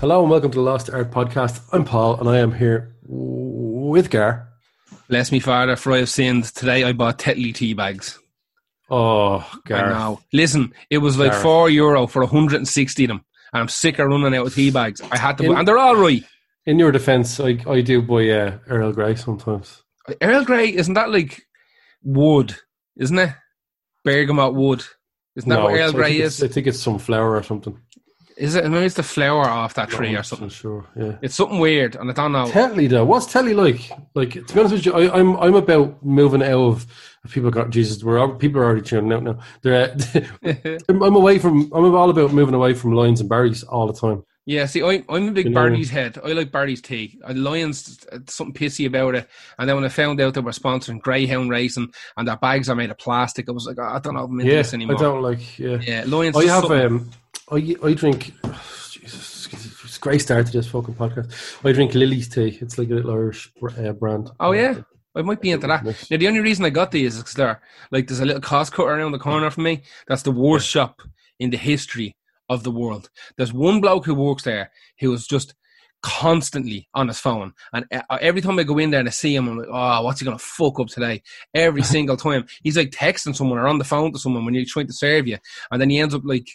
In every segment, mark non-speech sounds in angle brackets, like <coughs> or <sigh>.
Hello and welcome to the Lost Art Podcast. I'm Paul and I am here with Gar. Bless me, Father, for I have sinned. Today I bought Tetley tea bags. Oh, Gar. Now, listen, it was like Gareth. four euro for 160 of them. And I'm sick of running out of tea bags. I had to, In- and they're all right. In your defence, I, I do buy uh, Earl Grey sometimes. Earl Grey, isn't that like wood? Isn't it? Bergamot wood. Isn't that what Earl Grey is? I think it's some flower or something. Is it? Maybe it's the flower off that tree Not or something. Sure, yeah. It's something weird, and I don't know. Tetley though, what's Tetley like? Like to be honest with you, I, I'm I'm about moving out of. People got Jesus. We're all, people are already tuning out now. They're, uh, <laughs> I'm, I'm away from. I'm all about moving away from Lyons and Barry's all the time. Yeah, see, I, I'm a big You know- Barry's head. I like Barry's tea. Lyons, uh, something pissy about it. And then when I found out they were sponsoring Greyhound Racing and their bags are made of plastic, I was like, oh, I don't know if I'm into Yeah, this anymore. I don't like. Yeah, Yeah, Lyons. I have. something- Um, I I drink. Jesus, it's a great start to this fucking podcast. I drink Lily's tea. It's like a little Irish uh, brand. Oh, yeah? I might be into that. Now, the only reason I got these is because they're like there's a little Costco around the corner from me. That's the worst shop in the history of the world. There's one bloke who works there who is just constantly on his phone, and uh, every time I go in there and I see him, I'm like, oh, what's he gonna fuck up today? Every <laughs> single time he's like texting someone or on the phone to someone when he's trying to serve you, and then he ends up like.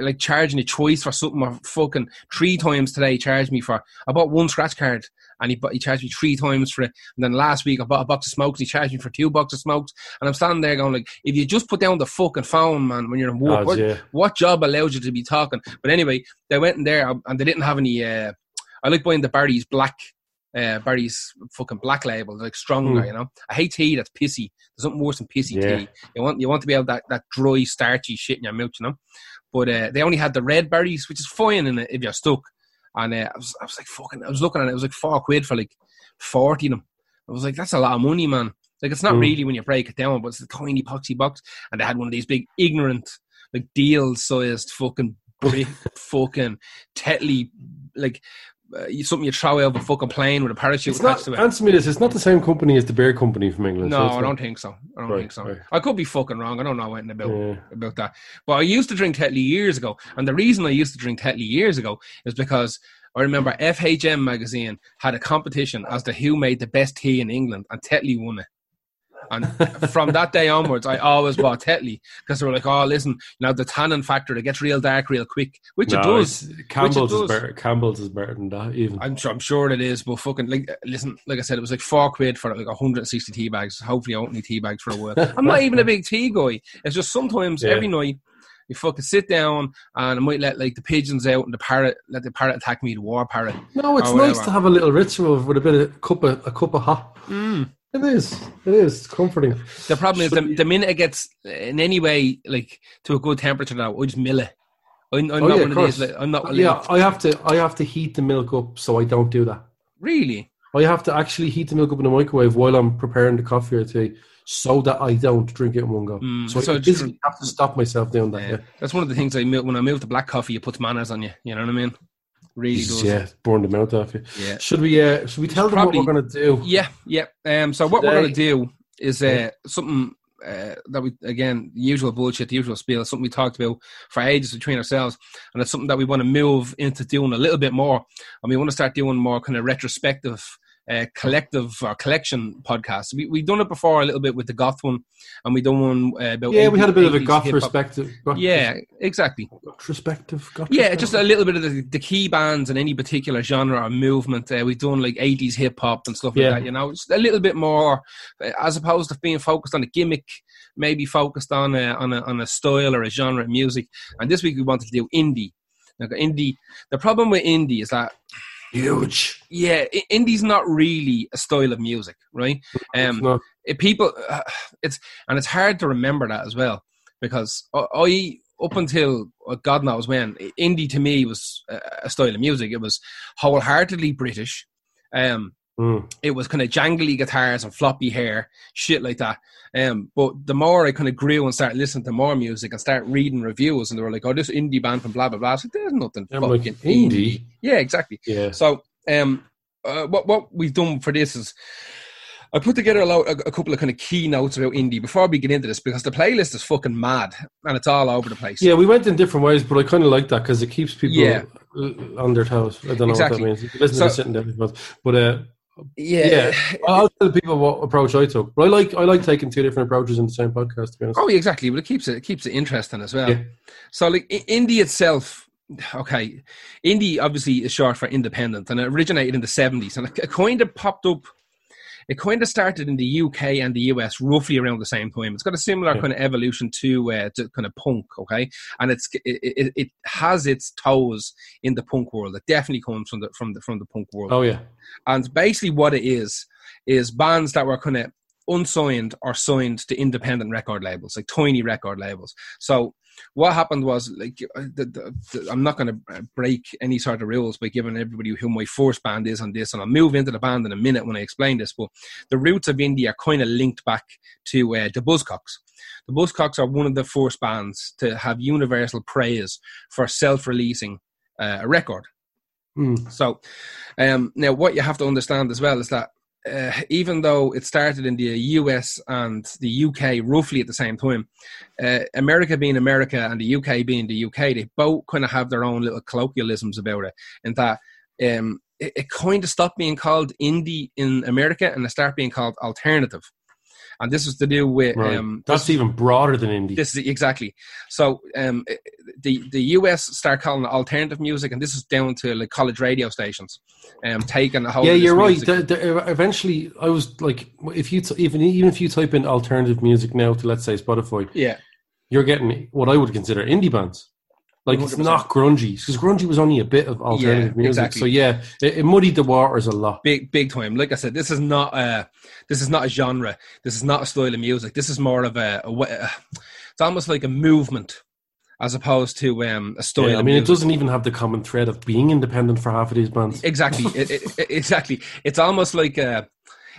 Like charging a choice for something or fucking three times today he charged me for I bought one scratch card and he, he charged me three times for it and then last week I bought a box of smokes. He charged me for two boxes of smokes. And I'm standing there going like, if you just put down the fucking phone, man, when you're in work, Odds, what, yeah. what job allows you to be talking? But anyway, they went in there and they didn't have any. Uh, I like buying the Barry's black, uh, Barry's fucking black label, like stronger. Mm. You know, I hate tea that's pissy. There's something worse than pissy Yeah. tea. You want you want to be able that that dry, starchy shit in your mouth, you know. But uh, they only had the red Barry's, which is fine in it if you're stuck. And uh, I was I was like fucking. I was looking at it. It was like four quid for like forty of them. I was like, that's a lot of money, man. Like it's not Mm. really when you break it down, but it's a tiny poxy box, and they had one of these big ignorant, like deal sized fucking brick, <laughs> fucking Tetley, like uh, something you throw out of a fucking plane with a parachute It's attached not. to it. Answer me this. It's not the same company as the beer company from England. No, so I don't think so. I don't Right, think so. right. I could be fucking wrong. I don't know anything about Yeah. about that. But I used to drink Tetley years ago, and the reason I used to drink Tetley years ago is because I remember FHM magazine had a competition as to who made the best tea in England, and Tetley won it. And from that day onwards, I always bought Tetley because they were like, "Oh, listen, you know the tannin factor, it gets real dark real quick," which it No, does. it's- Campbell's does. is better. Campbell's is better than that. Even I'm sure, I'm sure it is, but fucking like, listen, like I said, it was like four quid for like 160 tea bags. Hopefully, I won't need tea bags for a while. <laughs> I'm not even a big tea guy. It's just sometimes Yeah. every night you fucking sit down and I might let like the pigeons out and the parrot let the parrot attack me, the war parrot. no, it's nice to have a little ritual with a bit of cup of a cup of hot. Mm. It is. It is. It's comforting. The problem is the, the minute it gets in any way like to a good temperature now, I just mill it. I'm, I'm Oh, not yeah, one of these. Like, I'm not. a Yeah, I have to. I have to heat the milk up, so I don't do that. really. I have to actually heat the milk up in the microwave while I'm preparing the coffee or tea, so that I don't drink it in one go. Mm, so, so I it's physically have to stop myself doing that. Yeah. Yeah, That's one of the things I when I move to black coffee, it puts manners on you. You know what I mean? Really does. yeah, burn the mouth off you. Yeah. Should we? Uh, should we tell them Probably- what we're going to do? Yeah, yeah. Um, so what we're going to do is uh, Yeah. something uh, that we again usual bullshit, the usual spiel, something we talked about for ages between ourselves, and it's something that we want to move into doing a little bit more, and we want to start doing more kind of retrospective. Uh, collective or collection podcast. We we done it before a little bit with the goth one, and we done one uh, about Yeah, we had a bit of a goth hip-hop. perspective. goth Yeah, exactly. retrospective. Goth Yeah, just a little bit of the, the key bands in any particular genre or movement. Uh, we've done like 80s hip hop and stuff like that, you know, just a little bit more uh, as opposed to being focused on a gimmick, maybe focused on a, on a, on a style or a genre of music. And this week we wanted to do indie. Indie, the problem with indie is that huge. yeah, indie's not really a style of music, right? Um, It's people, uh, <sighs> it's and it's hard to remember that as well because I, up until uh, God knows when indie to me was a, a style of music. It was wholeheartedly British. Um, Mm. it was kind of jangly guitars and floppy hair, shit like that. Um, but the more I kind of grew and started listening to more music and start reading reviews, and they were like, "Oh, this indie band from blah blah blah." I like, "There's nothing I'm fucking like, indie? Yeah, exactly. Yeah. So, um, uh, what what we've done for this is I put together a, lo- a, couple of kind of key notes about indie before we get into this because the playlist is fucking mad and it's all over the place. Yeah, we went in different ways, but I kind of like that because it keeps people Yeah. on their toes. I don't know Exactly. what that means. Listen So- to sitting down, but- but uh, Yeah. yeah, <laughs> I'll tell people what approach I took. But I like I like taking two different approaches in the same podcast. To be honest, Oh, exactly. But it keeps it, it keeps it interesting as well. Yeah. So, like indie itself, okay, indie obviously is short for independent, and it originated in the seventies, and it, it kind of popped up. It kind of started in the UK and the US roughly around the same time. It's got a similar Yeah. kind of evolution to, uh, to kind of punk, okay, and it's it, it, it has its toes in the punk world. It definitely comes from the from the from the punk world. oh yeah, And basically, what it is is bands that were kind of unsigned or signed to independent record labels, like tiny record labels. So what happened was, like, uh, the, the, the, I'm not going to break any sort of rules by giving everybody who my first band is on this, and I'll move into the band in a minute when I explain this. But the roots of indie are kind of linked back to uh, the Buzzcocks. The Buzzcocks are one of the first bands to have universal praise for self-releasing uh, a record. Hmm. So, um, now what you have to understand as well is that uh, even though it started in the US and the UK roughly at the same time, uh, America being America and the UK being the UK, they both kind of have their own little colloquialisms about it. And that um, it, it kind of stopped being called indie in America and it started being called alternative. And this is to do with right. um, That's even broader than indie. this is exactly so. Um, the the US start calling it alternative music, and this is down to like college radio stations, um, taking a whole. yeah, of this you're right. The, the, eventually, I was like, if you t- even even if you type in alternative music now to let's say Spotify, yeah, you're getting what I would consider indie bands. Like it's 100%. not grungy because grungy was only a bit of alternative Yeah, music. exactly. So yeah, it, it muddied the waters a lot. big big time. Like I said, this is not a this is not a genre. This is not a style of music. This is more of a, a, a it's almost like a movement as opposed to um, a style. Yeah, I mean, it doesn't even have the common thread of being independent for half of these bands. exactly it, it, exactly it's almost like a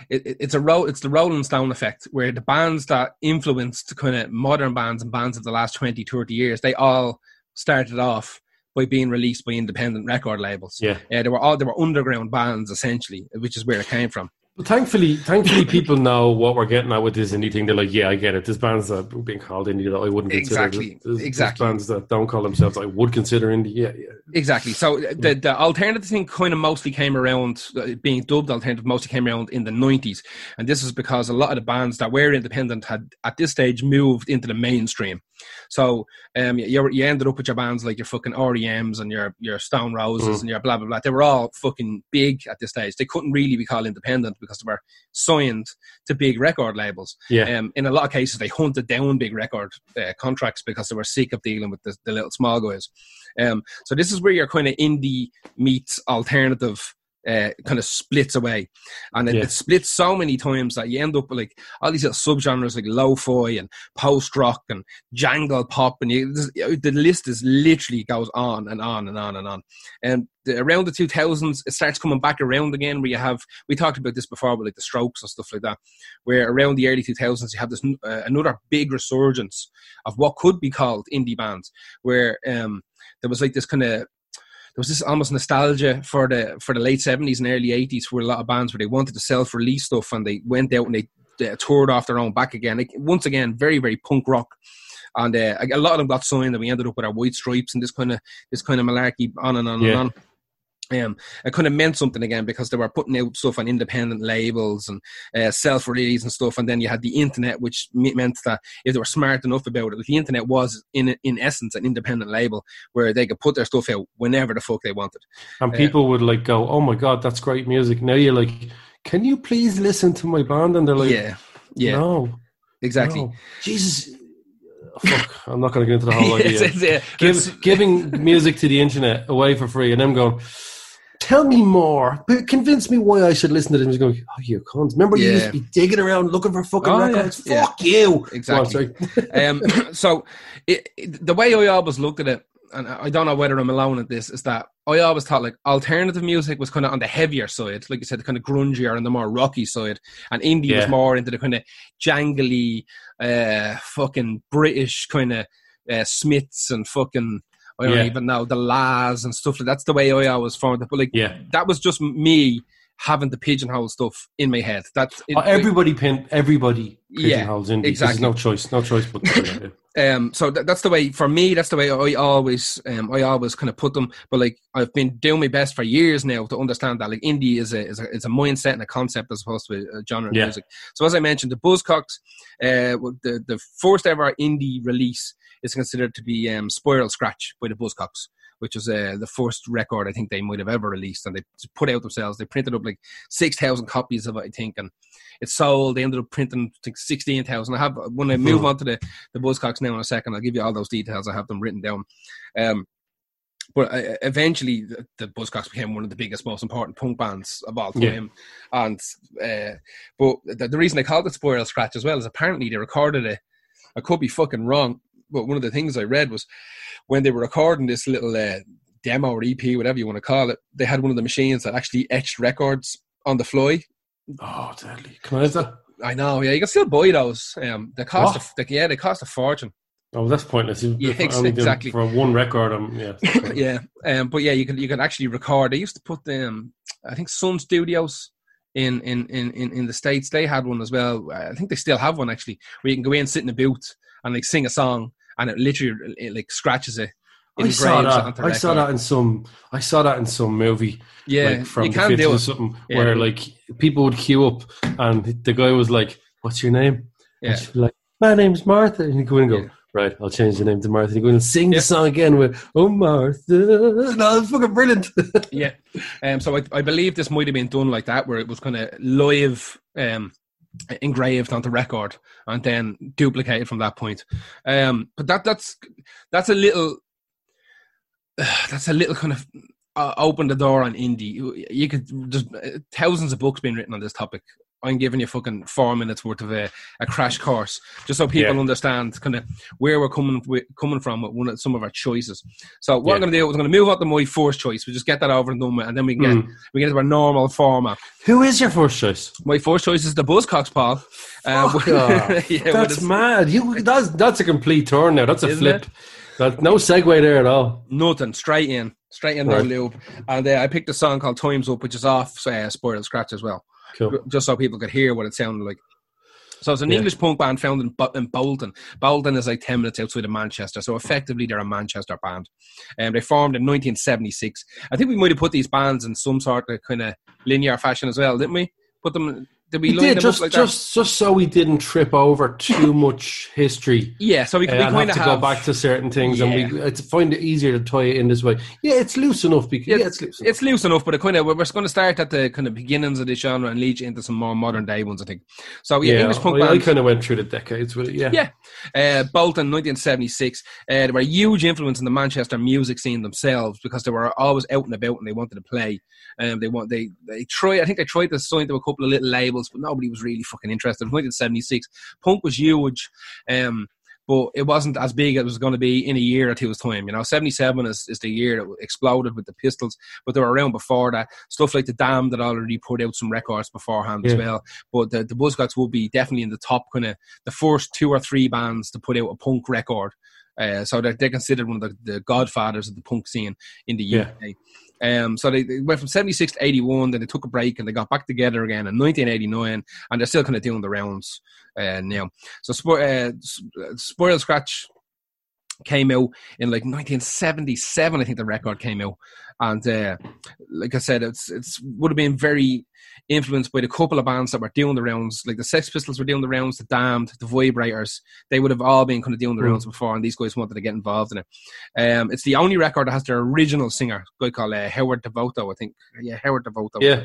it, it- it's a ro- it's the rolling stone effect where the bands that influenced kind of modern bands and bands of the last 20 30 years they all started off by being released by independent record labels Yeah. yeah they were all they were underground bands essentially which is where it came from But thankfully, thankfully, people know what we're getting at with this indie thing. They're like, yeah, I get it. There's bands that are being called indie that I wouldn't consider. Exactly, There's- there's exactly. bands that don't call themselves I would consider indie. Yeah, yeah. Exactly. So the the alternative thing kind of mostly came around uh, being dubbed alternative mostly came around in the nineties, and this is because a lot of the bands that were independent had at this stage moved into the mainstream. So um, you you ended up with your bands like your fucking REMs and your your Stone Roses Mm. and your blah blah blah. They were all fucking big at this stage. They couldn't really be called independent because they were signed to big record labels. Yeah. Um, in a lot of cases, they hunted down big record uh, contracts because they were sick of dealing with the, the little small guys. Um, so this is where your kind of indie meets alternative uh, kind of splits away, and it, Yeah. it splits so many times that you end up with like all these little subgenres like lo-fi and post rock and jangle pop, and you, this- the list is literally goes on and on and on and on. And the, around the 2000s, it starts coming back around again. Where you have we talked about this before with like the Strokes and stuff like that, where around the early 2000s you have this uh, another big resurgence of what could be called indie bands, where um, there was like this kind of was this almost nostalgia for the for the late seventies and early eighties where a lot of bands where they wanted to self release stuff and they went out and they uh, toured off their own back again. Like, once again, very very punk rock. And uh, a lot of them got signed, and we ended up with our white stripes and this kind of this kind of malarkey on and on Yeah. and on. Um, it kind of meant something again because they were putting out stuff on independent labels and uh, self-release and stuff, and then you had the internet, which meant that if they were smart enough about it, the internet was in in essence an independent label where they could put their stuff out whenever the fuck they wanted. And Yeah. people would like go, "Oh my god, that's great music." Now you're like, "Can you please listen to my band?" And they're like, yeah, yeah, no, exactly. no. Jesus, fuck! I'm not going to get into the whole <laughs> idea. it's, yeah, Give, giving music to the internet away for free, and them going, "Tell me more, but convince me why I should listen to this." music." Going, oh, you cons! Remember you used to be digging around looking for fucking Oh, records. yeah. Fuck you! Exactly. Go on, sorry. <laughs> um, <clears throat> so it, it- the way I always looked at it, and I don't know whether I'm alone at this, is that I always thought like alternative music was kind of on the heavier side, like you said, the kind of grungier and the more rocky side, and indie was more into the kind of jangly, uh, fucking British kind of uh, Smiths and fucking. I don't Yeah. even know the La's and stuff like that's the way I always formed it. But like Yeah. that was just me having the pigeonhole stuff in my head. That's it, Uh, everybody pin everybody Yeah, pigeonholes indie. exactly. There's no choice, no choice but to do that, yeah. <laughs> um, so that, that's the way for me. That's the way I always, um, I always kind of put them. But like I've been doing my best for years now to understand that like indie is a is a, is a mindset and a concept as opposed to a genre of Yeah. music. So as I mentioned, the Buzzcocks, uh, the the first ever indie release is considered to be um, Spiral Scratch by the Buzzcocks. Which was uh, the first record I think they might have ever released, and they put out themselves. They printed up like six thousand copies of it, I think, and it sold. They ended up printing I think sixteen thousand. I have when I move Mhm. on to the the Buzzcocks now in a second. I'll give you all those details. I have them written down. Um, but uh, eventually, the, the Buzzcocks became one of the biggest, most important punk bands of all Yeah. time. And uh, but the, the reason they called it Spiral Scratch as well is apparently they recorded it. I could be fucking wrong, but one of the things I read was when they were recording this little uh, demo or EP, whatever you want to call it, they had one of the machines that actually etched records on the fly. Oh, deadly! Can I have that? I know, yeah, you can still buy those. Um, they cost, What? a, they, yeah, they cost a fortune. Oh, that's pointless. You- Yeah, if I'm ex- only doing- exactly. For one record, I'm yeah. <laughs> yeah, um, but yeah, you can you can actually record. They used to put them, I think, Sun Studios in in in in, the states. They had one as well. I think they still have one actually, where you can go in, and sit in a booth, and like sing a song, and it literally it, like scratches it. I saw that. I saw that in some. I saw that in some movie. Yeah, like from you the can 50s do or it. something, Yeah. where like people would queue up, and the guy was like, "What's your name?" Yeah. Like, "My name's Martha," and you go in and go. Yeah. Right, I'll change the name to Martha. And you go and sing Yeah. the song again with "Oh Martha." <laughs> No, it's fucking brilliant. <laughs> yeah. Um, so I, I believe this might have been done like that, where it was kind of live um, engraved onto record and then duplicated from that point. Um, but that that's that's a little <sighs> that's a little kind of uh, open the door on indie. You, could there's uh, thousands of books being written on this topic. I'm giving you fucking four minutes worth of a, a crash course, just so people Yeah. understand kind of where we're coming coming from with one of some of our choices. So what Yeah. I'm going to do is I'm going to move on to my first choice. We just get that over and done with, and then we can get Mm. we get into our normal format. Who is your first choice? My first choice is the Buzzcocks, Paul. Uh, Fuck <laughs> with- off. yeah, that's mad. You that's that's a complete turn now. That's a flip. That's no segue there at all. Nothing, straight in, straight in, no Right. lube. And uh, I picked a song called "Times Up," which is off uh, Spiral Scratch as well. Cool. just so people could hear what it sounded like. So it's an Yeah. English punk band found in, in Bolton. Bolton is like 10 minutes outside of Manchester. So effectively, they're a Manchester band. And they formed in 1976. I think we might have put these bands in some sort of kind of linear fashion as well, didn't we? Put them, did we did just like just just so we didn't trip over too much history. Yeah, so we, uh, we kind have of to have. go back to certain things, and we I find it easier to tie it in this way. Yeah, it's loose enough because yeah, it's loose. Enough. It's loose enough, but it kind of we're going to start at the kind of beginnings of the genre and lead you into some more modern day ones. I think. So yeah, yeah, English punk I, I kind of went through the decades with it. Yeah, Yeah. Uh, Bolton, 1976. Uh, they were a huge influence in the Manchester music scene themselves because they were always out and about and they wanted to play. Um, they want they they tried. I think they tried to sign to a couple of little labels, but nobody was really fucking interested. It was 1976. Punk was huge. Um, but it wasn't as big as it was going to be in a year or two's time. You know, 77 is, is the year that exploded with the Pistols, but they were around before that. Stuff like The Damned that already put out some records beforehand as well. But the, the Buzzcocks will be definitely in the top kind of the first two or three bands to put out a punk record. Uh, so they're, they're considered one of the, the godfathers of the punk scene in the Yeah. UK. Um, so they, they went from 76 to 81, then they took a break and they got back together again in 1989, and they're still kind of doing the rounds uh, now. So Spo- uh, uh, Spiral Scratch came out in like 1977, I think the record came out, and uh, like I said, it's it's would have been very influenced by the couple of bands that were doing the rounds, like the Sex Pistols were doing the rounds, the Damned, the Vibrators. They would have all been kind of doing the Mm. rounds before, and these guys wanted to get involved in it. Um, it's the only record that has their original singer, a guy called uh, Howard Devoto, I think. Yeah, Howard Devoto. yeah.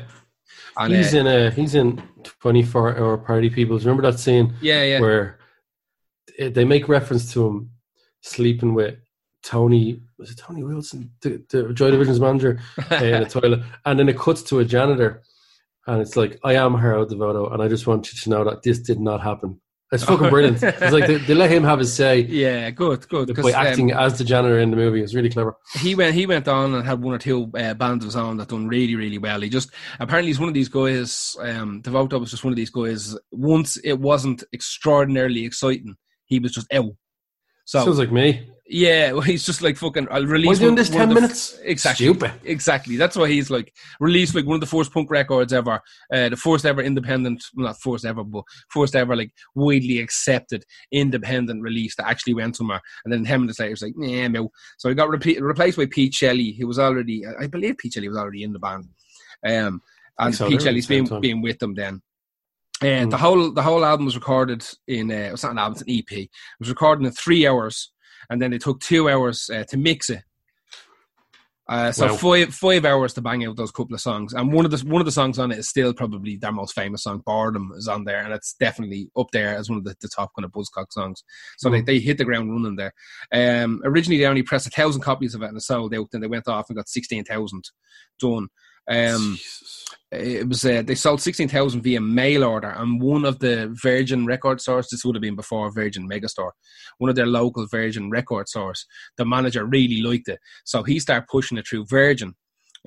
and, he's uh, in a he's in twenty four hour party peoples. Remember that scene yeah, yeah. where they make reference to him sleeping with Tony was it Tony Wilson, the, the Joy Division's manager, uh, in a <laughs> toilet, and then it cuts to a janitor, and it's like, "I am Harold Devoto, and I just want you to know that this did not happen." It's fucking brilliant. <laughs> It's like they, they let him have his say yeah, good, good. by um, acting as the janitor in the movie. It's really clever. he went he went on and had one or two uh, bands of his own that done really really well. He just apparently he's one of these guys. Um, Devoto was just one of these guys. Once it wasn't extraordinarily exciting, he was just out. So Sounds like me. yeah, <laughs> well, he's just like fucking. I'll release. We're doing this one of 10 the- minutes? Exactly. Stupid. Exactly. That's why he's like released like one of the first punk records ever, uh, the first ever independent, well, not first ever, but first ever like widely accepted independent release that actually went somewhere. And then ten minutes later, it's like, nah, no. So he got repeat, replaced by Pete Shelley, who was already, I believe Pete Shelley was already in the band. Um, and so, Pete Shelley's at the same been being with them then. And Mm. the whole the whole album was recorded in uh, it's not an album, it's an EP. It was recorded in three hours, and then it took two hours uh, to mix it. Uh, so Wow. five five hours to bang out those couple of songs, and one of the one of the songs on it is still probably their most famous song. Boredom is on there, and it's definitely up there as one of the, the top kind of Buzzcock songs. So they, Mm. they hit the ground running there. Um, originally, they only pressed a thousand copies of it and it sold out. Then they went off and got sixteen thousand done. Um. It was uh, they sold 16,000 via mail order and one of the Virgin record stores this would have been before Virgin Megastore one of their local Virgin record stores the manager really liked it. So he started pushing it through Virgin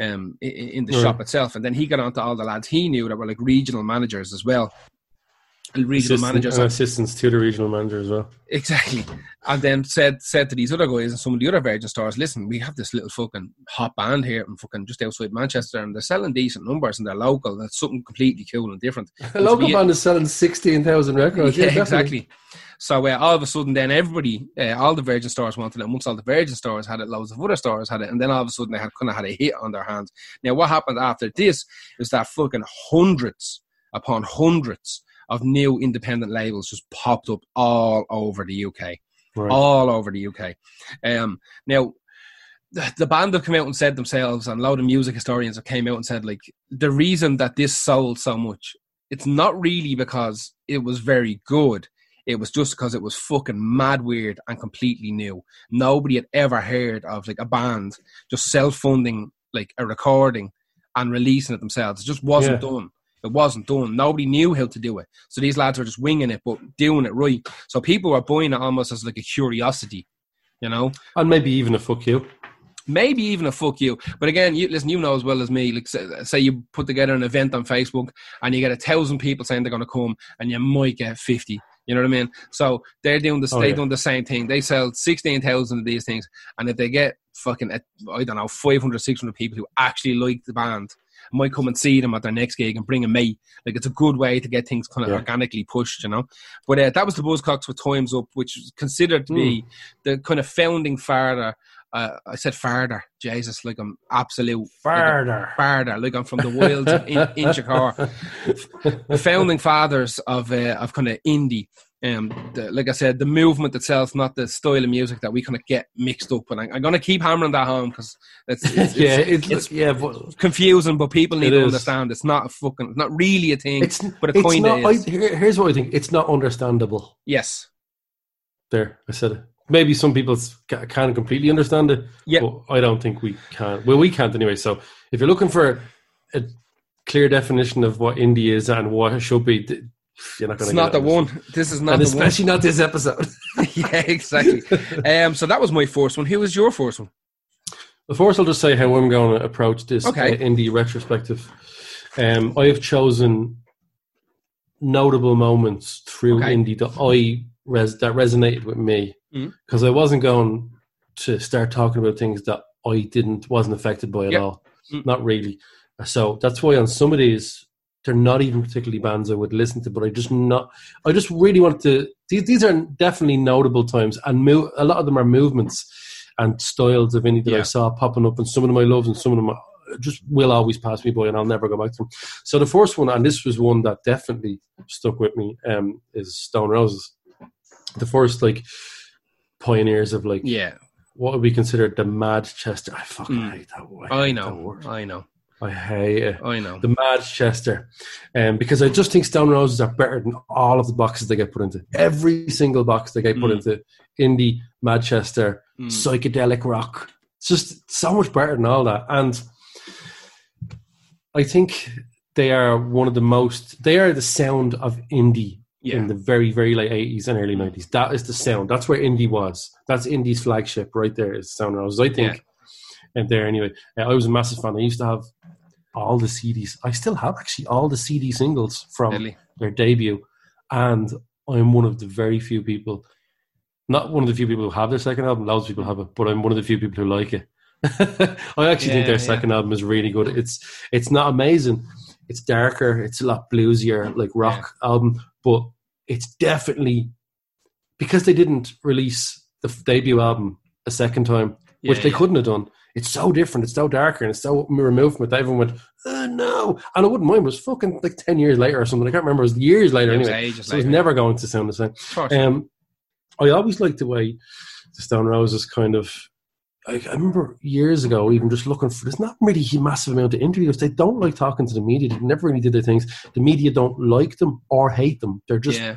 um, in the Right. shop itself and then he got on to all the lads. He knew that were like regional managers as well regional managers and assistants to the regional manager as well. Exactly. And then said said to these other guys and some of the other Virgin stars, listen, we have this little fucking hot band here and fucking just outside Manchester and they're selling decent numbers and they're local. That's something completely cool and different. <laughs> A local band is selling 16,000 records. yeah, definitely. exactly. So uh, all of a sudden, then everybody, uh, all the Virgin stars wanted it. And once all the Virgin stars had it, loads of other stars had it, and then all of a sudden they had kind of had a hit on their hands. Now, what happened after this is that fucking hundreds upon hundreds of new independent labels just popped up all over the UK Right. all over the UK. Um, now, the, the band have come out and said themselves, and a lot of music historians have came out and said, like, the reason that this sold so much, it's not really because it was very good. It was just because it was fucking mad weird and completely new. Nobody had ever heard of like a band just self-funding like a recording and releasing it themselves. It just wasn't Yeah. done. It wasn't done. Nobody knew how to do it. So these lads were just winging it, but doing it right. So people were buying it almost as like a curiosity, you know? And maybe even a fuck you. Maybe even a fuck you. But again, you listen, you know as well as me, like say, you put together an event on Facebook and you get a thousand people saying they're gonna come and you might get fifty. You know what I mean? So they're doing the Oh, they yeah. doing the same thing. They sell sixteen thousand of these things, and if they get fucking I don't know 500, 600 people who actually like the band, might come and see them at their next gig and bring them me. Like it's a good way to get things kind of Yeah. organically pushed, you know. But uh, that was the Buzzcocks with Times Up, which is considered to be the kind of founding father. Uh, I said farther, Jesus, like I'm absolute Farther. farther, like I'm from the wilds of in, Inchicore the <laughs> founding fathers of uh, of kind of indie. Um, the, like I said, the movement itself, not the style of music that we kind of get mixed up. And I, I'm going to keep hammering that home because it's, it's, <laughs> yeah, it's, it's, yeah, but confusing, but people need to is. understand it's not a fucking, it's not really a thing. it's, but it it's kind of I, is. here- here's what I think it's not understandable. yes, There, I said it. Maybe some people can't completely understand it, yeah, but I don't think we can. Well, we can't anyway. So if you're looking for a clear definition of what indie is and what it should be, you're not going it's not the one. This is not and the one. especially not this episode. <laughs> yeah, exactly. Um, so that was my first one. Who was your first one? The First, I'll just say how I'm going to approach this Okay. uh, indie retrospective. Um, I have chosen notable moments through Okay. indie that I res- that resonated with me because I wasn't going to start talking about things that I didn't wasn't affected by at Yep. all. Mm. Not really. So that's why on some of these, they're not even particularly bands I would listen to, but I just not. I just really want to. These these are definitely notable times, and move, a lot of them are movements and styles of indie that I saw popping up, and some of them I love, and some of them just will always pass me by, and I'll never go back to them. So the first one, and this was one that definitely stuck with me, um, is Stone Roses. The first like pioneers of like Yeah, what would be considered the Madchester? I fucking Mm. hate that word. I know. I know, I hate it. I know. The Manchester, um, because I just think Stone Roses are better than all of the boxes they get put into. Every single box they get put Mm. into indie, Manchester, Mm. psychedelic rock. It's just so much better than all that. And I think they are one of the most. They are the sound of indie Yeah, in the very, very late eighties and early nineties. That is the sound. That's where indie was. That's indie's flagship right there. Is Stone Roses. I think. And there anyway. Uh, I was a massive fan. I used to have all the CDs. I still have actually all the CD singles from deadly. their debut, and I'm one of the very few people not one of the few people who have their second album. Loads of people have it, but I'm one of the few people who like it. <laughs> I actually think Yeah, their second album is really good. It's it's not amazing. It's darker. It's a lot bluesier, like rock album, but it's definitely because they didn't release the debut album a second time, which they yeah. couldn't have done. It's so different. It's so darker, and it's so removed from it. Everyone went, oh, "No!" And I wouldn't mind. It was fucking like ten years later or something. I can't remember. It was years later It was anyway. So it's later. never going to sound the same. Um, I always liked the way the Stone Roses kind of. I, I remember years ago, even just looking for. There's not really a massive amount of interviews. They don't like talking to the media. They never really did their things. The media don't like them or hate them. They're just yeah.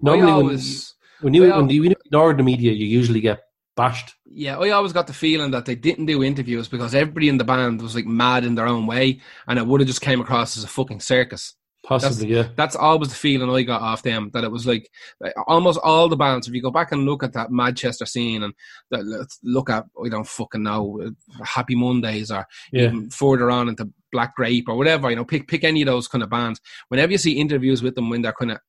normally I when, always, when you when you ignore the media, you usually get bashed. yeah, I always got the feeling that they didn't do interviews because everybody in the band was like mad in their own way, and it would have just came across as a fucking circus. Possibly, yeah. That's always the feeling I got off them. That it was like like, almost all the bands. If you go back and look at that Manchester scene and that, look at I don't fucking know Happy Mondays or Yeah. even further on into Black Grape or whatever. You know, pick pick any of those kind of bands. Whenever you see interviews with them when they're kind of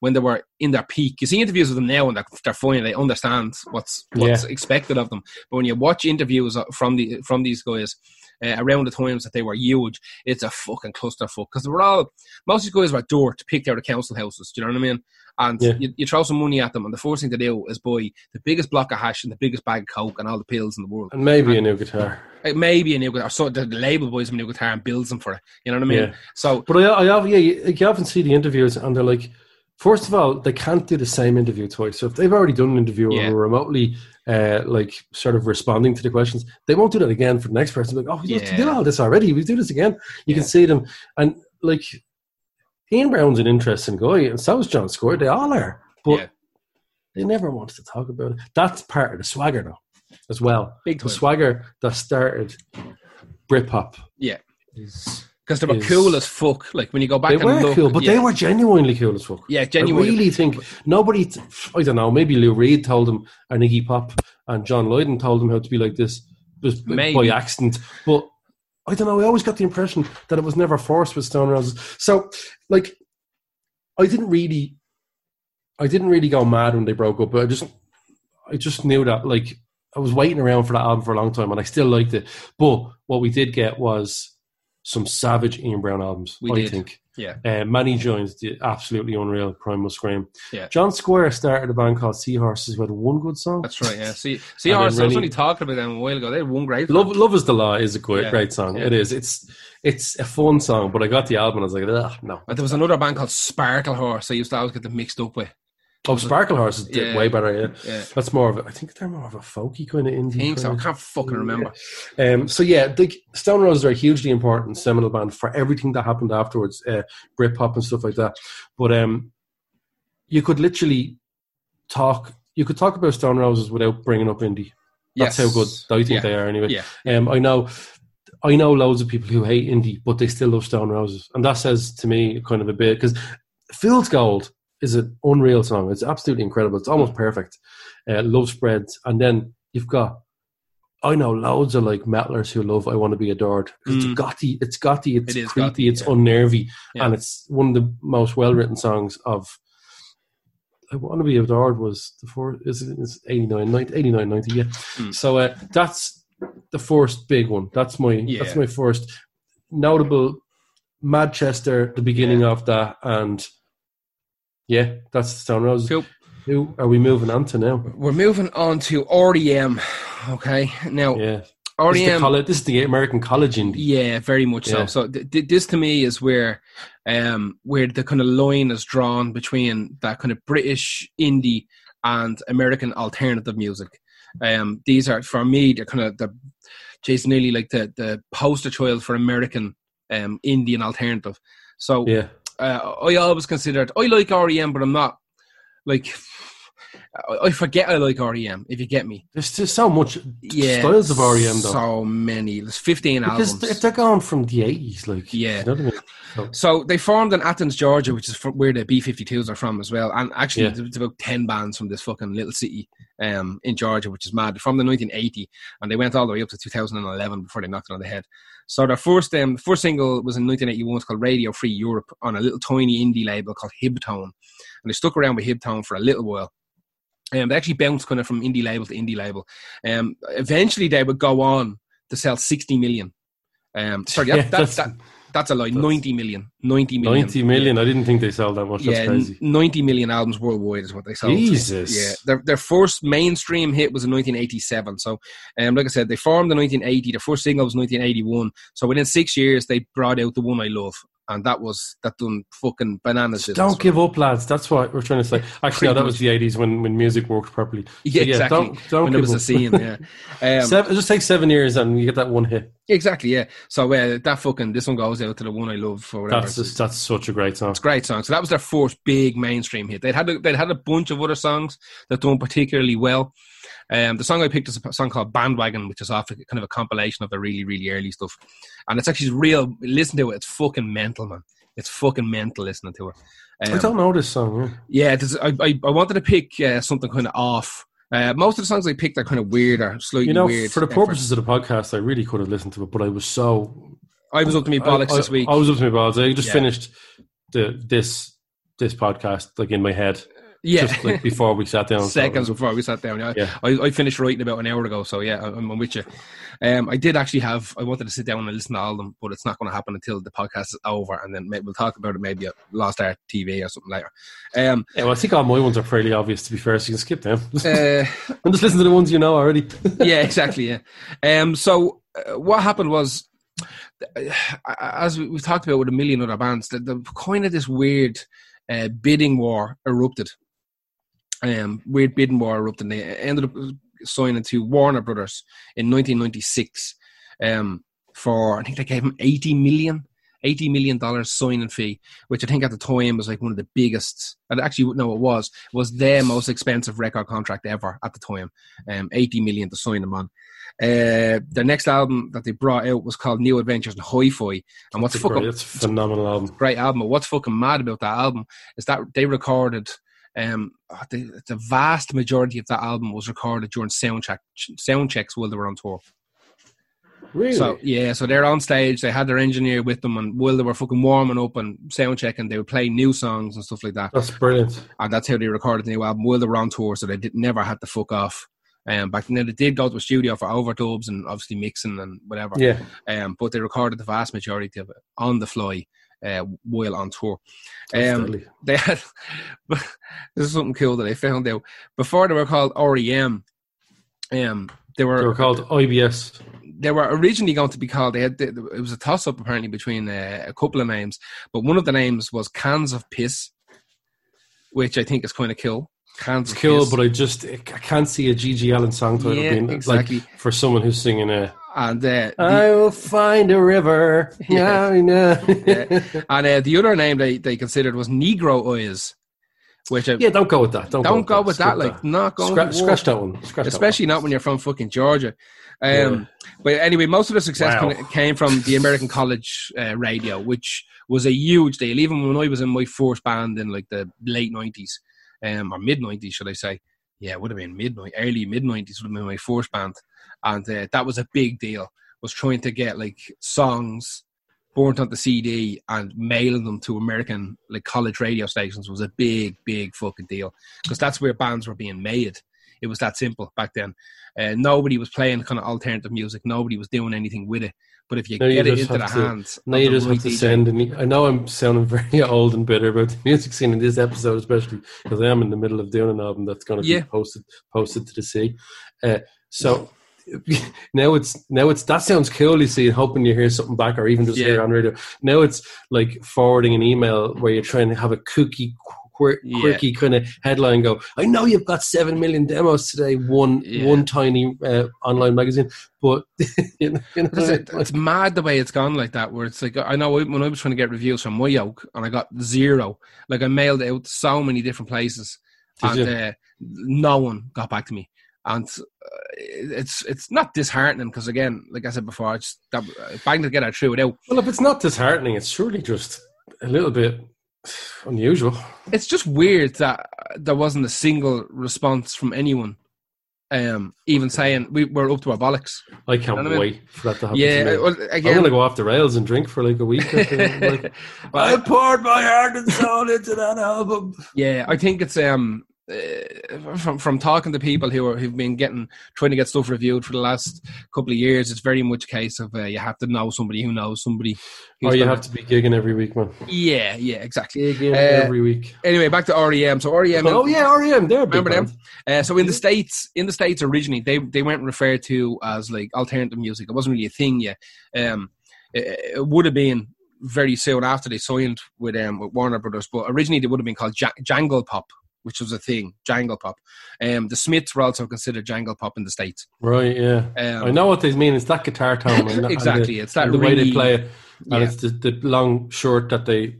when they were in their peak, you see interviews with them now and they're, they're fine. They understand what's what's expected of them. But when you watch interviews from the from these guys. Uh, around the times that they were huge, it's a fucking clusterfuck because they were all most of these guys were dirt picked out of council houses. Do you know what I mean? And Yeah. you, you throw some money at them, and the first thing to do is buy the biggest block of hash and the biggest bag of coke and all the pills in the world. And maybe a new guitar. Like maybe a new guitar. So the, the label buys them a new guitar and builds them for it. You know what I mean? Yeah. So But I, I have, yeah, you, you often see the interviews, and they're like, first of all, they can't do the same interview twice. So if they've already done an interview Yeah. were remotely, uh, like, sort of responding to the questions, they won't do that again for the next person. Like, oh, we Yeah. did all this already. We do this again. You Yeah. can see them, and like, Ian Brown's an interesting guy, and so is John Squire. They all are, but Yeah. they never wanted to talk about it. That's part of the swagger, though, as well. big The swagger that started Britpop. Yeah. is Because they were is- cool as fuck. Like when you go back they and were look, cool, but yeah, they were genuinely cool as fuck. yeah, genuinely. I really think nobody. I don't know. Maybe Lou Reed told them, and Iggy Pop and John Lydon told them how to be like this, just b- Maybe. by accident. But I don't know. I always got the impression that it was never forced with Stone Roses. So, like, I didn't really, I didn't really go mad when they broke up. But I just, I just knew that like I was waiting around for that album for a long time, and I still liked it. But what we did get was some savage Ian Brown albums. We I did. think. yeah, Uh, Mani joins the absolutely unreal Primal Scream. Yeah. John Squire started a band called Seahorses who had one good song. that's right. Yeah, see, <laughs> see, And I was only talking about them a while ago. They had one great. Love, one. Love is the Law is a great, Yeah. great song. Yeah. It is. It's it's a fun song, but I got the album and I was like, Ugh, no. And there was another band called Sparkle Horse. I used to always get them mixed up with. Oh, Sparkle Horse is Yeah. way better. Yeah, Yeah, that's more of a. I think they're more of a folky kind of indie. I think so. I can't fucking remember. Um, so yeah, the Stone Roses are a hugely important seminal band for everything that happened afterwards, uh, Britpop and stuff like that. But um, you could literally talk. You could talk about Stone Roses without bringing up indie. That's Yes. how good I think Yeah. they are. Anyway, Yeah. um, I know. I know loads of people who hate indie, but they still love Stone Roses, and that says to me kind of a bit because "Fool's Gold" is an unreal song. It's absolutely incredible. It's Mm. almost perfect. Uh, love spreads, and then you've got. I know loads of like metalers who love "I Want to Be Adored." It's Mm. gotty, it's gotty, it's It creepy, it's yeah. unnervy, Yeah. and it's one of the most well written songs of. I Want to Be Adored was the fourth. Is it is 89, 90, 89, 90, yeah. Mm. So uh, that's the first big one. That's my that's my first notable Manchester, the beginning of that, and yeah, that's the Stone Roses. Cool. Who are we moving on to now? We're moving on to REM. Okay, now Yeah, this, is the REM. college, this is the American college indie. Yeah, very much Yeah. so. So th- th- this to me is where, um, where the kind of line is drawn between that kind of British indie and American alternative music. Um, these are for me they're kind of the, Jason nearly like the the poster child for American um indie and alternative. So Yeah, uh, I always considered I like REM, but I'm not like I- I forget I like REM. If you get me, there's just so much yeah, styles of REM though. So many. There's 15 because albums. if they're going from the 80s, like Yeah. you know I mean? So, So they formed in Athens, Georgia, which is where the B52s are from as well. And actually, Yeah. there's about 10 bands from this fucking little city um, in Georgia, which is mad. From the 1980, and they went all the way up to 2011 before they knocked it on the head. So their first um, first single was in 1981. It's called Radio Free Europe on a little tiny indie label called Hibtone. And they stuck around with Hibtone for a little while. Um, they actually bounced kind of from indie label to indie label. Um, eventually, they would go on to sell 60 million. Um, sorry, <laughs> Yeah, that, that's- that, that's a lie. that's- 90 million. 90 million. 90 million. I didn't think they sold that much. That's yeah, crazy. 90 million albums worldwide is what they sold. Jesus. Yeah, their, their first mainstream hit was in 1987. So, um, like I said, they formed in 1980. Their first single was 1981. So within six years, they brought out the one I love, and that was that done fucking bananas. Don't give up, lads. That's what we're trying to say. Actually, no, that was the 80s when, when music worked properly. Yeah, So, exactly. Don't, don't when give was a scene, yeah. <laughs> Um, Seven, it just takes seven years and you get that one hit. exactly, yeah. So uh, that fucking this one goes out to the one I love for whatever. That's just, that's such a great song. It's a great song. So that was their first big mainstream hit. They'd had a, they'd had a bunch of other songs that done particularly well. Um, the song I picked is a song called Bandwagon, which is off a, kind of a compilation of the really really early stuff, and it's actually real. Listen to it; it's fucking mental, man. It's fucking mental listening to it. I Um, don't know this song. Yeah. yeah, I, I I wanted to pick uh, something kind of off. Uh, most of the songs I picked are kind of weird or slightly You know, weird. for the purposes of the podcast, I really could have listened to it, but I was so I was up to me bollocks I, this week. I, I was up to my balls. I just Yeah. finished the this this podcast like in my head, yeah, just like before we sat down. seconds was- before we sat down. Yeah, Yeah. I, I finished writing about an hour ago, so yeah, I'm, I'm with you. Um, I did actually have. I wanted to sit down and listen to all of them, but it's not going to happen until the podcast is over, and then maybe we'll talk about it maybe at Lost Art TV or something later. Um, Yeah, well, I think all my ones are fairly obvious. To be fair, so you can skip them. <laughs> uh, and just listen to the ones you know already. <laughs> yeah, exactly. Yeah. Um. So uh, what happened was, uh, as we- we've talked about with a million other bands, the, the kind of this weird uh, bidding war erupted. Um, weird bidding war erupted. And they ended up signing to Warner Brothers in 1996. Um, for I think they gave him 80 million. $80 million signing fee, which I think at the time was like one of the biggest, and actually, no, it was, was their most expensive record contract ever at the time. Um, 80 million to sign them on. Uh, their next album that they brought out was called New Adventures in Hi-Fi. And what's fucking great- it's a phenomenal album. great album. But what's fucking mad about that album is that they recorded um oh, the, the vast majority of that album was recorded during sound check sound checks while they were on tour. Really? So yeah, so they're on stage. They had their engineer with them, and while they were fucking warming up and sound checking, they would play new songs and stuff like that. that's brilliant. And that's how they recorded the new album while they were on tour. So they did, never had to fuck off. Um, back then they did go to a studio for overdubs and obviously mixing and whatever. Yeah. Um, but they recorded the vast majority of it on the fly uh, while on tour. Um, <laughs> they had this is something cool that I found out before they were called REM. Um, they were They were called IBS. they were originally going to be called. They had it was a toss up apparently between uh, a couple of names, but one of the names was Cans of Piss, which I think is kind of cool. Cans It's of cool, Piss. but I just I can't see a GG Allin song title Yeah, being exactly. like for someone who's singing a and uh, the, I will find a river. <laughs> Yeah. Yeah, <laughs> Yeah. and uh, the other name they, they considered was Negro Eyes, which I, Yeah, don't go with that. Don't, don't go with that. Skip Like not going Scra- scratch that one. Scratch especially not when you're from fucking Georgia. Um, But anyway, most of the success Wow. came from the American college uh, radio, which was a huge deal. Even when I was in my first band in like the late nineties, um, or mid nineties, should I say? Yeah, it would have been mid early mid nineties would have been my first band, and uh, that was a big deal. Was trying to get like songs burnt on the CD and mailing them to American like college radio stations was a big, big fucking deal because that's where bands were being made. It was that simple back then. Uh, nobody was playing kind of alternative music. Nobody was doing anything with it. But if you No, you get it into the to- hands, Now you just right have to DJ send. And I know I'm sounding <laughs> very old and bitter about the music scene in this episode, especially because I am in the middle of doing an album that's going to Yeah. be posted posted to the sea. Uh, so <laughs> now it's now it's that sounds cool. You see, hoping you hear something back, or even just Yeah. hear on radio. Now it's like forwarding an email where you're trying to have a cookie. Quir- Yeah. quirky kind of headline go i know you've got 7 million demos today one Yeah. one tiny uh, online magazine but <laughs> you know, you know It's, it- it's mad the way it's gone like that. Where it's like I know when I was trying to get reviews from my yoke and I got zero. Like I mailed out so many different places, Did and uh, no one got back to me. And uh, it's it's not disheartening because again, like I said before, it's that, uh, banged to get it through it out. Well, if it's not disheartening, it's surely just a little bit unusual. It's just weird that there wasn't a single response from anyone. Um, even saying we were up to our bollocks. I can't know what I mean? wait for that to happen. Yeah, to me. well, I'm gonna go off the rails and drink for like a week. or two. <laughs> like, I poured my heart and soul into that album. Yeah, I think it's um uh, from from talking to people who are who've been getting trying to get stuff reviewed for the last couple of years, it's very much a case of uh, you have to know somebody who knows somebody. Or you have to be gigging every week, man. Yeah, yeah, exactly. Gigging Uh, every week. Anyway, back to REM. So REM. oh yeah, REM. Big Remember them? Uh, so in the states, in the states originally, they they weren't referred to as like alternative music. It wasn't really a thing yet. Um, it, it would have been very soon after they signed with um with Warner Brothers, but originally they would have been called ja- Jangle Pop, which was a thing. Jangle Pop. Um, the Smiths were also considered Jangle Pop in the states. Right. Yeah. Um, I know what they mean. It's that guitar tone. and- <laughs> and exactly. the- it's that the really, way they play it, and yeah. it's the, the long short that they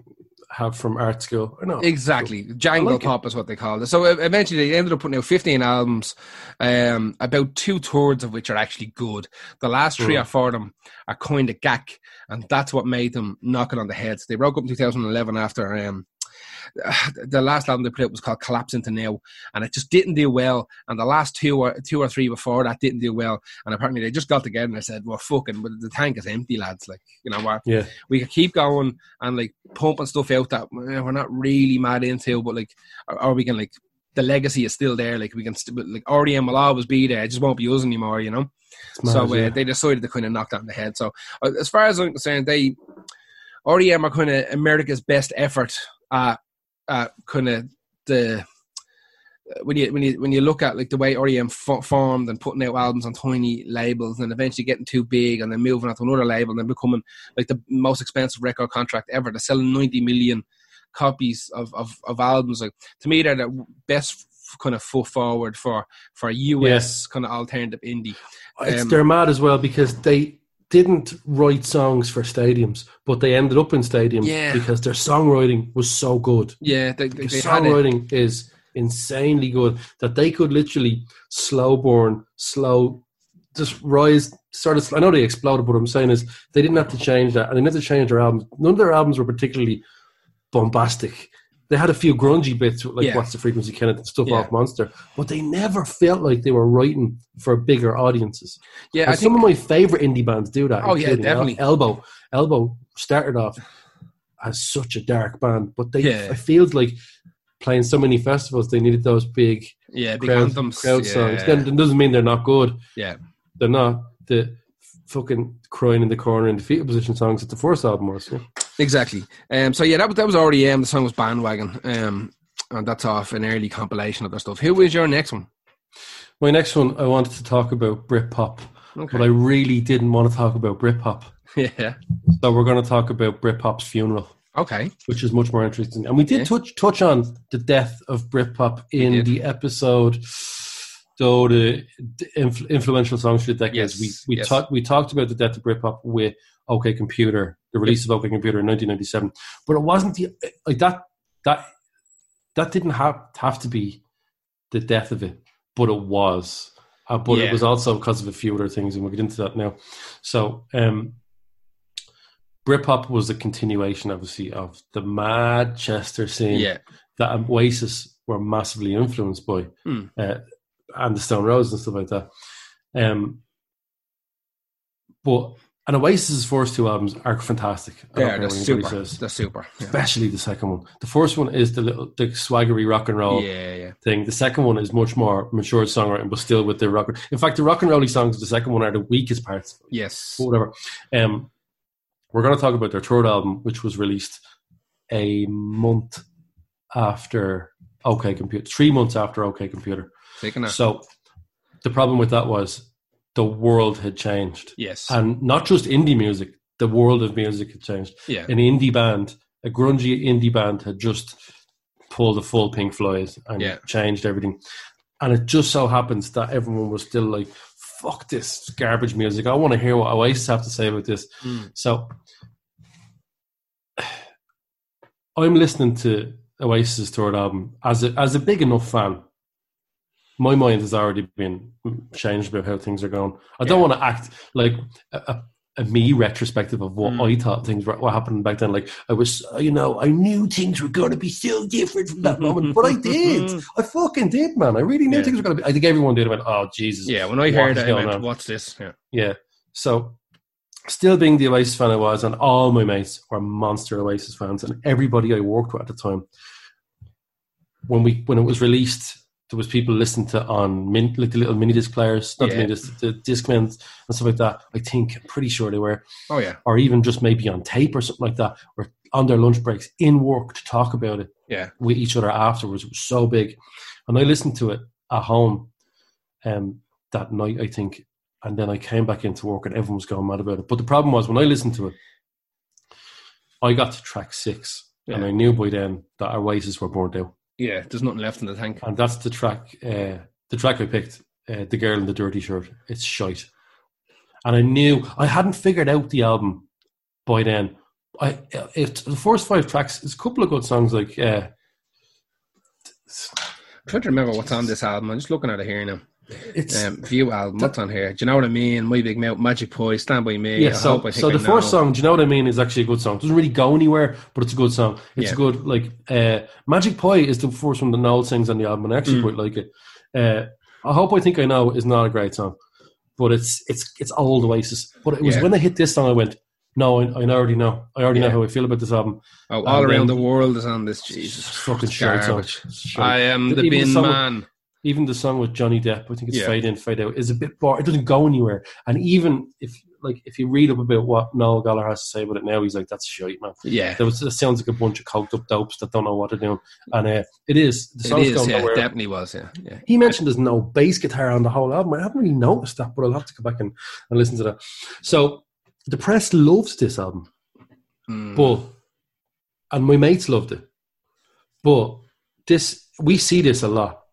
have from art school. I know. Exactly, jangle like pop is what they called it. So eventually, they ended up putting out fifteen albums, um, about two thirds of which are actually good. The last three Mm. or four of them are kind of gack, and that's what made them knock it on the heads. They broke up in 2011 after um, <sighs> the last album they put out was called Collapse into Now, and it just didn't do well. And the last two or two or three before that didn't do well. And apparently, they just got together and they said, "We're fucking, but the tank is empty, lads. Like, you know what? Yeah. we could keep going and like pumping stuff out that we're not really mad into, but like, or, or we can like the legacy is still there. Like we can st- like REM will always be there. It just won't be us anymore, you know. Mad, so uh, yeah. they decided to kind of knock that on the head. So uh, as far as I'm concerned, they REM are kind of America's best effort at, at kind of the when you when you when you look at like the way REM formed and putting out albums on tiny labels and eventually getting too big and then moving on to another label and then becoming like the most expensive record contract ever. They're selling 90 million copies of, of, of albums. Like to me, they're the best kind of foot forward for for US Yes. kind of alternative indie. It's, Um, they're mad as well because they didn't write songs for stadiums, but they ended up in stadiums Yeah. because their songwriting was so good. Yeah, they, they, Their they songwriting is insanely good that they could literally slow burn, slow, just rise. Sort of. I know they exploded, but what I'm saying is they didn't have to change that, and they didn't have to change their albums. None of their albums were particularly bombastic. They had a few grungy bits, like Yeah. "What's the Frequency," Kenneth, and stuff Yeah. off Monster, but they never felt like they were writing for bigger audiences. Yeah, I some of my favorite indie bands do that. Oh, yeah, including El- definitely. Elbow, Elbow started off as such a dark band, but they Yeah. it feels like playing so many festivals, they needed those big yeah, big crowd, anthems. crowd yeah. songs. Then it doesn't mean they're not good. Yeah. They're not the fucking crying in the corner in the fetal position songs that the first album was. Yeah. Exactly. Um, so yeah, that was that was REM. The song was Bandwagon. Um, and that's off an early compilation of their stuff. Who is your next one? My next one, I wanted to talk about Britpop, Okay. but I really didn't want to talk about Britpop. <laughs> yeah. So we're going to talk about Britpop's funeral. Okay. which is much more interesting. And we did Yeah. touch touch on the death of Britpop in the episode. So the, the influ- influential songs for the decades. Yes, We we yes. talked we talked about the death of Britpop with OK Computer, the release of OK Computer in 1997. But it wasn't the like that that that didn't have have to be the death of it, but it was. Uh, but Yeah. it was also because of a few other things, and we'll get into that now. So, um, Britpop was a continuation, obviously, of the Manchester scene Yeah. that Oasis were massively influenced by, Hmm. uh, and the Stone Roses and stuff like that. Um, but and Oasis's first two albums are fantastic. I don't Yeah, they're super. They're super. Yeah. Especially the second one. The first one is the little the swaggery rock and roll yeah, yeah. thing. The second one is much more mature songwriting, but still with the rock. In fact, the rock and rolly songs of the second one are the weakest parts. Yes. But whatever. Um, we're going to talk about their third album, which was released a month after OK Computer, three months after OK Computer. Taking. So the problem with that was the world had changed, Yes. and not just indie music. The world of music had changed. yeah. An indie band, a grungy indie band, had just pulled the full Pink Floyd and Yeah. changed everything. And it just so happens that everyone was still like, "Fuck this garbage music! I want to hear what Oasis have to say about this." Mm. So <sighs> I'm listening to Oasis' third album as a as a big enough fan. My mind has already been changed about how things are going. I don't Yeah. want to act like a, a, a me retrospective of what Mm. I thought things were what happened back then. Like I was, you know, I knew things were going to be so different from that moment, but I did. <laughs> I fucking did, man. I really knew Yeah. things were going to be. I think everyone did. I went, oh Jesus, Yeah. When I heard it, I went, on? "What's this?" Yeah. yeah. So, still being the Oasis fan I was, and all my mates were monster Oasis fans, and everybody I worked with at the time, when we when it was released there was people listening to on min, like the little mini disc players, not the mini disc, the Discmans and stuff like that. I think, I'm pretty sure they were, Oh yeah, or even just maybe on tape or something like that, or on their lunch breaks in work to talk about it yeah. with each other afterwards. It was so big, and I listened to it at home, um, that night I think, and then I came back into work and everyone was going mad about it. But the problem was when I listened to it, I got to track six, and I knew by then that our Oasis were burnt out, Yeah, there's nothing left in the tank. and that's the track. Uh, the track I picked, uh, "The Girl in the Dirty Shirt." It's shite, and I knew I hadn't figured out the album by then. I if the first five tracks, there's a couple of good songs like. Uh, I'm trying to remember what's on this album. I'm just looking at it here now. It's Um, view album. What's on here? Do you know what I mean? My Big Mouth, Magic Boy, Stand by Me. Yeah, I so, hope I so I the first know. song, do you know what I mean, is actually a good song. It doesn't really go anywhere, but it's a good song. It's Yeah. a good, like, uh, Magic Pie is the first one that Noel sings on the album, and I actually Mm. quite like it. Uh, I Hope I Think I Know is not a great song, but it's it's it's old Oasis. But it was Yeah. when I hit this song, I went, no, I, I already know. I already Yeah. know how I feel about this album. Oh, all around the world is on this. Jesus, fucking garbage. I am The- the, the bin man. Even the song with Johnny Depp, I think it's Yeah. Fade In, Fade Out, is a bit boring. It doesn't go anywhere. And even if like if you read up about what Noel Gallagher has to say about it now, he's like, "That's shite, man." Yeah, There was, it sounds like a bunch of coked up dopes that don't know what they're doing, and uh, it is. The song's is. going Yeah, nowhere. definitely was. Yeah, yeah. He mentioned there's no bass guitar on the whole album. I haven't really noticed that, but I'll have to go back and, and listen to that. So the press loves this album, Mm. but and my mates loved it, but this we see this a lot.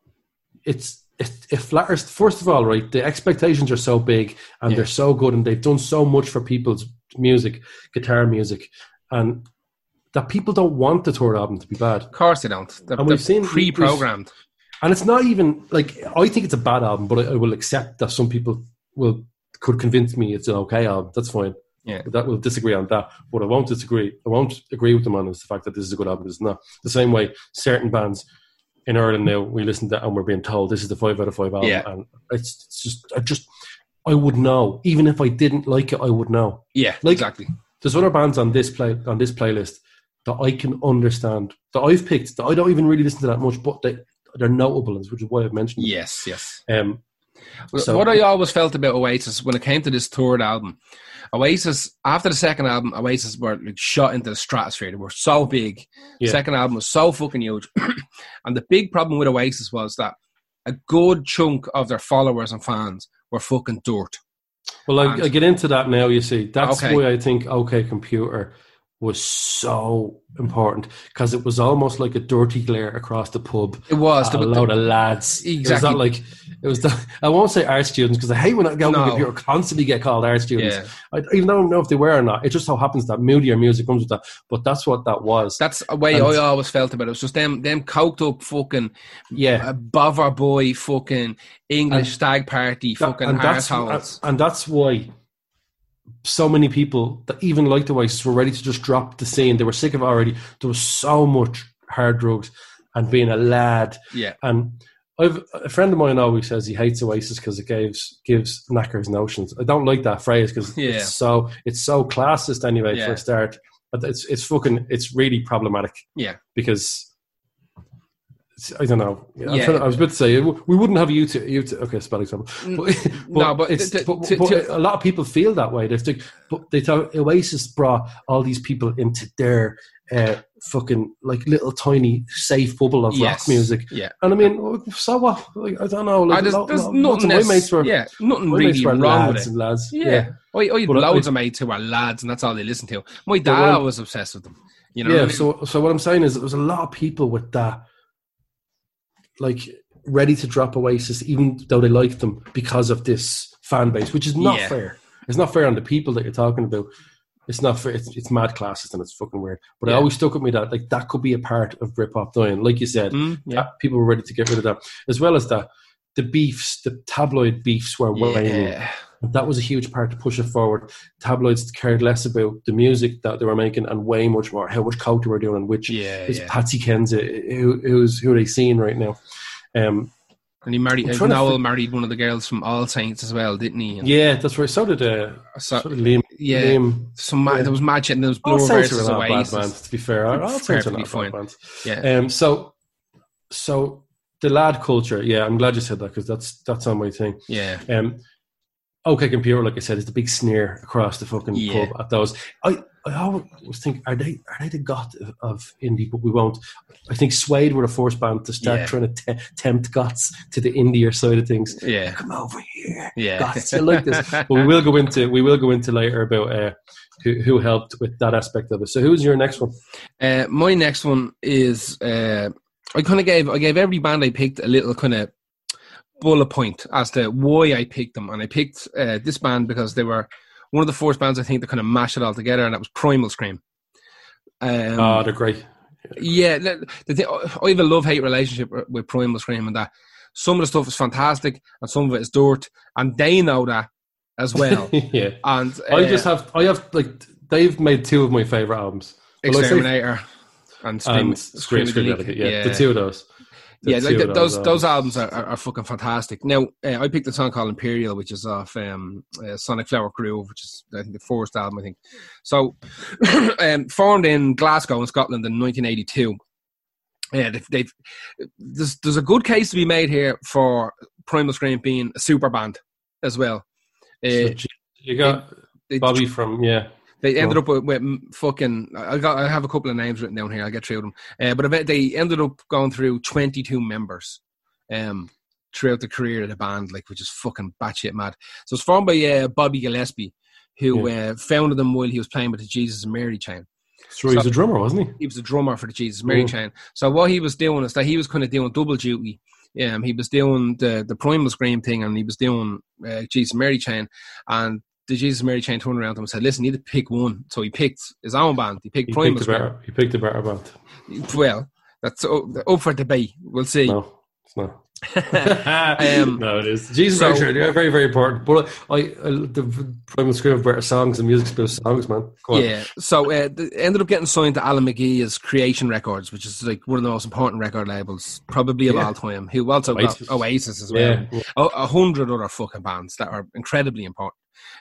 It's it, it flatters. First of all, right, the expectations are so big and Yeah. they're so good, and they've done so much for people's music, guitar music, and that people don't want the third album to be bad. of course they don't. They're, And we've seen- pre-programmed. And it's not even like I think it's a bad album, but I, I will accept that some people will could convince me it's an okay album. That's fine. Yeah. But that will disagree on that. but I won't disagree, I won't agree with them on is the fact that this is a good album. It's not the same way certain bands in Ireland now we listen to and we're being told this is the five out of five album, Yeah. and it's, it's just I just I would know even if I didn't like it, I would know. Yeah, Like- exactly. There's other bands on this play on this playlist that I can understand that I've picked that I don't even really listen to that much, but they they're notable, ones, which is why I've mentioned. them. Yes, yes. Um, So- what I always felt about Oasis when it came to this third album, Oasis after the second album, Oasis were like shot into the stratosphere. They were so big. The Yeah. second album was so fucking huge, <clears throat> and the big problem with Oasis was that a good chunk of their followers and fans were fucking dirt. well, I, And- I get into that now. You see, that's Okay. why I think OK Computer was so important because it was almost like a dirty glare across the pub. It was the, a load of lads. It was Exactly. not like it was. The, I won't say art students because I hate when I go No. computer constantly get called art students. yeah. I even don't know if they were or not. It just so happens that moodier music comes with that. But that's what that was. That's a way And- I always felt about it. It was just them, them coked up fucking yeah. uh, bother boy, fucking English And- stag party, That- fucking and that's arseholes. and that's why so many people that even liked the Oasis were ready to just drop the scene. They were sick of it already. There was so much hard drugs and being a lad. Yeah, And I've a friend of mine always says he hates Oasis because it gives gives knackers notions. I don't like that phrase because Yeah. it's so it's so classist anyway Yeah. for a start. But it's it's fucking it's really problematic. Yeah. because. it's- I don't know. Yeah. trying- I was about to say we wouldn't have you to you to okay spell example. But, No, but it's, to- but, to- but to- a lot of people feel that way. They think, but they thought Oasis brought all these people into their uh, fucking like little tiny safe bubble of yes. rock music. Yeah, And I mean, so what? Like, I don't know. Like, Ah, there's, lo- there's lo- nothing. of my mates were, yeah, nothing really were wrong with it. and lads. Yeah, I, I had But I- loads of mates who were lads, and that's all they listened to. My dad was obsessed with them. You know, yeah. I mean? So, so what I'm saying is, there was a lot of people with that, like, ready to drop Oasis, even though they liked them because of this fan base, which is not Yeah. fair. It's not fair on the people that you're talking about. It's not fair. It's, it's mad classes and it's fucking weird. But I Yeah. always stuck with me that like that could be a part of Britpop dying, like you said. Mm, yeah, people were ready to get rid of that, as well as that the beefs, the tabloid beefs were waning. yeah, That was a huge part to push it forward. Tabloids cared less about the music that they were making and way much more how much coke they were doing and which yeah. is yeah. Patsy Kensit, who, who's who are they seeing right now? Um, And he married. Uh, Noel married one of the girls from All Saints as well, didn't he? And yeah, that's right. So did uh, so, so did Liam. yeah, Liam. some ma- yeah. there was magic and there was All Blur Saints are not bad bands. To be fair, all Saints are not fine. bad bands. Yeah, Um, so, so the lad culture. Yeah, I'm glad you said that because that's that's on my thing. Yeah. Um, OK Computer, like I said, is the big sneer across the fucking Yeah. pub at those. I, I always think, are they are they the goth of, of indie? But we won't. I think Suede were the first band to start Yeah. trying to te- tempt goths to the indie side of things. Yeah. Come over here, Yeah. goths. You like this? <laughs> but we will go into we will go into later about uh, who who helped with that aspect of it. So who's your next one? Uh, my next one is uh, I kind of gave I gave every band I picked a little kind of bullet point as to why I picked them, and I picked uh, this band because they were one of the first bands I think that kind of mashed it all together, and that was Primal Scream. Um, oh, they're great. yeah, the, I have a love hate relationship with Primal Scream, and that some of the stuff is fantastic, and some of it is dirt, and they know that as well. <laughs> yeah, and I uh, just have I have like they've made two of my favorite albums. I Exterminator and Scream, and Scream, Screamadelica, Delicate, yeah, the two of those. Yeah, like of th- those those albums are, are, are fucking fantastic. Now, uh, I picked a song called Imperial, which is off um, uh, Sonic Flower Groove, which is I think the first album. I think so. <coughs> um, formed in Glasgow, in Scotland, in 1982. Yeah, they've, they've there's there's a good case to be made here for Primal Scream being a super band as well. Uh, gee, you got they, Bobby from yeah. They ended up with, with fucking. I got. I have a couple of names written down here. I'll get through them. Uh, but they ended up going through 22 members, um, throughout the career of the band, like which is fucking batshit mad. So it's formed by uh, Bobby Gillespie, who uh, founded them while he was playing with the Jesus and Mary chain. So he was a drummer, wasn't he? He was a drummer for the Jesus and Mary Mm. chain. So what he was doing is that he was kind of doing double duty. Um, he was doing the the Primal Scream thing, and he was doing uh, Jesus and Mary chain, and. The Jesus Mary chain turned around to him and said, "Listen, you need to pick one." So he picked his own band. He picked He picked, better, he picked a better band. Well, that's up, up for debate. We'll see. No, it's not. <laughs> Um, no, it is. Jesus, so- very, very important. But I, I the Primal Scream have better songs and music's better songs, man. Yeah. So uh, ended up getting signed to Alan McGee as Creation Records, which is like one of the most important record labels, probably of Yeah. all time. Who also Oasis. got Oasis as well. yeah. A, a hundred other fucking bands that are incredibly important.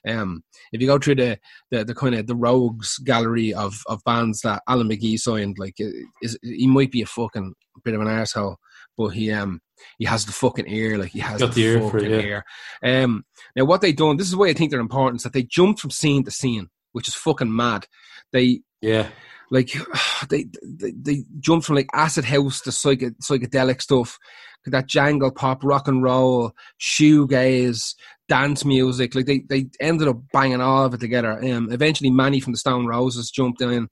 Um, if you go through the the, the kind of the rogues gallery of, of bands that Alan McGee signed, like is he might be a fucking bit of an arsehole, but he um he has the fucking ear, like he has Got the, the ear fucking yeah. ear. Um, now what they done, this is why I think they're important, is that they jumped from scene to scene, which is fucking mad. They Yeah. like <sighs> they they, they jumped from like acid house to psych- psychedelic stuff that jangle pop rock and roll shoegaze dance music like they they ended up banging all of it together um eventually Mani from the stone roses jumped in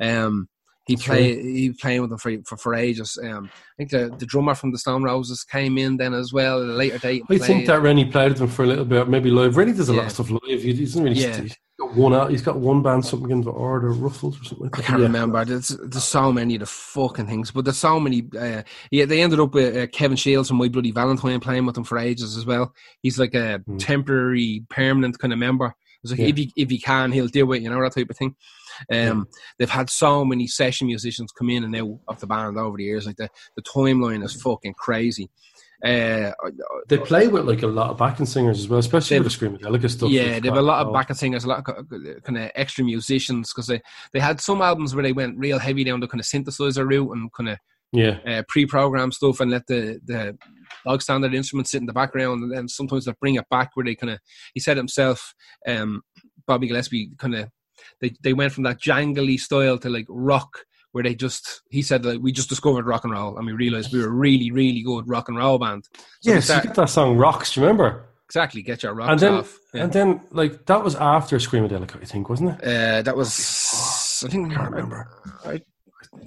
um he played he playing with them for, for for ages um i think the the drummer from the stone roses came in then as well at a later date I think that Reni played with them for a little bit, maybe live. Reni does a lot of stuff live. He doesn't really. Yeah. He's got one out. He's got one band, something in the order, Ruffles or something like I can't Yeah. remember. There's, there's so many of the fucking things, but there's so many. Uh, yeah, they ended up with uh, Kevin Shields and My Bloody Valentine playing with them for ages as well. He's like a Hmm. temporary, permanent kind of member. It's like Yeah. if he if he can, he'll do it. You know that type of thing. Um, they've had so many session musicians come in and out of the band over the years. Like the the timeline is fucking crazy. Uh, They play with like a lot of backing singers as well, especially with the Screamadelica stuff. yeah, They've they a lot of backing singers, a lot of kind of extra musicians because they, they had some albums where they went real heavy down the kind of synthesizer route and kind of Yeah, uh, pre-programmed stuff and let the the dog standard instruments sit in the background, and then sometimes they bring it back where they kind of. He said himself, um, Bobby Gillespie, kind of they they went from that jangly style to like rock. Where they just, he said, like, we just discovered rock and roll, and we realized we were a really, really good rock and roll band. So yes. start- you get that song "Rocks." Do you remember? exactly, get your rocks And then, off. Yeah. and then, like that was after Screamadelica, I think, wasn't it? Uh, that was, I think, I can't remember. I,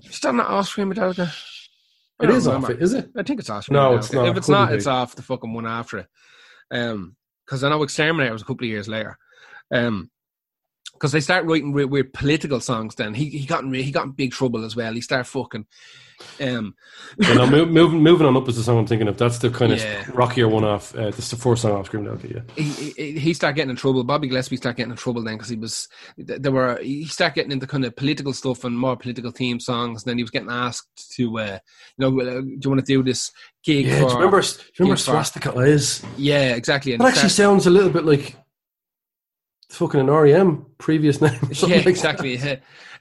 is that not off Screamadelica? I It don't is off it, is it? I think it's off. No, it's not. If it's Couldn't not, be. it's off the fucking one after it. Um, because I know Exterminator was a couple of years later. Um, because they start writing weird, weird political songs. Then he he got in he got in big trouble as well. He started fucking. Um, know, move, moving moving on up is the song I'm thinking of. That's the kind of Yeah. rockier one off. Uh, this is the first song off Screamadelica. Yeah, he, he he started getting in trouble. Bobby Gillespie started getting in trouble then because he was there were he started getting into kind of political stuff and more political theme songs. And then he was getting asked to, uh, you know, uh, do you want to do this gig? yeah. for, Do you remember? Do you remember Swastika Eyes? Yeah, exactly. And That actually started- sounds a little bit like fucking an REM previous <laughs> name. yeah, like exactly. Yeah,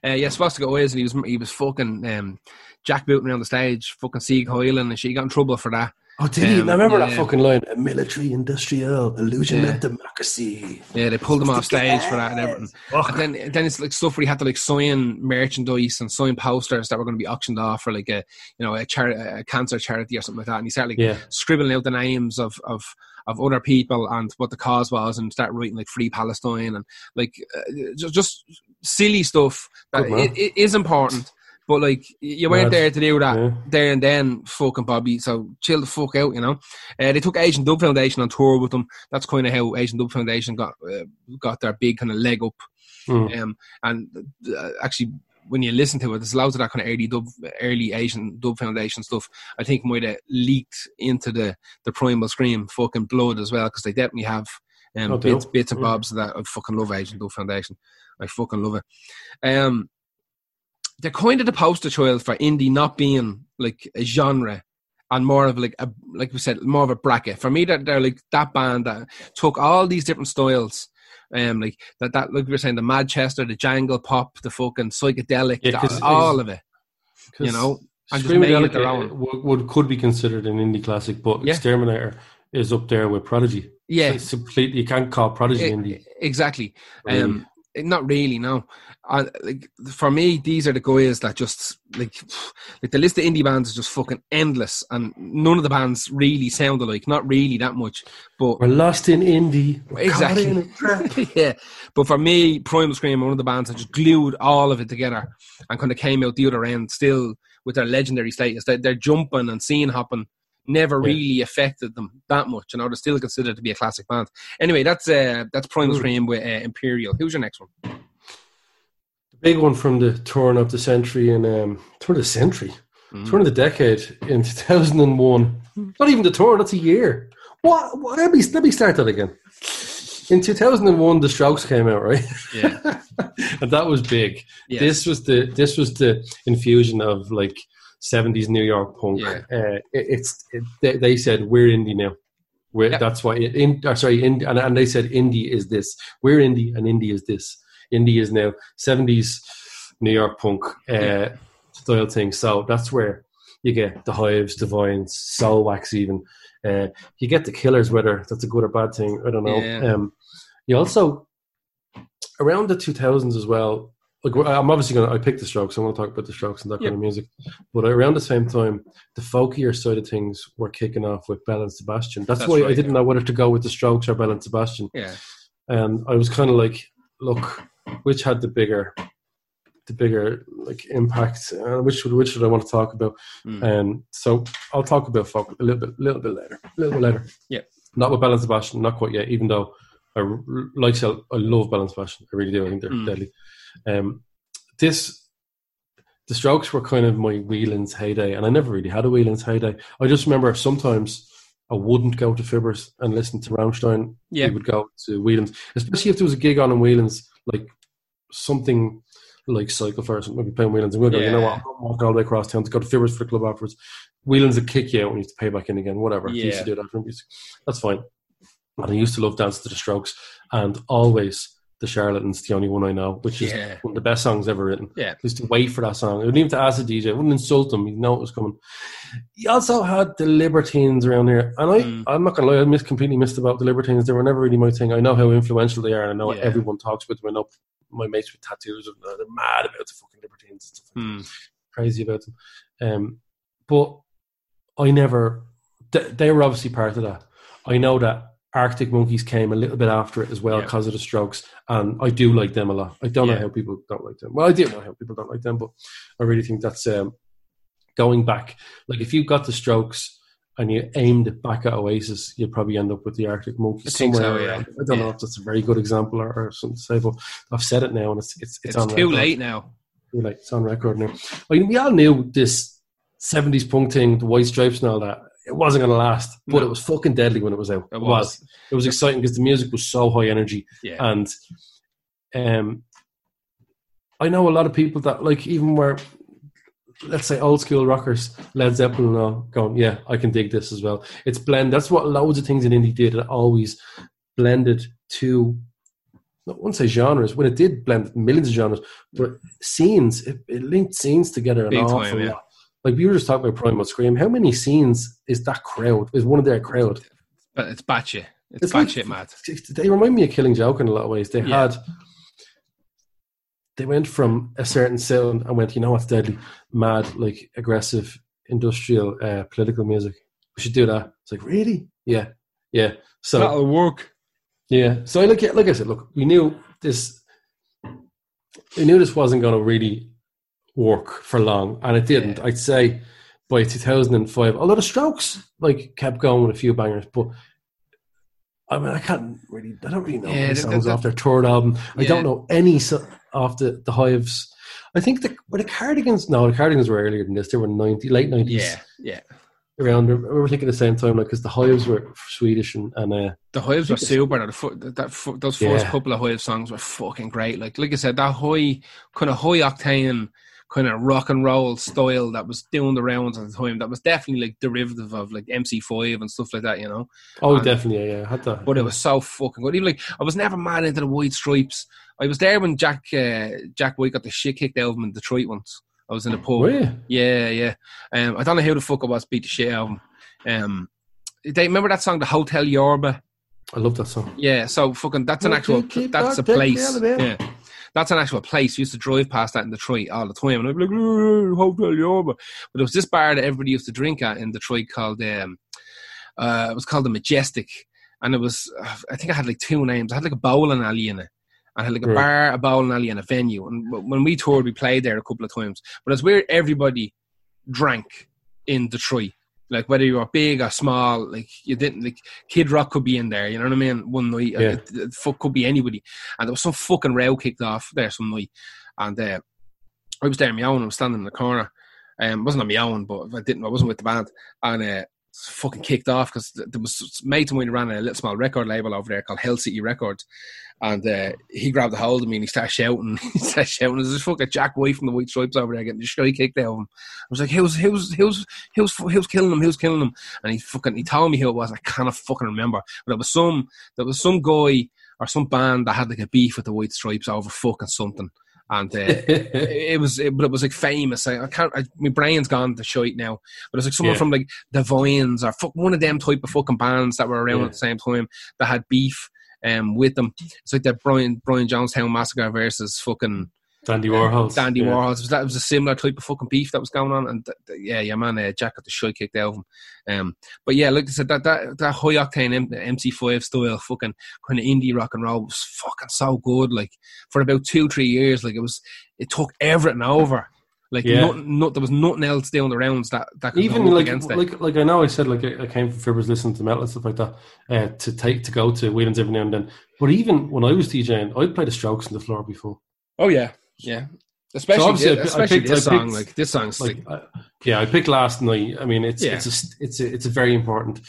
uh, yeah. Swastika Oils, and he was he was fucking um, jackbooting around the stage, fucking Sieg Hoyland, and she got in trouble for that. Oh, did he? Um, I remember yeah. that fucking line. A military industrial illusion Yeah. of democracy. Yeah, they pulled him off stage for that and everything. And then, then it's like stuff where he had to like sign merchandise and sign posters that were going to be auctioned off for like a, you know, a, chari- a cancer charity or something like that. And he started like Yeah. scribbling out the names of of of other people and what the cause was, and start writing like "Free Palestine" and like uh, just, just silly stuff that it, it is important. But like you weren't Mad. there to do that Yeah. there and then, fucking Bobby. So chill the fuck out, you know. Uh, they took Asian Dub Foundation on tour with them. That's kind of how Asian Dub Foundation got uh, got their big kind of leg up. Mm. Um, and uh, actually, when you listen to it, there's loads of that kind of early dub, early Asian Dub Foundation stuff. I think might have leaked into the the Primal Scream fucking blood as well because they definitely have um, Oh, bits bits and bobs of that. I fucking love Asian Dub Foundation. I fucking love it. Um, they're kind of the poster child for indie not being like a genre and more of like a like we said more of a bracket for me that they're like that band that took all these different styles um like that that like we were saying the Manchester the jangle pop the fucking psychedelic Yeah, the- all of it. you know and just Screaming made it Delicate their own would, would could be considered an indie classic, but Yeah. Exterminator is up there with Prodigy. yeah it's completely. You can't call Prodigy e- indie. exactly really. um not really no and like for me these are the guys that just like like the list of indie bands is just fucking endless and none of the bands really sound alike not really that much but We're lost in indie. We're Exactly. in <laughs> yeah, but for me, Primal Scream, are one of the bands that just glued all of it together and kind of came out the other end still with their legendary status. They're jumping and scene hopping never Yeah. really affected them that much, and are still considered to be a classic band. Anyway, that's uh, that's Primal Mm. Scream with uh, Imperial. Who's your next one? Big one from the turn of the century and um, turn of the century, Mm. turn of the decade in <laughs> 2001. Not even the turn. That's a year. What? what let me let me start that again. In 2001, the Strokes came out, right? Yeah, <laughs> and that was big. yeah, This was the this was the infusion of like 70s New York punk. Yeah. Uh, it, it's it, they, they said we're indie now. We're, Yep. That's why it, in, uh, sorry, in, and, and they said indie is this. We're indie and indie is this. Indie is now 70s New York punk uh, Yeah. style thing. So that's where you get the Hives, Divines, Soulwax, even. Uh, you get the Killers, whether that's a good or bad thing. I don't know. Yeah. Um, you also around the 2000s as well. Like I'm obviously going to I picked the Strokes. I want to talk about the Strokes and that kind of music. But around the same time, the folkier side of things were kicking off with Belle and Sebastian. That's, That's why I didn't know whether to go with the Strokes or Belle and Sebastian. yeah. And I was kind of like, look, which had the bigger, the bigger like impact? Uh, which which should I want to talk about? Mm. And so I'll talk about folk a little bit, little bit later, a little bit later. Yeah. Not with Belle and Sebastian, not quite yet. Even though i like, I love Belle and Sebastian, I really do. I think they're Mm. deadly. Um, this, the Strokes were kind of my Whelan's heyday, and I never really had a Whelan's heyday. I just remember sometimes I wouldn't go to Fibbers and listen to Rammstein. Yeah. We would go to Whelan's, especially if there was a gig on in Whelan's, like something like Cycle First, maybe playing Whelan's, and we'll go, you know what, I'll walk all the way across town to go to Fibbers for the club afterwards. Whelan's would kick you out and you have to pay back in again, whatever. They used to do that for music. That's fine. And I used to love Dance to the Strokes, and always The Charlatans, the only one I know, which is Yeah. one of the best songs ever written. Yeah. Used to wait for that song. I wouldn't even to ask the DJ. I wouldn't insult him. He'd know it was coming. You also had the Libertines around here. And I, Mm. I'm not going to lie, I miss, completely missed about the Libertines. They were never really my thing. I know how influential they are, and I know Yeah. everyone talks about them. I know my mates with tattoos, and they're mad about the fucking Libertines and stuff like Hmm. crazy about them. Um, but I never. They, they were obviously part of that. I know that Arctic Monkeys came a little bit after it as well Yeah. because of the Strokes, and I do like them a lot. I don't Yeah. know how people don't like them. Well, I do know how people don't like them, but I really think that's um, going back. Like if you got the Strokes and you aimed it back at Oasis, you'd probably end up with the Arctic Monkeys I think so, somewhere. yeah. I don't know if that's a very good example or, or something to say, but I've said it now, and it's it's it's, It's, on too record late now. too late. It's on record now. I mean, we all knew this 70s punk thing, the white stripes and all that. It wasn't going to last, but No. it was fucking deadly when it was out. It It was. was. It was exciting because the music was so high energy. Yeah. And um, I know a lot of people that, like, even where, let's say, old school rockers, Led Zeppelin, all, going, yeah, I can dig this as well. It's blend. That's what loads of things in indie did. It always blended two I wouldn't say genres, when it did blend millions of genres, but scenes, it, it linked scenes together an Big awful time, yeah. lot. Like we were just talking about Primal Scream. How many scenes is that crowd? Is one of their crowd? But it's batshit. It's, It's like- batshit mad. They remind me of Killing Joke in a lot of ways. They Yeah. had, they went from a certain sound and went, you know what's deadly, mad, like aggressive, industrial, uh, political music. We should do that. It's like really, yeah, yeah. So That'll work. yeah. So I look at like I said, look, we knew this we knew this wasn't gonna really work for long, and it didn't. Yeah. I'd say by two thousand and five, a lot of strokes like kept going with a few bangers, but I mean I can't really I don't really know Yeah, any songs off their third album. I don't know any so- off the, the hives. I think the were the cardigans no, the cardigans were earlier than this. They were ninety late nineties Yeah, yeah. around we were thinking the same time, like because the hives were Swedish and, and uh The hives were super. The that, that those first Yeah. couple of hive songs were fucking great. Like like I said, that high kind of high octane kind of rock and roll style that was doing the rounds at the time. That was definitely like derivative of like MC5 and stuff like that. You know. oh And- definitely yeah, yeah. I had that. but it was so fucking good. Even like I was never mad into the White Stripes. I was there when Jack uh, Jack White got the shit kicked out of him in Detroit once. I was in a pub. Yeah, yeah. Um, I don't know who the fuck it was beat the shit out of him. Um, they remember that song, the Hotel Yorba. I love that song. Yeah, so fucking that's an actual that's a place. Yeah. That's an actual place. We used to drive past that in Detroit all the time, and I'd be like, "Oh, Hotel Yorba. But there was this bar that everybody used to drink at in Detroit called um, uh, it was called the Majestic, and it was uh, I think I had like two names. I had like a bowling alley in it. I had like a Right. bar, a bowling alley, and a venue. And when we toured, we played there a couple of times. But it's where everybody drank in Detroit. Like whether you were big or small, like you didn't like Kid Rock could be in there. You know what I mean? One night, Yeah. it, it fuck could be anybody. And there was some fucking row kicked off there some night, and uh, I was there on my own. I was standing in the corner. Um, it wasn't on my own, but I didn't. I wasn't with the band, and uh, fucking kicked off because there was mates of mine ran a little small record label over there called Hell City Records, and uh, he grabbed a hold of me and he started shouting. <laughs> he started shouting, "There's this fucking Jack White from the White Stripes over there getting the shit kicked out of him." I was like, "Who's who's who's who's who's killing him? Who's killing him?" And he fucking he told me who it was. I of fucking remember, but it was some there was some guy or some band that had like a beef with the White Stripes over fucking something. And uh, <laughs> it was, it, but it was like famous. I, I can't. I, my brain's gone to shite now. But it's like someone Yeah. from like the Vines or fuck, one of them type of fucking bands that were around Yeah. at the same time that had beef um with them. It's like that Brian Brian Jonestown massacre versus fucking Dandy Warhols. Dandy yeah. Warhols. Was that was a similar type of fucking beef that was going on, and th- th- yeah, yeah, man, uh, Jack got the shit kicked out of him. Um, but yeah, like I said, that that that high octane M- MC5 style fucking kind of indie rock and roll was fucking so good. Like for about two three years, like it was, it took everything over. Like Yeah. nothing, no, there was nothing else down the rounds that that could Even like, it. like like I know I said like I I came from Fibbers listening to metal and stuff like that uh, to take to go to Whelan's every now and then. But even when I was DJing, I'd play the Strokes on the floor before. oh yeah, yeah. Especially, obviously I thi- pi- I especially picked- I this song, like this song's like, Like uh, yeah, I picked last night. I mean, it's Yeah. it's a it's a it's a very important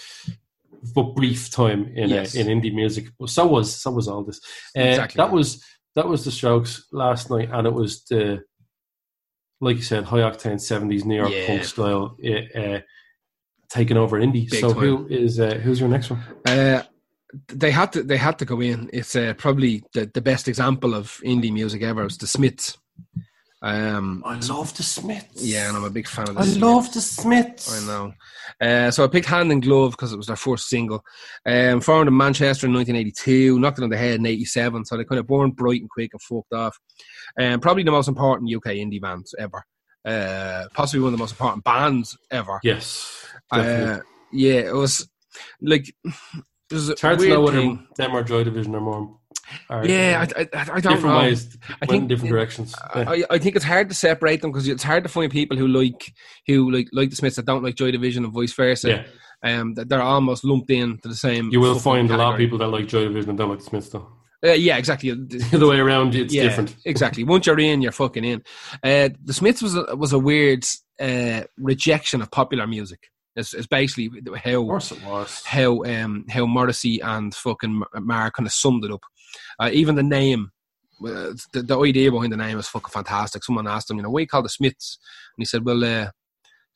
but brief time in Yes. uh, in indie music. But so was so was all this. Uh, Exactly, That was that was the Strokes last night, and it was the like you said, high octane seventies New York Yeah. punk style. Uh, uh, taking over indie. Big so time. who is uh, who's your next one? They had to they had to go in. It's uh, probably the, the best example of indie music ever. It's the Smiths. Um, I love the Smiths. yeah, and I'm a big fan of the I Smiths. love the Smiths. I know. Uh, so I picked Hand and Glove because it was their first single. Um, formed in Manchester in 1982, knocked it on the head in 87. So they kind of born bright and quick and fucked off. Um, probably the most important UK indie band ever. Uh, possibly one of the most important bands ever. Yes. Uh, yeah, it was like a it's hard to know whether thing. them or Joy Division are more. Are, Yeah, I, I, I don't different know. ways. I think- in different directions. Yeah. I, I think it's hard to separate them because it's hard to find people who like who like like the Smiths that don't like Joy Division and vice versa. yeah, Um, that they're almost lumped in to the same. you will find a lot of people that like Joy Division and don't like the Smiths though. Uh, yeah, exactly. The other way around, it's yeah, different. <laughs> exactly. Once you're in, you're fucking in. Uh, the Smiths was a, was a weird uh, rejection of popular music. It's, it's basically Of how course, it was. how um how Morrissey and fucking Mark kind of summed it up. Uh, even the name, uh, the, the idea behind the name is fucking fantastic. Someone asked him, you know, what you call the Smiths? And he said, well, uh,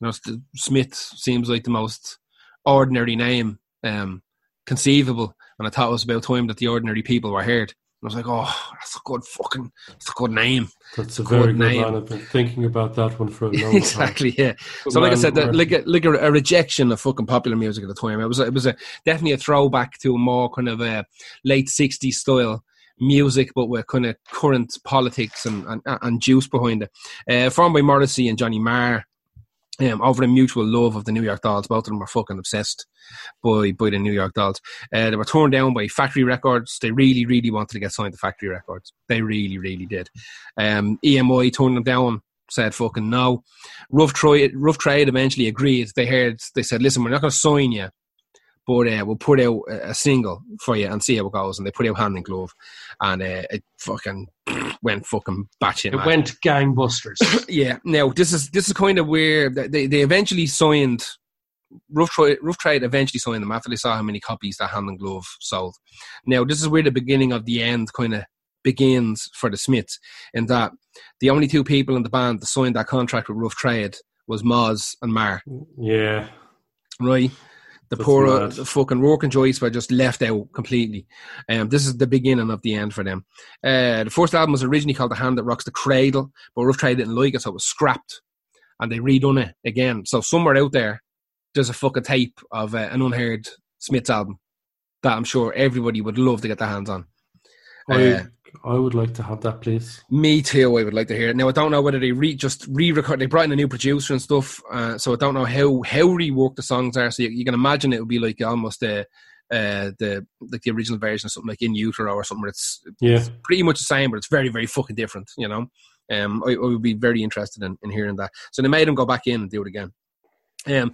you know, the Smith seems like the most ordinary name um, conceivable. And I thought it was about time that the ordinary people were heard. I was like, oh, that's a good fucking, that's a good name. That's a Good very good name. one. I've been thinking about that one for a <laughs> long time. exactly, yeah. Good So, like I said, that, like a, like a, a rejection of fucking popular music at the time. It was it was a definitely a throwback to a more kind of a late '60s style music, but with kind of current politics and and, and juice behind it. Uh, formed by Morrissey and Johnny Marr. Um, over a mutual love of the New York Dolls, both of them were fucking obsessed by by the New York Dolls. Uh, they were torn down by Factory Records. They really, really wanted to get signed to Factory Records. They really, really did. Um, EMI turned them down. Said fucking no. Rough Trade, Rough Trade eventually agreed. They heard. They said, "Listen, we're not going to sign you, but uh, we'll put out a, single for you and see how it goes." And they put out Hand in Glove, and uh, it fucking <sniffs> went fucking batshit. It mad. went gangbusters. <laughs> Yeah. Now this is this is kind of where they they eventually signed. Rough Trade, Rough Trade eventually signed them after they saw how many copies that Hand and Glove sold. Now this is where the beginning of the end kind of begins for the Smiths, in that the only two people in the band that signed that contract with Rough Trade was Moz and Marr. yeah. Right. The That's poor mad. the fucking Rourke and Joyce were just left out completely. Um, this is the beginning of the end for them. Uh, the first album was originally called The Hand That Rocks the Cradle, but Rough Trade didn't like it, so it was scrapped. And they redone it again. So somewhere out there, there's a fucking tape of uh, an unheard Smiths album that I'm sure everybody would love to get their hands on. Uh, I would like to have that, please. me too. I would like to hear it. Now I don't know whether they re just re-record. They brought in a new producer and stuff, uh, so I don't know how how reworked the songs are. So you, you can imagine it would be like almost a. Uh, the like the original version of something like in utero or something. where It's Yeah. pretty much the same, but it's very very fucking different. You know, um, I, I would be very interested in, in hearing that. So they made him go back in and do it again. Um,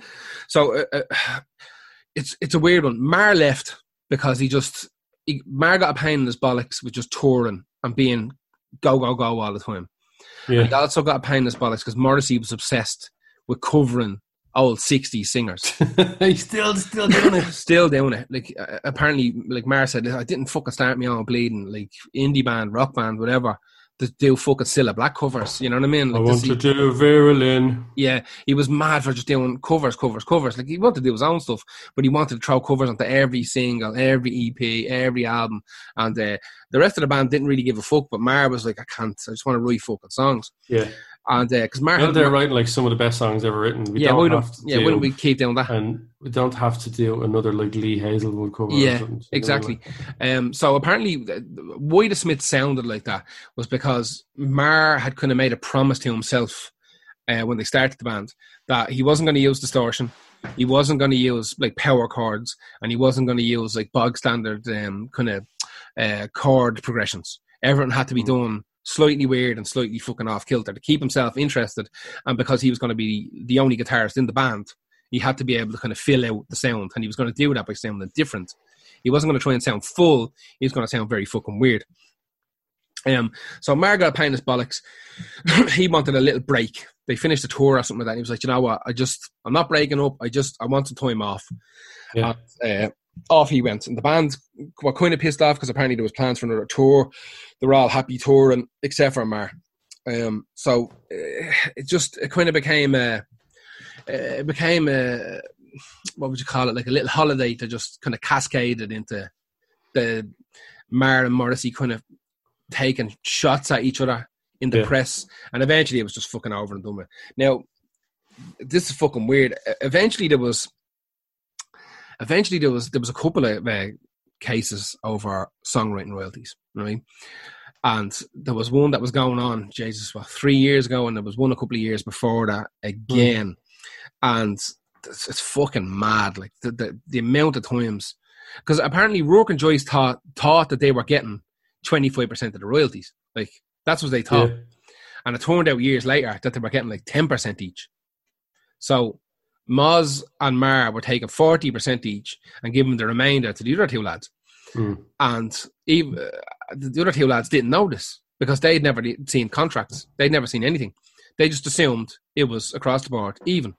so uh, uh, <sighs> it's it's a weird one. Marr left because he just he, Marr got a pain in his bollocks with just touring and being go go go all the time. Yeah. He also got a pain in his bollocks because Morrissey was obsessed with covering old 60s singers. <laughs> He's still still doing it. <laughs> Still doing it. Like, uh, apparently, like Marr said, I didn't fucking start me on bleeding. Like, indie band, rock band, whatever, to do fucking Cilla Black covers. You know what I mean? I Like, want this- to do Verlin. yeah, he was mad for just doing covers, covers, covers. Like, he wanted to do his own stuff, but he wanted to throw covers onto every single, every EP, every album. And uh, the rest of the band didn't really give a fuck, but Marr was like, I can't, I just want to write fucking songs. Yeah. And because Marr Well, they're writing like some of the best songs ever written. We yeah, don't why have don't, to yeah, do, why don't we keep doing that? and we don't have to do another like Lee Hazlewood cover. Yeah, exactly. like- Um, so apparently, why the Smiths sounded like that was because Marr had kind of made a promise to himself uh, when they started the band that he wasn't going to use distortion, he wasn't going to use like power chords, and he wasn't going to use like bog standard um, kind of uh, chord progressions. Everything had to be Mm. done slightly weird and slightly fucking off kilter to keep himself interested, and because he was going to be the only guitarist in the band. He had to be able to kind of fill out the sound, and he was going to do that by sounding different. He wasn't going to try and sound full. He was going to sound very fucking weird. Um, so pain his bollocks. <clears throat> he wanted a little break. They finished the tour or something like that. And he was like, you know what? I just, I'm not breaking up. I just, I want some time off. Yeah. And, uh, off he went. And the band were kind of pissed off because apparently there was plans for another tour. They were all happy touring, except for Marr. Um, so uh, it just, it kind of became a, uh, it became a, what would you call it? Like a little holiday to just kind of cascaded into the Marr and Morrissey kind of taking shots at each other in the Yeah. press, and eventually it was just fucking over and done with. Now, this is fucking weird. Eventually there was, eventually there was there was a couple of uh, cases over songwriting royalties, right? And there was one that was going on, Jesus, what three years ago, and there was one a couple of years before that again, and it's, it's fucking mad. Like the the, the amount of times, because apparently Rourke and Joyce thought thought that they were getting twenty five percent of the royalties. Like that's what they thought. Yeah. And it turned out years later that they were getting like 10% each. So Moz and Marr were taking 40% each and giving the remainder to the other two lads. Mm. And even, uh, the other two lads didn't know this because they'd never seen contracts. They'd never seen anything. They just assumed it was across the board, even.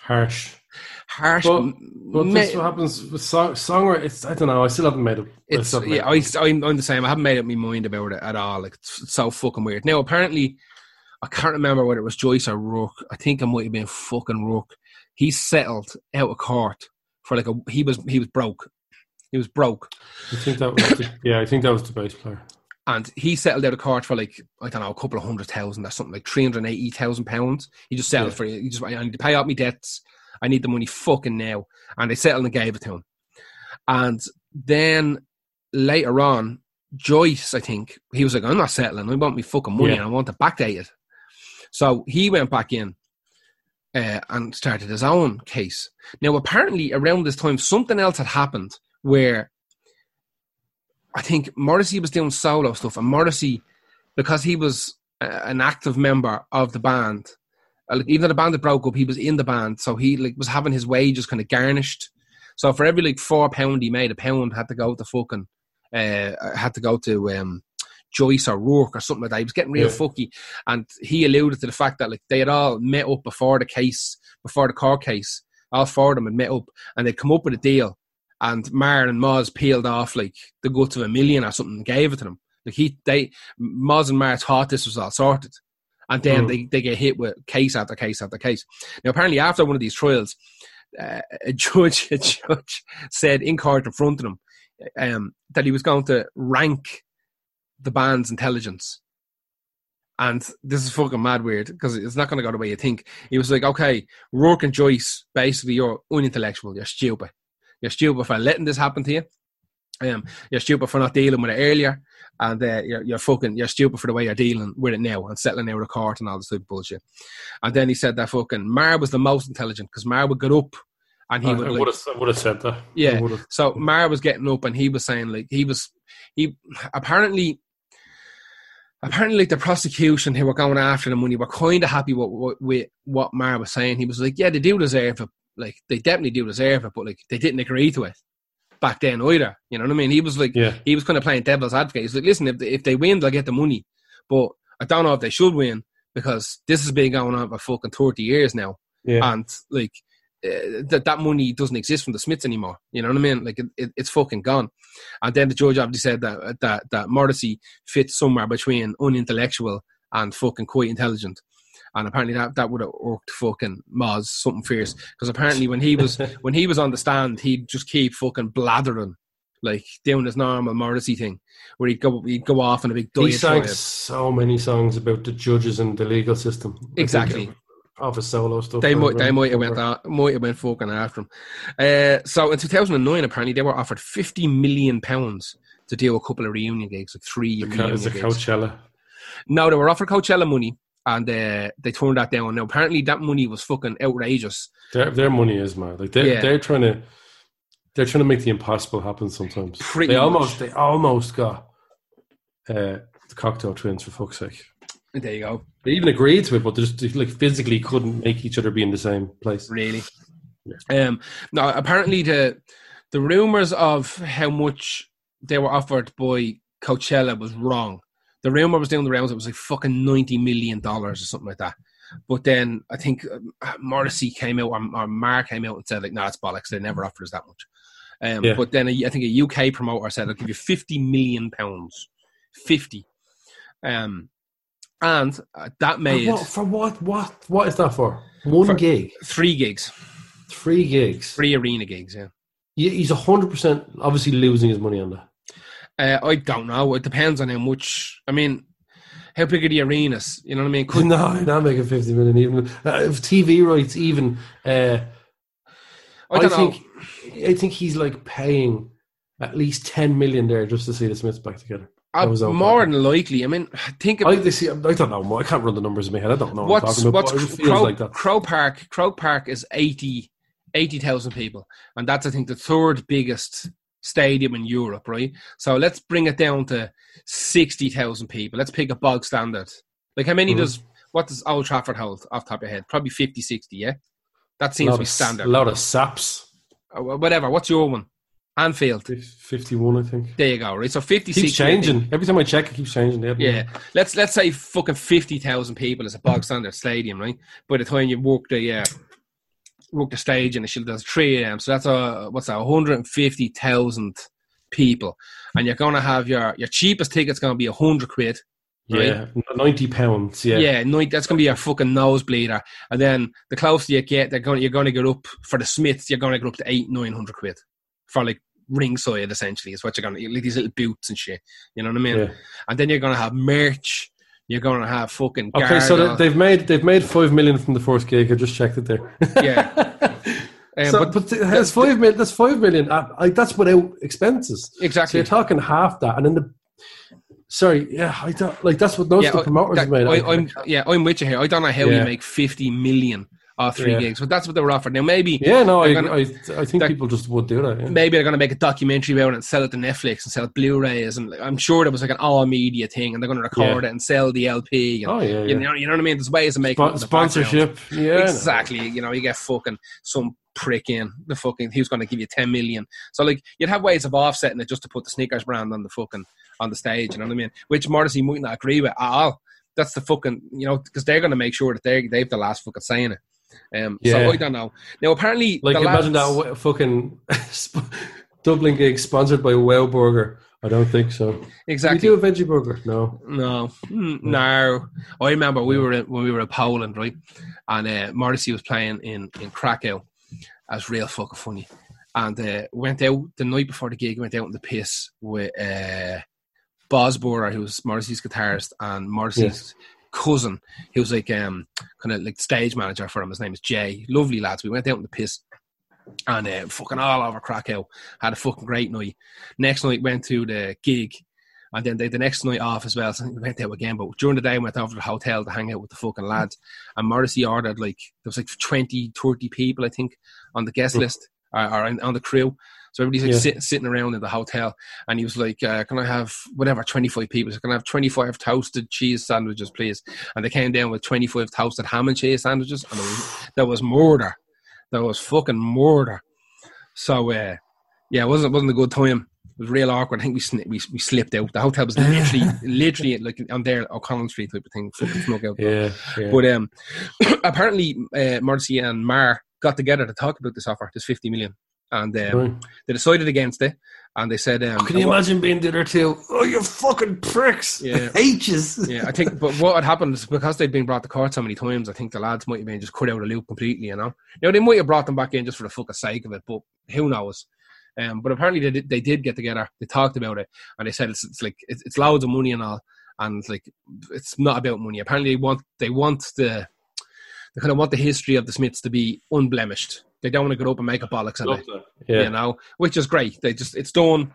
Harsh. Harsh. But- But ma- this what happens with song, songwriting. It's, I don't know. I still haven't made it. I It's haven't yeah, made I, I'm, I'm the same. I haven't made up my mind about it at all. Like it's, it's so fucking weird. Now apparently, I can't remember whether it was Joyce or Rourke. I think it might have been fucking Rourke. He settled out of court for like a he was he was broke, He was broke. I think that was the, yeah, I think that was the bass player. And he settled out of court for like, I don't know, a couple of hundred thousand or something, like 380,000 pounds. He just settled Yeah. for it. He just, I need to pay out my debts. I need the money fucking now. And they settled and gave it to him. And then later on, Joyce, I think, he was like, I'm not settling. I want me fucking money Yeah. and I want to backdate it. So he went back in uh, and started his own case. Now, apparently, around this time, something else had happened where I think Morrissey was doing solo stuff, and Morrissey, because he was uh, an active member of the band, uh, like, even though the band had broke up, he was in the band, so he like was having his wages kind of garnished. So for every like four pound he made, a pound had to go to fucking uh, had to go to um, Joyce or Rourke or something like that. He was getting real Yeah. fucky, and he alluded to the fact that like they had all met up before the case, before the court case. All four of them had met up, and they'd come up with a deal. And Marr and Moz peeled off like the guts of a million or something, and gave it to them. Like he, they, Moz and Marr thought this was all sorted, and then Mm. they, they get hit with case after case after case. Now, apparently, after one of these trials, uh, <laughs> a judge, a judge said in court in front of him um, that he was going to rank the band's intelligence. And this is fucking mad weird because it's not going to go the way you think. He was like, okay, Rourke and Joyce, basically, you're unintellectual, you're stupid. You're stupid for letting this happen to you. Um, you're stupid for not dealing with it earlier, and uh, you're, you're fucking you're stupid for the way you're dealing with it now and settling out of court and all this type of bullshit. And then he said that fucking Marr was the most intelligent because Marr would get up and he I, would I like, would have I would have said that. Yeah. So Marr was getting up and he was saying like he was he apparently apparently like the prosecution who were going after them when he were kind of happy with, with, with what Marr was saying. He was like, yeah, they do deserve it. Like they definitely do deserve it, but like they didn't agree to it back then either. You know what I mean? He was like yeah, he was kind of playing devil's advocate. He's like, listen, if they, if they win, they'll get the money, but I don't know if they should win because this has been going on for fucking thirty years now yeah. and like uh, that that money doesn't exist from the Smiths anymore. You know what I mean? Like it, it, it's fucking gone. And then the judge obviously said that that that Morrissey fits somewhere between unintellectual and fucking quite intelligent. And apparently that, that would have worked fucking Moz something fierce because apparently when he was <laughs> when he was on the stand he'd just keep fucking blathering like doing his normal Morrissey thing where he'd go he'd go off on a big he sang so many songs about the judges and the legal system. Exactly. Off his solo stuff. They might, they might have went, out, might have went fucking after him. Uh, so in 2009, apparently they were offered 50 million pounds to do a couple of reunion gigs, like three The, reunion gigs. Coachella. No, they were offered Coachella money, and uh, they turned that down. Now apparently that money was fucking outrageous. Their their money is mad. Like they're Yeah. they're trying to they're trying to make the impossible happen sometimes. Pretty they much. almost they almost got uh, the Cocteau Twins for fuck's sake. There you go. They even agreed to it, but they just like physically couldn't make each other be in the same place. Really. Um, now apparently the the rumors of how much they were offered by Coachella was wrong. The rumor was down the rounds; it was like fucking ninety million dollars or something like that. But then I think um, Morrissey came out or, or Mark came out and said like, "No, it's bollocks. They never offered us that much." Um, Yeah. But then a, I think a UK promoter said, "I'll give you fifty million pounds, 50. Um, and uh, that For made what, for what? What? What is that for? One For- gig, three gigs, three gigs. three arena gigs. Yeah. Yeah, he's hundred percent obviously losing his money on that. Uh, I don't know. It depends on how much. I mean, how big are the arenas? You know what I mean? Could, no, not making fifty million even. Uh, if TV rights, even. Uh, I know. think I think he's like paying at least ten million there just to see the Smiths back together. Uh, I was more than likely. I mean, think I, of they see, I don't know. I can't run the numbers in my head. I don't know what what's I'm talking about. what's but it feels Croke, like that. Croke Park. Croke Park is 80 80,000 people, and that's I think the third biggest stadium in Europe. Right. So let's bring it down to sixty thousand people. Let's pick a bog standard. Like how many Mhm. does what does Old Trafford hold off the top of your head? Probably 50, 60, Yeah, that seems to be standard. A lot of saps. Uh, whatever. What's your one? Anfield. Fifty-one, I think. There you go. Right. So fifty. Keeps 60, I changing every time I check. It keeps changing. Yeah, Yeah, let's let's say fucking fifty thousand people is a bog standard stadium, right? By the time you walk the uh, walk the stage and the shit, that's three a.m. So that's a what's that? One hundred and fifty thousand people, and you're gonna have your your cheapest ticket's gonna be a hundred quid. Right. yeah, ninety pounds. Yeah, Yeah, no, that's gonna be your fucking nosebleeder, and then the closer you get, they're going you're gonna get up for the Smiths. You're gonna get up to eight nine hundred quid for like ringside essentially is what you're gonna like these little boots and shit. You know what I mean? Yeah. And then you're gonna have merch. You're gonna have fucking Okay, so they- they've made they've made five million from the first gig. I just checked it there. Yeah. <laughs> Um, so, but but, that's five million. That's five million. uh, like, that's without expenses. So exactly. you're talking half that, and then the. Sorry, yeah, I don't like that's what most of the I- promoters that- made. I, am yeah, I'm with you here. I don't know how you Yeah. make 50 million off three Yeah. gigs, but that's what they were offered. Now maybe yeah, no, I, gonna- I, I think people just would do that. Yeah. maybe they're going to make a documentary about it and sell it to Netflix and sell it Blu-rays, and like, I'm sure there was like an all media thing, and they're going to record Yeah. it and sell the LP. And, Oh yeah, you know, you know what I mean? There's ways of making background. sponsorship. Yeah, no. exactly. You know, you get fucking some prick in the fucking who's going to give you 10 million. So like you'd have ways of offsetting it just to put the sneakers brand on the fucking on the stage. You know what I mean? Which Morrissey might not agree with at all. That's the fucking you know because they're going to make sure that they they've the last fucking saying it. Um, Yeah. So I don't know. Now apparently, Like the imagine lads- that fucking <laughs> Dublin gig sponsored by Wow Burger. I don't think so. Exactly. we do a veggie burger? No. No, Mm, no. I remember we were in, when we were in Poland, right? And uh, Morrissey was playing in in Krakow. That's real fucking funny. And uh, went out the night before the gig. Went out in the piss with uh, Boz Boorer, who was Morrissey's guitarist, and Morrissey's cousin, who was like um kind of like stage manager for him. His name is Jay. Lovely lads. We went out in the piss. And uh, fucking all over Krakow. Had a fucking great night. Next night went to the gig and then they, the next night off as well. So we went out again. But during the day, we went over to the hotel to hang out with the fucking lads. And Morrissey ordered like, there was like 20, 30 people, I think, on the guest Mm. list or, or on, the crew. So everybody's like Yeah. sit, sitting around in the hotel. And he was like, uh, Can I have whatever, 25 people? So can I have 25 toasted cheese sandwiches, please? And they came down with 25 toasted ham and cheese sandwiches. And there was, there was murder. There was fucking murder. So, uh, yeah, it wasn't, wasn't a good time. It was real awkward. I think we sni- we, we slipped out. The hotel was literally <laughs> literally like on there O'Connell Street type of thing. Fucking snuck out. Yeah. yeah. But um, <coughs> apparently, uh, Morrissey and Marr got together to talk about this offer, this fifty million, and um, Right. they decided against it. And they said, um, Can you what- imagine being other two? Oh, you fucking pricks! Yeah. <laughs> H's. Yeah, I think, but what had happened is because they'd been brought to court so many times, I think the lads might have been just cut out of the loop completely, you know. Now, they might have brought them back in just for the fucking sake of it, but who knows? Um, but apparently they did, they did get together, they talked about it, and they said it's, it's like, it's, it's loads of money and all, and it's like, it's not about money. Apparently they want, they want the, they kind of want the history of the Smiths to be unblemished. They don't want to go up and make a bollocks of it, Yeah. you know, which is great. They just, it's done.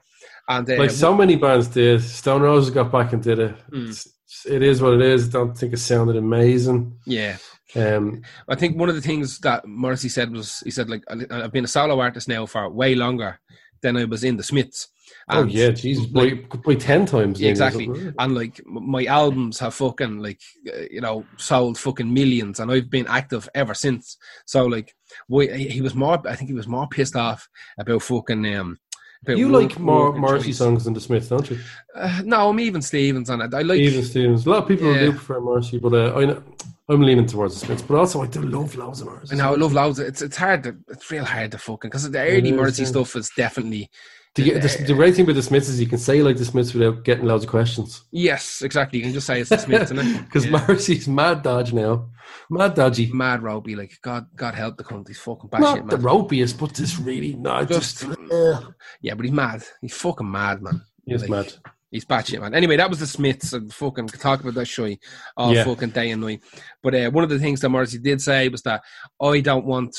And uh, Like so many bands did. Stone Roses got back and did it. Mm. It's- what it is. I don't think it sounded amazing. yeah, Um, I think one of the things that Morrissey said was he said like I've been a solo artist now for way longer than I was in the Smiths. Oh And- yeah, Jesus, by, by ten times. Yeah, exactly. And like my albums have fucking like uh, you know sold fucking millions, and I've been active ever since. So like, why he was more. I think he was more pissed off about fucking um. About You work- like more Morrissey songs than the Smiths, don't you? Uh, no, I'm even Stevens on it. I like. Even Stevens. A lot of people Yeah. do prefer Morrissey, but uh, I know, I'm leaning towards the Smiths. But also, I do love loads of Morrissey. I know I love loads. Of, it's it's hard to it's real hard to fucking because the early Morrissey stuff is definitely The, the, the great thing with the Smiths is you can say like the Smiths without getting loads of questions. yes, exactly. You can just say it's the Smiths? Because <laughs> Yeah. Morrissey's mad dodge now. Mad dodgy. mad Roby, like God, God help the cunt. He's fucking Not the ropiest, but this really not Just- just. Ugh. yeah, but he's mad. He's fucking mad, man. He's Like, mad. He's batshit, man. Anyway, that was the Smiths and fucking talk about that shy all Yeah. fucking day and night. But uh, one of the things that Morrissey did say was that I don't want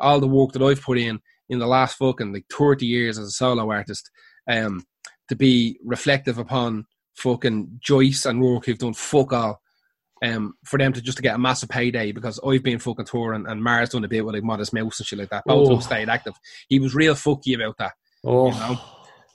all the work that I've put in in the last fucking like thirty years as a solo artist, um, to be reflective upon fucking Joyce and Rourke who've done fuck all. Um, for them to just to get a massive payday because I've been fucking touring and Marr's done a bit with like Modest Mouse and shit like that. Both of them Oh. stayed active. He was real fucky about that. Oh. You know?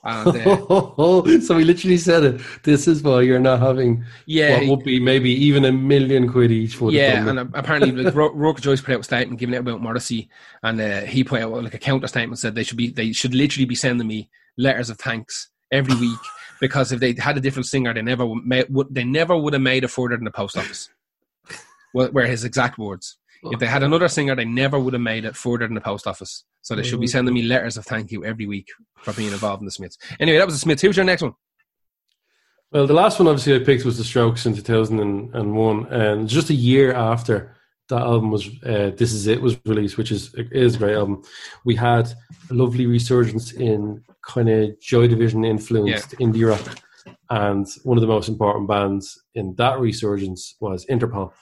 And uh, <laughs> so he literally said it. This is why you're not having yeah, what would be maybe even a million quid each for Yeah, and apparently, like Ro- <laughs> Rourke Joyce put out a statement giving it about Morrissey, and uh, he put out like a counter statement said they should be they should literally be sending me letters of thanks every week <laughs> because if they had a different singer, they never would, would they never would have made it further than the post office. well, were his exact words. If they had another singer, they never would have made it further than the post office. So they should be sending me letters of thank you every week for being involved in the Smiths. Anyway, that was the Smiths. Who's your next one? Well, the last one obviously I picked was the Strokes in 2001, and just a year after that album was uh, "This Is It" was released, which is is a great album. We had a lovely resurgence in kind of Joy Division influenced indie rock, and one of the most important bands in that resurgence was Interpol.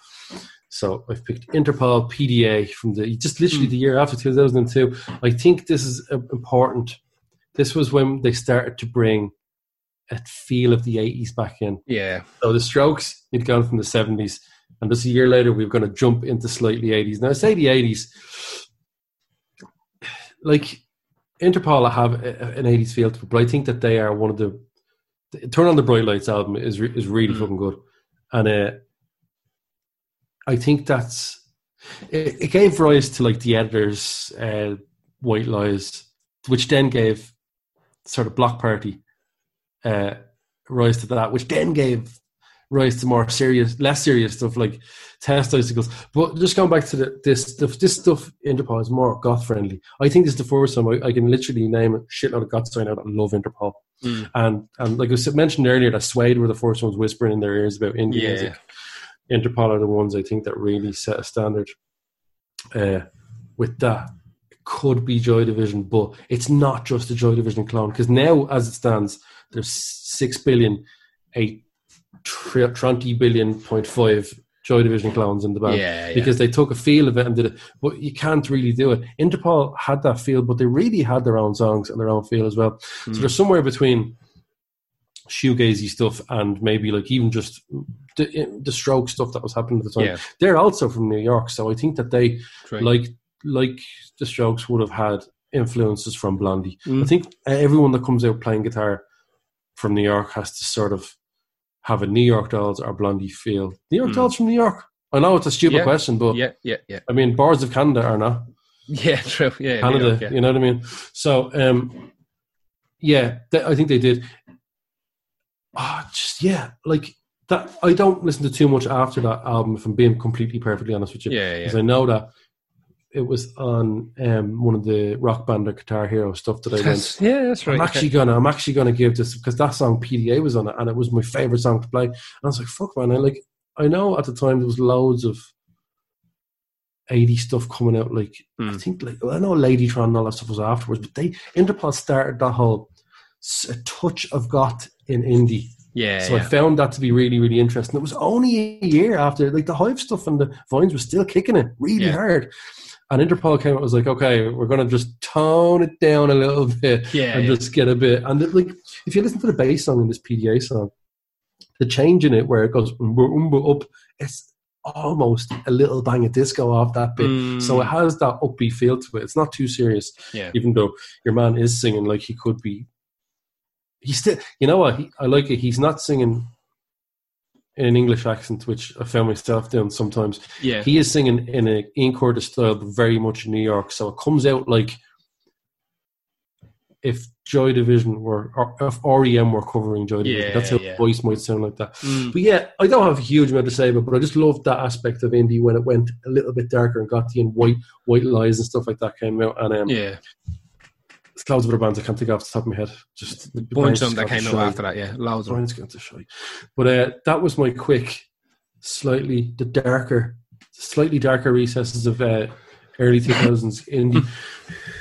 So I've picked Interpol PDA from the just literally the year after 2002. I think this is uh, important. This was when they started to bring a feel of the 80s back in. Yeah. So the Strokes had gone from the 70s, and just a year later, we are going to jump into slightly 80s. Now, I say the 80s, like Interpol have a- an 80s feel to but I think that they are one of the. Turn on the Bright Lights album is is really Mm. fucking good, and uh, I think that's it, it gave rise to like the editors' uh, White Lies, which then gave sort of Bloc Party uh, rise to that, which then gave rise to more serious, less serious stuff like test icicles. But just going back to the, this stuff, this stuff Interpol is more goth friendly. I think this is the first time I, I can literally name a shitload of goths I know that love Interpol. Mm. And and like I mentioned earlier, that Suede were the first ones whispering in their ears about indie Yeah. music. Interpol are the ones I think that really set a standard. Uh, with that, it could be Joy Division, but it's not just a Joy Division clone because now, as it stands, there's six billion, eight twenty billion point five Joy Division clones in the band Yeah. yeah. because they took a feel of it and did it. But you can't really do it. Interpol had that feel, but they really had their own songs and their own feel as well. So they're somewhere between shoegazy stuff and maybe like even just the, the stroke stuff that was happening at the time. Yeah. They're also from New York, so I think that they Right. like like the Strokes would have had influences from Blondie. Mm. I think everyone that comes out playing guitar from New York has to sort of have a New York Dolls or Blondie feel. New York Mm. Dolls from New York. I know it's a stupid Yeah. question, but yeah, yeah, yeah. I mean, Boards of Canada are not Yeah, <laughs> true. Yeah, Canada. York, yeah. You know what I mean? So, um, yeah, th- I think they did. Ah, just yeah, like that. I don't listen to too much after that album. If I'm being completely perfectly honest with you, Yeah, because yeah. I know that it was on um, one of the Rock Band or Guitar Hero stuff that I went. Yeah, that's right. I'm actually gonna, I'm actually gonna give this because that song PDA was on it, and it was my favorite song to play. And I was like, "Fuck, man!" I like, I know at the time there was loads of 80 stuff coming out. Like, I Hmm. think, like, I know Ladytron and all that stuff was afterwards, but they Interpol started that whole a touch of goth in indie. Yeah, So I found that to be really, really interesting. It was only a year after, like the Hive stuff and the Vines were still kicking it really Yeah. hard. And Interpol came out and was like, okay, we're going to just tone it down a little <laughs> bit yeah, and yeah. just get a bit. And it, like, if you listen to the bass song in this PDA song, the change in it where it goes umba, umba, up, it's almost a little bang of disco off that bit. Mm, So it has that upbeat feel to it. It's not too serious, yeah. even though your man is singing like he could be. He's still, you know what? He, I like it. He's not singing in an English accent, which I found myself doing sometimes. yeah. He is singing in a Ian Curtis style, but very much New York. So it comes out like if Joy Division were, or if REM were covering Joy Division. Yeah, That's how yeah. the voice might sound like that. Mm, But yeah, I don't have a huge amount to say about it, but I just loved that aspect of indie when it went a little bit darker and got the in white white lies and stuff like that came out. And um, yeah. Clouds of other bands I can't think of off the top of my head. Just the Bunch of them that came out after that, yeah. Loads of them. To shy. But uh, that was my quick, slightly the darker, slightly darker recesses of uh, early <laughs> 2000s indie.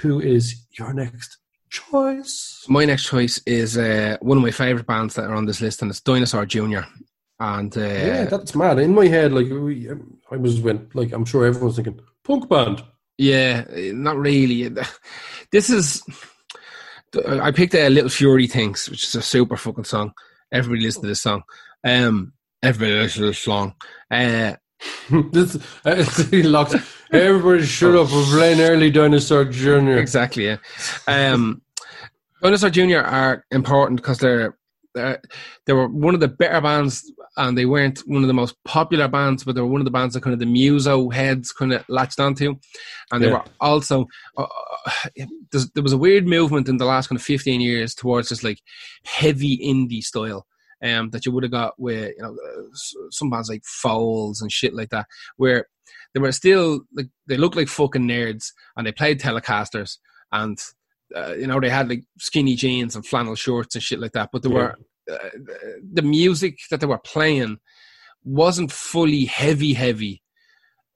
Who is your next choice? My next choice is uh, one of my favourite bands that are on this list, and it's Dinosaur Jr. And uh, yeah, that's mad. In my head, like we, I was when, like I'm sure everyone's thinking punk band. Yeah, not really. <laughs> This is. I picked a Little Fury Things, which is a super fucking song. Everybody listen to this song. Um, everybody listen to this song. Uh, <laughs> this uh, <laughs> locked. Everybody, shut up! We're playing early dinosaur Junior. exactly. Yeah. Um, Dinosaur Junior are important because they're, they're they were one of the better bands, and they weren't one of the most popular bands, but they were one of the bands that kind of the muso heads kind of latched onto, and they Yeah. were also. Uh, there was a weird movement in the last kind of 15 years towards this like heavy indie style. Um, that you would have got with you know uh, some bands like Foals and shit like that, where they were still like they looked like fucking nerds and they played Telecasters and uh, you know they had like skinny jeans and flannel shorts and shit like that. But they Yeah. were the music that they were playing wasn't fully heavy, heavy.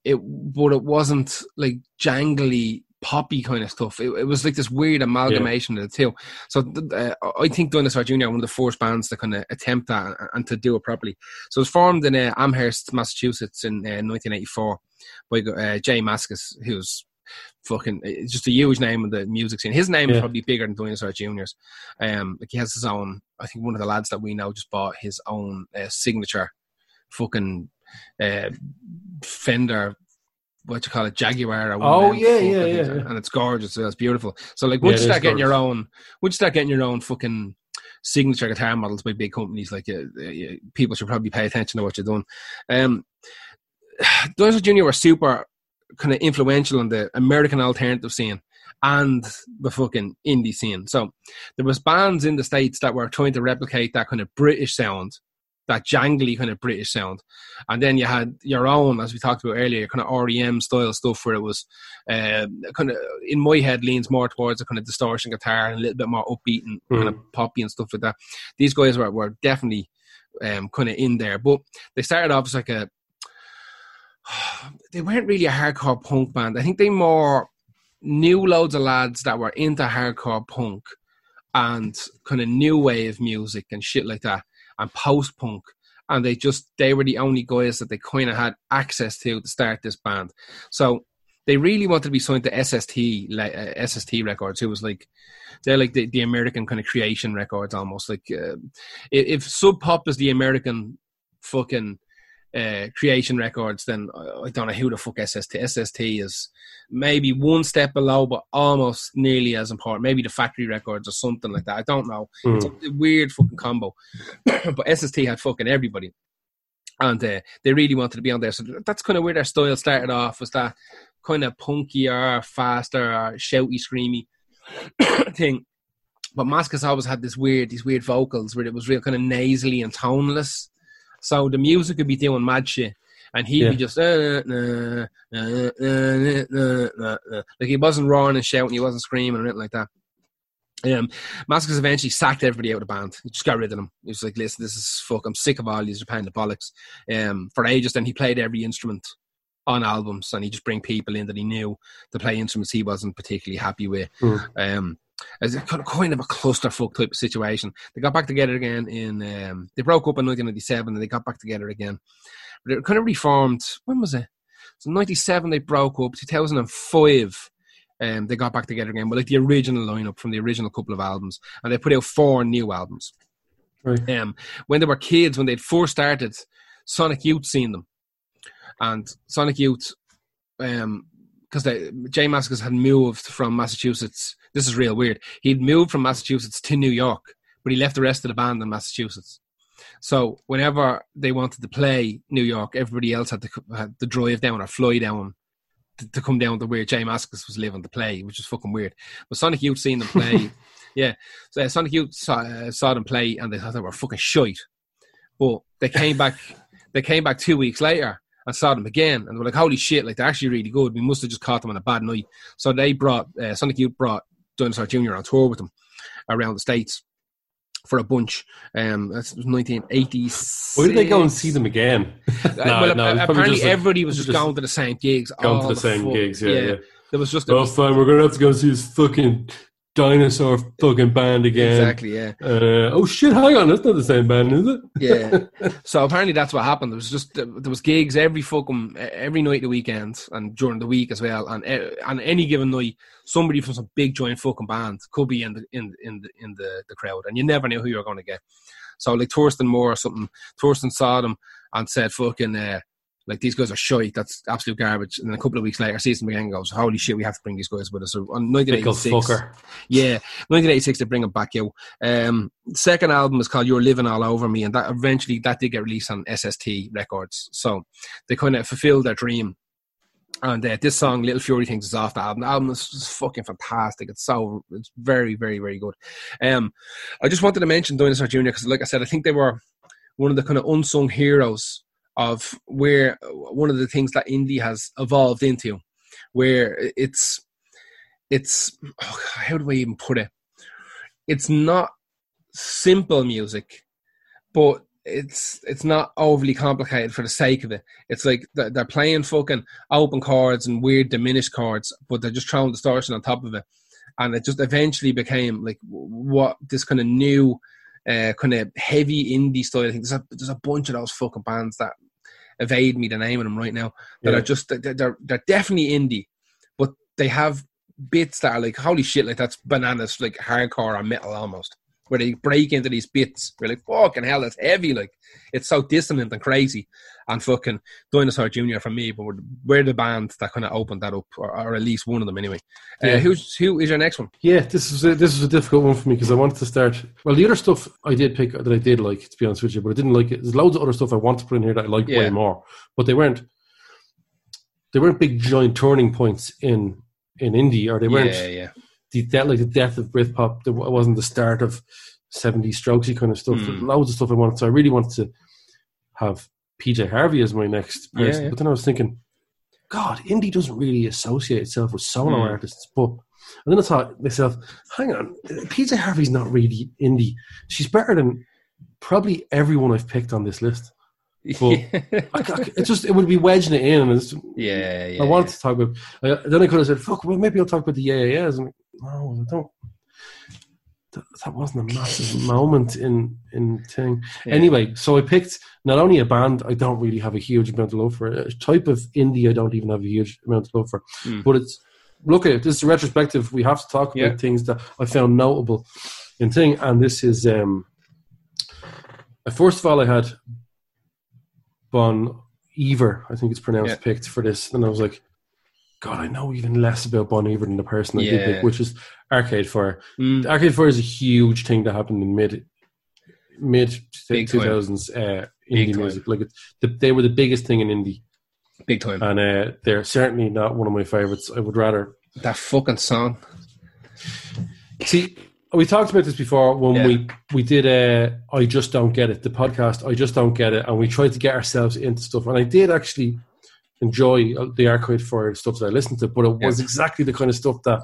it but it wasn't like jangly poppy kind of stuff. It, it was like this weird amalgamation of the two. So uh, I think Dinosaur Jr. one of the first bands to kind of attempt that and to do it properly. So it was formed in uh, Amherst, Massachusetts in uh, 1984 by uh, Jay Mascis, who's fucking it's just a huge name in the music scene. His name yeah. is probably bigger than Dinosaur Jr.'s. Um, like he has his own. I think one of the lads that we know just bought his own uh, signature fucking uh, Fender what you call it, Jaguar. oh yeah, yeah, yeah, and it's gorgeous. It's beautiful. So like, once yeah, you start getting gorgeous. your own, once you start getting your own fucking signature guitar models by big companies, like uh, people should probably pay attention to what you're doing. Um, <sighs> Dinosaur Jr. were super kind of influential in the American alternative scene and the fucking indie scene. So there was bands in the states that were trying to replicate that kind of British sound that jangly kind of British sound. And then you had your own, as we talked about earlier, kind of REM style stuff where it was uh, kind of, in my head, leans more towards a kind of distortion guitar and a little bit more upbeat and mm. kind of poppy and stuff like that. These guys were, were definitely um, kind of in there. But they started off as like a, <sighs> they weren't really a hardcore punk band. I think they more knew loads of lads that were into hardcore punk and kind of new wave music and shit like that and post punk. And they just, they were the only guys that they kind of had access to to start this band. So they really wanted to be signed to SST, like, uh, SST Records, who was like, they're like the, the American kind of creation records almost. Like, uh, if, if Sub Pop is the American fucking uh, creation records, then I don't know who the fuck SST. SST is maybe one step below, but almost nearly as important. Maybe the factory records or something like that. I don't know. Mm. It's a weird fucking combo. <coughs> but SST had fucking everybody. And uh, they really wanted to be on there. So that's kind of where their style started off, was that kind of punkier, faster, shouty, screamy <coughs> thing. But Mascis always had this weird, these weird vocals where it was real kind of nasally and toneless so the music would be doing mad shit. And he'd yeah. be just, uh, uh, uh, like he wasn't roaring and shouting, he wasn't screaming or anything like that. Um, Mascis eventually sacked everybody out of the band. He just got rid of them. He was like, listen, this is fuck, I'm sick of all these, are the bollocks. Um, for ages, then he played every instrument on albums and he just bring people in that he knew to play instruments he wasn't particularly happy with. Mm. Um, as kind of a clusterfuck type of situation. They got back together again in. Um, they broke up in 1997 and they got back together again. But they kind of reformed. When was it? So 97 they broke up. 2005 um, they got back together again. But like the original lineup from the original couple of albums, and they put out four new albums. Right. Um, when they were kids, when they'd first started, Sonic Youth seen them, and Sonic Youth, um, because Jay Mascis had moved from Massachusetts this is real weird. He'd moved from Massachusetts to New York, but he left the rest of the band in Massachusetts. So whenever they wanted to play New York, everybody else had to, had to drive down or fly down to, to come down to where Jay Mascis was living to play, which is fucking weird. But Sonic Youth seen them play. <laughs> yeah, so uh, Sonic Youth saw, uh, saw them play and they thought they were fucking shite. But they came back. they came back two weeks later and saw them again, and they were like, "Holy shit! Like they're actually really good. We must have just caught them on a bad night." So they brought uh, Sonic Youth brought Dinosaur Jr. on tour with them around the States for a bunch. Um, that's 1986. Why did they go and see them again? <laughs> <laughs> no, well, no, apparently everybody was just, just, going to the same gigs. Going to the, the same gigs, yeah, yeah, yeah. There was just last time we're gonna have to go see this fucking dinosaur fucking band again. Exactly, yeah. Uh, oh shit, hang on, that's not the same band, is it? yeah. <laughs> So apparently that's what happened. There was just there was gigs every fucking every night the weekend and during the week as well. And and any given night, somebody from some big giant fucking band could be in the in in the in the, the crowd, and you never knew who you were going to get. So like Thurston Moore or something, Thurston saw them and said, "Fucking." Uh, like these guys are shite. That's absolute garbage. And then a couple of weeks later, season again goes, holy shit, we have to bring these guys with us. So on 1986, yeah, 1986 they bring them back out. Um, second album is called You're Living All Over Me, and that eventually that did get released on SST Records. So they kind of fulfilled their dream. And uh, this song, Little Fury Things, is off the album. The album is fucking fantastic. It's so, it's very, very, very good. Um, I just wanted to mention Dinosaur Jr. because, like I said, I think they were one of the kind of unsung heroes of where one of the things that indie has evolved into, where it's it's oh, how do I even put it? It's not simple music, but it's it's not overly complicated for the sake of it. It's like they're, playing fucking open cards and weird diminished cards, but they're just throwing distortion on top of it, and it just eventually became like what this kind of new, uh, kind of heavy indie style. I think there's a there's a bunch of those fucking bands that evade me the name of them right now that Yeah. are just they're, they're they're definitely indie, but they have bits that are like holy shit, like that's bananas, like hardcore or metal almost. Where they break into these bits, we're like, fucking hell, that's heavy. Like, it's so dissonant and crazy. And fucking Dinosaur Jr. for me, but we're, we're the band that kind of opened that up, or, or at least one of them anyway. Uh, Yeah. who's who is your next one? Yeah, this is a, this is a difficult one for me because I wanted to start. Well, the other stuff I did pick that I did like, to be honest with you, but I didn't like it. There's loads of other stuff I want to put in here that I like Yeah. way more, but they weren't. They weren't big giant turning points in in indie, or they weren't yeah, yeah. The death, like the death of Britpop. Wa- wasn't the start of 70s strokesy kind of stuff. Mm. Loads of stuff I wanted. So I really wanted to have PJ Harvey as my next Yeah, person. yeah. But then I was thinking, God, indie doesn't really associate itself with solo Mm. artists. But and then I thought to myself, hang on, PJ Harvey's not really indie. She's better than probably everyone I've picked on this list. Well, <laughs> I, I, it just it would be wedging it in, and it's, yeah, yeah. I wanted to talk about. I, then I could have said, "Fuck, well, maybe I'll talk about the AAS." And no, I don't. That, that wasn't a massive <laughs> moment in in thing. Yeah. Anyway, so I picked not only a band I don't really have a huge amount of love for, a type of indie I don't even have a huge amount of love for, Mm. but it's look at it. This is a retrospective. We have to talk about Yeah. things that I found notable in thing, and this is um. uh, First of all, I had Bon Iver, I think it's pronounced, Yeah. picked for this, and I was like, God, I know even less about Bon Iver than the person I did pick, which is Arcade Fire. Mm, Arcade Fire is a huge thing that happened in mid mid Big two time. thousands uh, Big indie time. music. Like it, the, they were the biggest thing in indie, big time. and uh, they're certainly not one of my favorites. I would rather that fucking song. see. We talked about this before when Yeah. we we did. Uh, I just don't get it. The podcast. I just don't get it, and we tried to get ourselves into stuff. And I did actually enjoy uh, the Arcade Fire stuff that I listened to, but it was exactly the kind of stuff that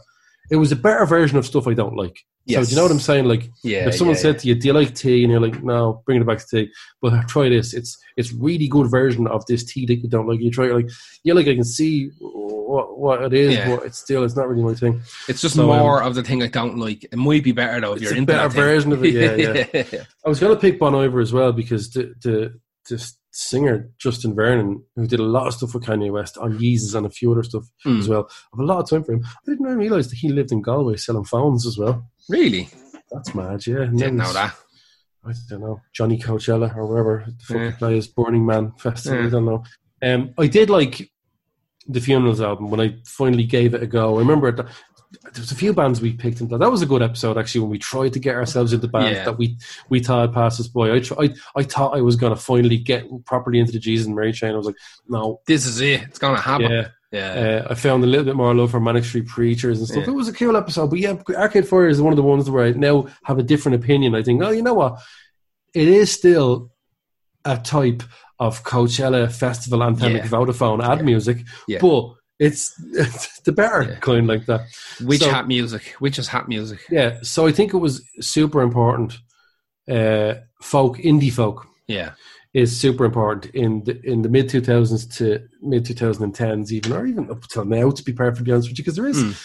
it was a better version of stuff I don't like. So Yes. do you know what I'm saying? Like Yeah. if someone yeah, said to you, "Do you like tea?" and you're like, "No, bring it back to tea," but try this. It's it's really good version of this tea that you don't like. You try it, like, yeah, like I can see what what it is, Yeah. but it's still it's not really my thing. It's just So, um, more of the thing I don't like. It might be better though if It's you're a into better thing. version of it, yeah, <laughs> yeah. I was gonna pick Bon Iver as well because the the the singer Justin Vernon, who did a lot of stuff with Kanye West on Yeezus and a few other stuff Hmm. as well. I have a lot of time for him. I didn't realize that he lived in Galway selling phones as well. Really? That's mad, yeah. And Didn't know that. I don't know, Johnny Coachella or wherever the fuck Yeah. plays, Burning Man Festival. Yeah. I don't know. Um, I did like the Funerals album when I finally gave it a go. I remember that there was a few bands we picked and That was a good episode actually when we tried to get ourselves into bands Yeah. that we we thought had passed us by. I, I I thought I was going to finally get properly into the Jesus and Mary chain. I was like, no, This is it. It's gonna happen. yeah. Yeah. Uh, I found a little bit more love for Manic Street Preachers and stuff. Yeah. It was a cool episode, but yeah, Arcade Fire is one of the ones where I now have a different opinion. I think, oh, you know what? It is still a type of Coachella festival anthemic Yeah. Vodafone ad Yeah. music, Yeah. but it's, it's <laughs> the better Yeah. kind like that. Witch so- hat music. Witch is hat music. Yeah, so I think it was super important. Uh, folk, indie folk, Yeah. is super important in the in the mid two thousands to mid two thousand and tens, even or even up till now. To be perfectly honest with you, because there is Mm.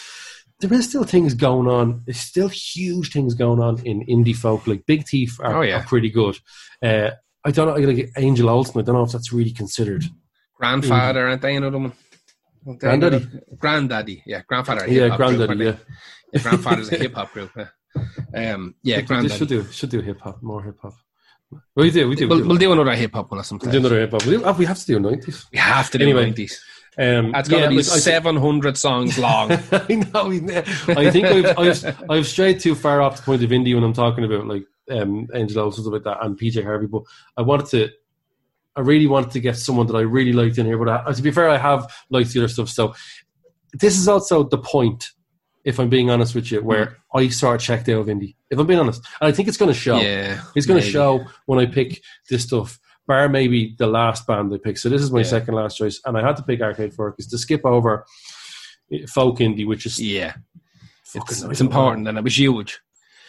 there is still things going on. There's still huge things going on in indie folk. Like Big Thief are, Oh, yeah. are pretty good. Uh, I don't know, like Angel Olsen. I don't know if that's really considered. Grandfather, aren't they another one? Granddaddy? Granddaddy. Yeah. Grandfather. Yeah, hip-hop group, Granddaddy. Yeah, Yeah, Grandfather's a <laughs> hip hop group. Yeah. Um, yeah, Granddaddy. should do should do hip hop more hip hop. We do, we do. We'll, we do. we'll do another hip hop one at some We'll do another hip hop. We, oh, we have to do nineties. We have to do Anyway, 90s. Um, That's going to yeah, be like, I- 700 songs long. <laughs> I know. I think I've, I've, I've strayed too far off the point of indie when I'm talking about like um, Angel Olsen stuff like that and PJ Harvey. But I wanted to, I really wanted to get someone that I really liked in here. But I, to be fair, I have liked the other stuff. So this is also the point, if I'm being honest with you, where I sort of checked out of indie. If I'm being honest, and I think it's going to show. yeah. It's going to show when I pick this stuff. Bar maybe the last band I picked. So this is my Yeah. second last choice, and I had to pick Arcade Fire because to skip over folk indie, which is Yeah. It's, it's important and it was huge.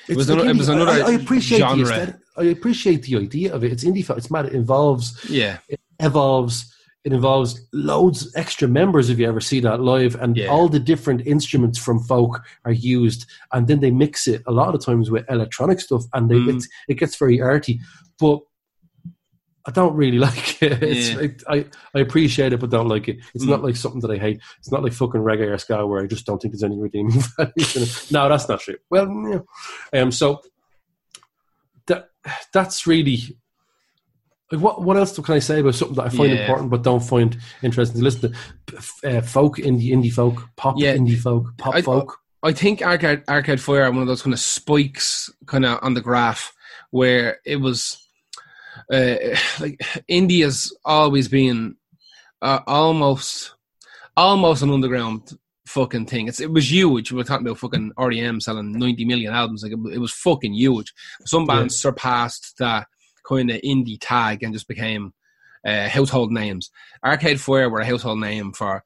It's was like another- it was another I, I appreciate genre. the aesthetic. I appreciate the idea of it. It's indie folk. It's mad. It involves Yeah, it evolves. It involves loads extra members if you ever see that live, and Yeah. all the different instruments from folk are used, and then they mix it a lot of times with electronic stuff, and they, Mm. it, it gets very arty. But I don't really <laughs> like it. It's, Yeah. it I I appreciate it, but don't like it. It's Mm. not like something that I hate. It's not like fucking reggae or ska where I just don't think there's any redeeming <laughs> value. No, that's not true. Well, yeah. um, so that that's really like what what else can I say about something that I find Yeah. important but don't find interesting to listen to? Uh, folk, indie, indie folk, pop, Yeah. indie folk, pop I- folk. I think Arcade Arcade Fire are one of those kind of spikes kind of on the graph where it was uh, <sighs> like India's always been uh, almost almost an underground fucking thing. It's, it was huge. We are talking about fucking REM selling 90 million albums. Like it, it was fucking huge. Some bands surpassed that kind of indie tag and just became uh, household names. Arcade Fire were a household name for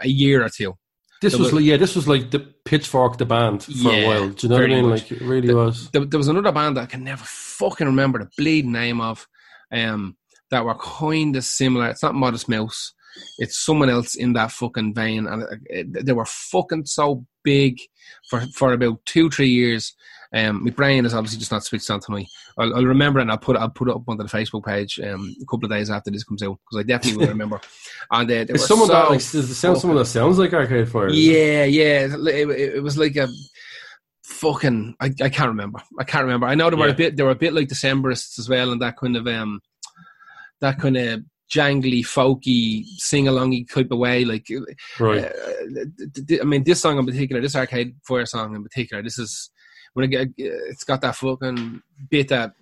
a year or two. This there was like yeah, this was like the Pitchfork the band for Yeah, a while. Do you know what I mean? much. Like it really was. there, there was another band that I can never fucking remember the bleed name of um, that were kind of similar. It's not Modest Mouse. It's someone else in that fucking vein, and it, it- they were fucking so big for for about two three years. Um, my brain is obviously just not switched on to me. I'll, I'll remember and I'll put I'll put it up onto the Facebook page um, a couple of days after this comes out because I definitely will <laughs> remember. And uh, It's someone that like does it sound someone that sounds like Arcade Fire. yeah, yeah. It, it, it was like a fucking. I, I can't remember. I can't remember. I know they were Yeah. a bit. They were a bit like Decemberists as well, and that kind of um, that kind of jangly, folky, sing alongy type of way. Like, right. uh, th- th- I mean, this song in particular, this Arcade Fire song in particular, this is when it, get- it's got that fucking bit that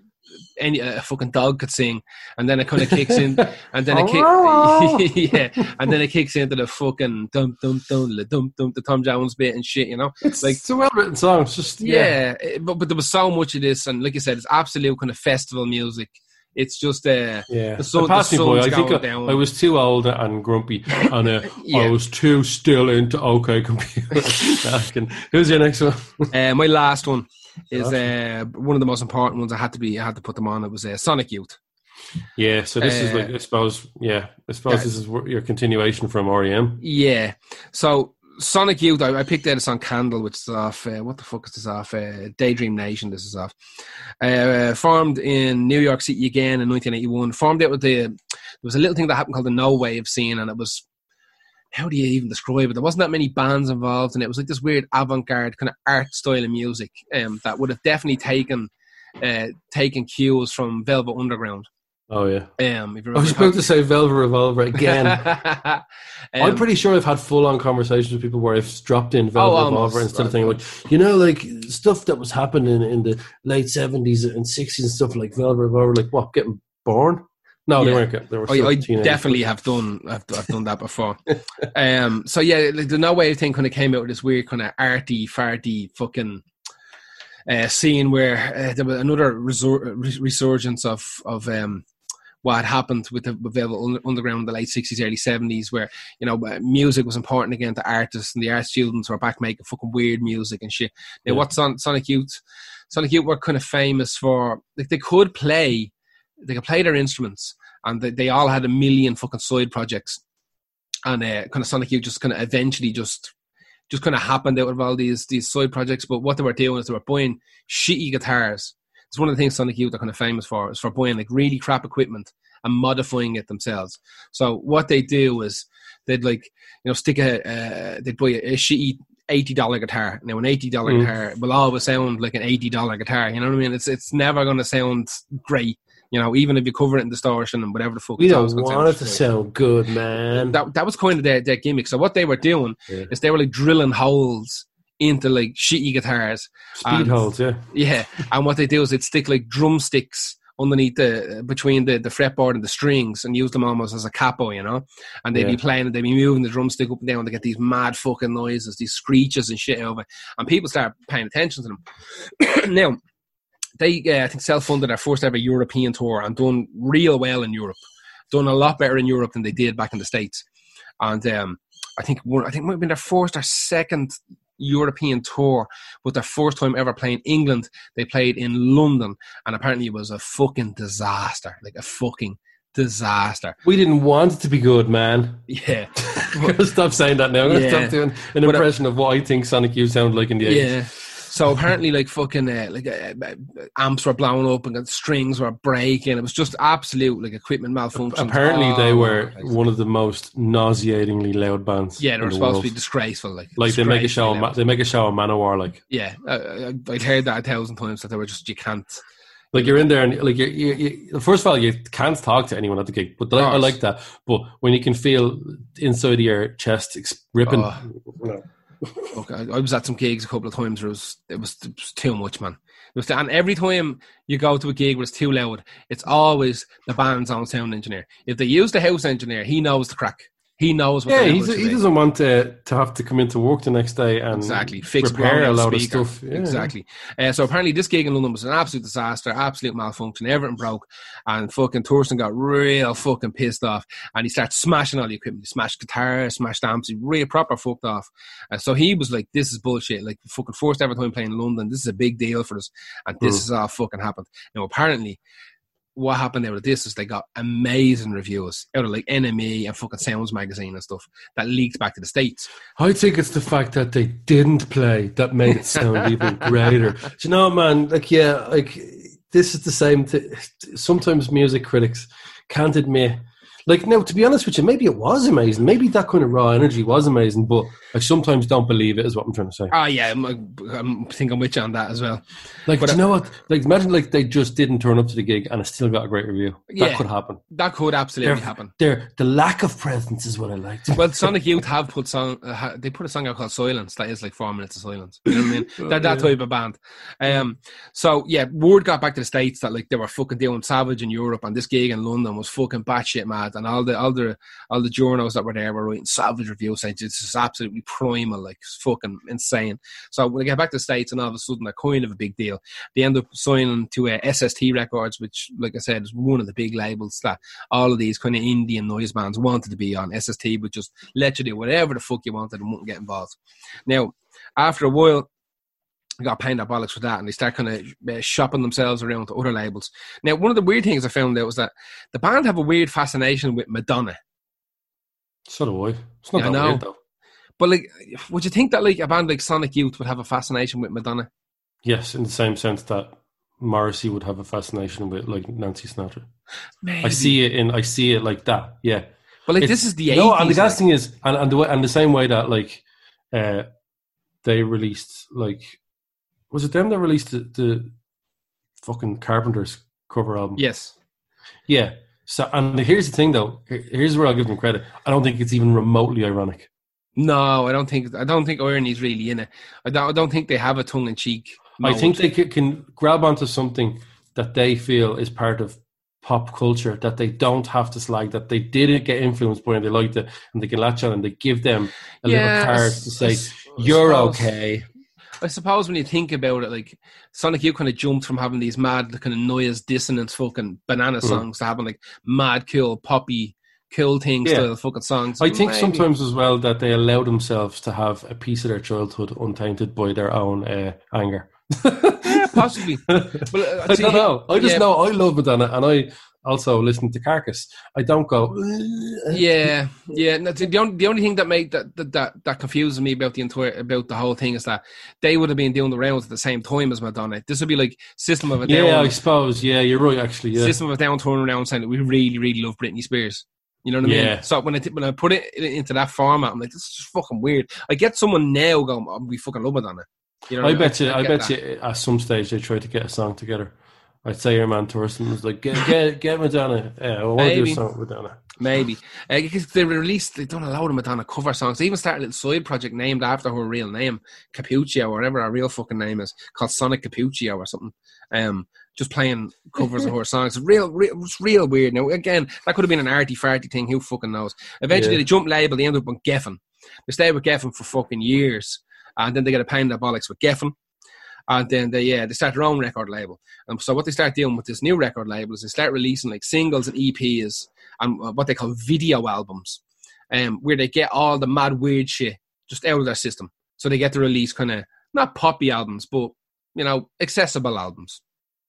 any a fucking dog could sing, and then it kind of kicks in, and then it kick, <laughs> <laughs> yeah, and then it kicks into the fucking dum dum dum la dum dum the Tom Jones bit and shit, you know. It's like- like it's a well written song. It's just yeah. Yeah, it- but but there was so much of this, and like you said, it's absolute kind of festival music. It's just uh, Yeah, The sun- the by. I think I, down. I was too old and grumpy, and uh, <laughs> I was too still into OK Computer. <laughs> Who's your next one? uh, my last one is uh, one of the most important ones. I had to be, I had to put them on. It was uh, Sonic Youth. Yeah, so this is Uh, like I suppose. Yeah, I suppose yeah. this is your continuation from REM. Yeah. So Sonic Youth, I, I picked out a song "Candle," which is off. Uh, what the fuck is this off? Uh, Daydream Nation. This is off. Uh, formed in New York City again in 1981. Formed out with the. There was a little thing that happened called the No Wave scene, and it was. How do you even describe it? There wasn't that many bands involved, and it was like this weird avant-garde kind of art style of music um, that would have definitely taken uh, taken cues from Velvet Underground. Oh yeah, Um, if you I was remember about to say Velvet Revolver again. Um, <laughs> I'm pretty sure I've had full on conversations with people where I've dropped in Velvet Oh, almost. Revolver instead of thinking like, you know, like stuff that was happening in the late seventies and sixties and stuff like Velvet Revolver, like what, getting born? No, they weren't. Getting, they were. I, I definitely have done I've, I've done that before. um, so yeah, like the No Wave thing kind of came out with this weird kind of arty, farty, fucking uh, scene where uh, there was another resor- resurgence of of um, what had happened with the Velvet Underground in the late sixties, early seventies, where you know music was important again to artists and the art students were back making fucking weird music and shit. Now, Yeah. what's on Sonic Youth? Sonic Youth were kind of famous for like they could play, they could play their instruments, and they, they all had a million fucking side projects, and uh, kind of Sonic Youth just kind of eventually just just kind of happened out of all these these side projects. But what they were doing is they were buying shitty guitars. It's one of the things Sonic Youth are kind of famous for is for buying like really crap equipment and modifying it themselves. So what they do is they'd like you know stick a uh, they'd buy a, a shitty eighty dollar guitar. Now an eighty dollar Mm. guitar will always sound like an eighty dollar guitar. You know what I mean? It's it's never going to sound great. You know, even if you cover it in distortion and whatever the fuck. We it's don't want it to sound good, man. that that was kind of their, their gimmick. So what they were doing Yeah. is they were like drilling holes into like shitty guitars. Speed and- holds, yeah. Yeah, and what they do is they'd stick like drumsticks underneath the between the, the fretboard and the strings and use them almost as a capo, you know. And they'd be playing and they'd be moving the drumstick up and down to get these mad fucking noises, these screeches and shit over. And people start paying attention to them. <clears throat> now, they uh, I think self-funded their first ever European tour and done real well in Europe. Done a lot better in Europe than they did back in the States. And um, I think one, I think it might have been their first or second European tour, but their first time ever playing England, they played in London, and apparently it was a fucking disaster, like a fucking disaster. We didn't want it to be good, man. Yeah, <laughs> I'm gonna stop saying that now. I'm gonna Yeah. stop doing an uh, impression of what I think Sonic Youth sounded like in the 80s. yeah. So apparently, like fucking, uh, like uh, uh, amps were blown up and strings were breaking. It was just absolute like equipment malfunction. Apparently, they were the one of the most nauseatingly loud bands. Yeah, they were the supposed world. to be disgraceful. Like, like they make a show. Of, Ma- they make a show of Manowar. Like, Yeah, uh, uh, I'd heard that a thousand times that they were just you can't. like you're in there and like you, you, you, first of all, you can't talk to anyone at the gig, but I, I like that. But when you can feel inside of your chest ripping, Oh. I, I was at some gigs a couple of times where it was it was, it was too much, man. Was, and every time you go to a gig where it's too loud, it's always the band's own sound engineer. If they use the house engineer, he knows the crack. He knows what. yeah, the he's, level he doesn't want to, to have to come into work the next day and Exactly. Fix repair a load of stuff. Yeah. Exactly. Uh, so apparently this gig in London was an absolute disaster, absolute malfunction. Everything broke, and fucking Thurston got real fucking pissed off, and he started smashing all the equipment. He smashed guitars, smashed amps. He real proper fucked off. Uh, so he was like, "This is bullshit. Like fucking first ever time playing in London. This is a big deal for us, and this Mm. is all fucking happened." Now apparently. What happened out of this is they got amazing reviews out of like NME and fucking Sounds magazine and stuff that leaked back to the states. I think it's the fact that they didn't play that made it sound <laughs> even greater. Do you know, man? Like, yeah, like this is the same. thing. sometimes music critics can't admit. Like, now, to be honest with you, maybe it was amazing. Maybe that kind of raw energy was amazing, but I sometimes don't believe it. Is what I'm trying to say. Oh yeah, I'm, I'm, I think I'm with you on that as well. Like, but do you know what? Like, imagine like they just didn't turn up to the gig and it still got a great review. Yeah. That could happen. That could absolutely They're- happen. They're, the lack of presence is what I liked. Well, <laughs> Sonic Youth have put song. Uh, they put a song out called Silence. That is like four minutes of silence. You know what I mean? They're <laughs> that type of band. Um. So yeah, word got back to the states that like they were fucking doing Savage in Europe, and this gig in London was fucking batshit mad, and all the all the all the journals that were there were writing Savage reviews saying this is absolutely primal, like fucking insane. So when they get back to the states, and all of a sudden they're kind of a big deal. They end up signing to uh, SST Records, which, like I said, is one of the big labels that all of these kind of Indian noise bands wanted to be on. SST would just let you do whatever the fuck you wanted and wouldn't get involved. Now, after a while, I got pain their bollocks for that, and they start kind of uh, shopping themselves around to other labels. Now, one of the weird things I found out was that the band have a weird fascination with Madonna. So do I. It's not Yeah, that weird though. But like, would you think that like a band like Sonic Youth would have a fascination with Madonna? Yes, in the same sense that Morrissey would have a fascination with like Nancy Sinatra. Maybe. I see it in I see it like that. Yeah. But like, It's- this is the No, 80s. and the like- thing is, and, and the way, and the same way that like, uh, they released like, was it them that released the, the fucking Carpenters cover album? yes. Yeah. So, and here's the thing though. Here's where I'll give them credit. I don't think it's even remotely ironic. No, I don't think. I don't think irony's really in it. I don't. I don't think they have a tongue in cheek. I think they can, can grab onto something that they feel is part of pop culture that they don't have to slag that they didn't get influenced by and they liked it and they can latch on and they give them a little card to say you're okay I suppose when you think about it, like Sonic you kind of jumped from having these mad kind of noise dissonance fucking banana Mm. songs to having like mad cool poppy cool things Yeah. style fucking songs. I think Maybe. sometimes as well that they allow themselves to have a piece of their childhood untainted by their own uh, anger. yeah, possibly. <laughs> But uh, I see, don't know. I just yeah, know I love Madonna, and I also listen to Carcass. I don't go. Yeah, yeah. No, the, only, the only thing that made that, that that confuses me about the entire about the whole thing is that they would have been doing the rounds at the same time as Madonna. This would be like System of a Down. Yeah, I suppose. Yeah, you're right. Actually, yeah. System of a Down turning around saying that we really, really love Britney Spears. You know what I mean? Yeah. So when I when I put it into that format, I'm like, this is fucking weird. I get someone now going, oh, we fucking love Madonna. You know, I bet you. I get bet that. you. At some stage, they tried to get a song together. I'd say your man Thurston was like, "Get, get, get Madonna. Yeah, I want to do Maybe. song with Madonna." Maybe uh, because they released, they done a load of Madonna cover songs. They even started a little side project named after her real name, Capuccio, or whatever her real fucking name is, called Sonic Capuccio or something. Um, just playing covers of her <laughs> songs. Real, real, it's real weird. Now again, that could have been an arty farty thing. Who fucking knows? Eventually, Yeah. they jump label. They end up on Geffen. They stay with Geffen for fucking years, and then they get a pound of bollocks with Geffen. And then they yeah they start their own record label. And so what they start doing with this new record label is they start releasing like singles and EPs and uh, what they call video albums, um, where they get all the mad weird shit just out of their system. so they get to release kind of not poppy albums, but you know, accessible albums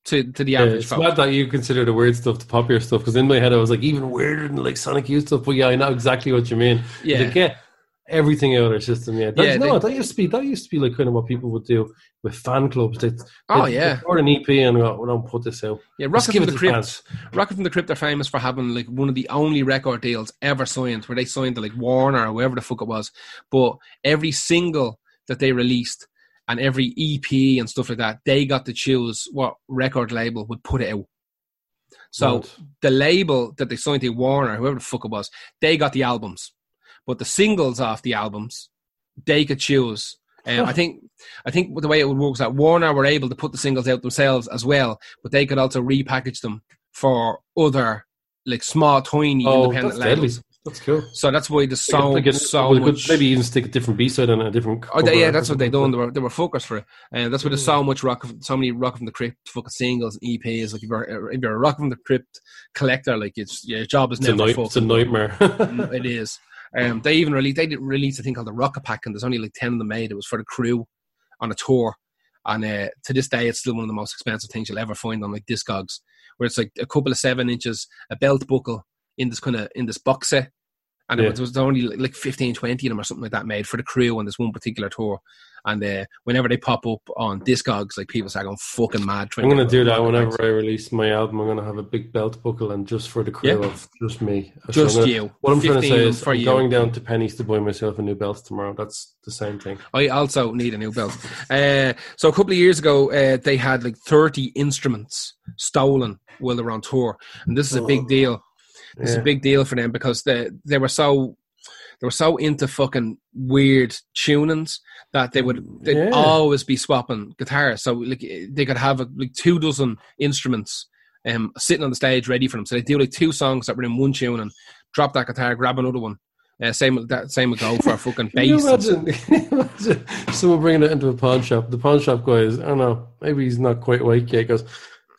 to to the Yeah, average it's folk. mad that you consider the weird stuff the popular stuff because in my head I was like even weirder than like Sonic Youth stuff. But yeah, I know exactly what you mean. Yeah. they get everything out of their system. Yeah, Yeah, no, they- that used to be that used to be like kind of what people would do with fan clubs. They, Oh, they'd yeah. record an EP and go, well, don't put this out. Yeah, Rocket from the Crypt. fans. Rocket from the Crypt are famous for having like one of the only record deals ever signed, where they signed to like Warner or whoever the fuck it was. But every single that they released and every EP and stuff like that, they got to choose what record label would put it out. So Mad. the label that they signed to Warner, whoever the fuck it was, they got the albums, but the singles off the albums, they could choose. Um, I think I think the way it would work is that Warner were able to put the singles out themselves as well, but they could also repackage them for other like small, tiny oh, independent that's deadly. labels. That's cool. So that's why the so Like, so well, much. maybe even stick a different B side on a different. Oh, they, yeah, that's what they done. They were, they were focused for it, and that's why there's so much rock, so many rock from the crypt fucking singles and EPs. Like if you're if you're a rock from the crypt collector, like it's your job is. It's a, night, it's a nightmare. It is. <laughs> Um, they even released they didn't release a thing called the Rocket Pack, and there's only like ten of them made. It was for the crew on a tour, and uh, to this day, it's still one of the most expensive things you'll ever find on like Discogs, where it's like a couple of seven inches, a belt buckle in this kind of in this box set, and Yeah. it was, there was only like, like 15, 20 of them or something like that made for the crew on this one particular tour. And uh, whenever they pop up on Discogs, like people start going fucking mad. I'm gonna do that whenever. I release my album. I'm gonna have a big belt buckle and just for the crew Yeah. of just me. Just gonna- you. What I'm trying to say is, I'm you. going down to Penny's to buy myself a new belt tomorrow. That's the same thing. I also need a new belt. Uh, so a couple of years ago, uh, they had like 30 instruments stolen while they were on tour, and this is a big deal. It's Yeah. a big deal for them because they they were so they were so into fucking weird tunings that they would they'd Yeah. always be swapping guitars. So like they could have like two dozen instruments um sitting on the stage ready for them. So they do like two songs that were in one tune and drop that guitar, grab another one. Uh, same with that same would go for a fucking <laughs> bass. imagine, <laughs> imagine someone bringing it into a pawn shop? The pawn shop guy is, I don't know, maybe he's not quite awake yet. Goes,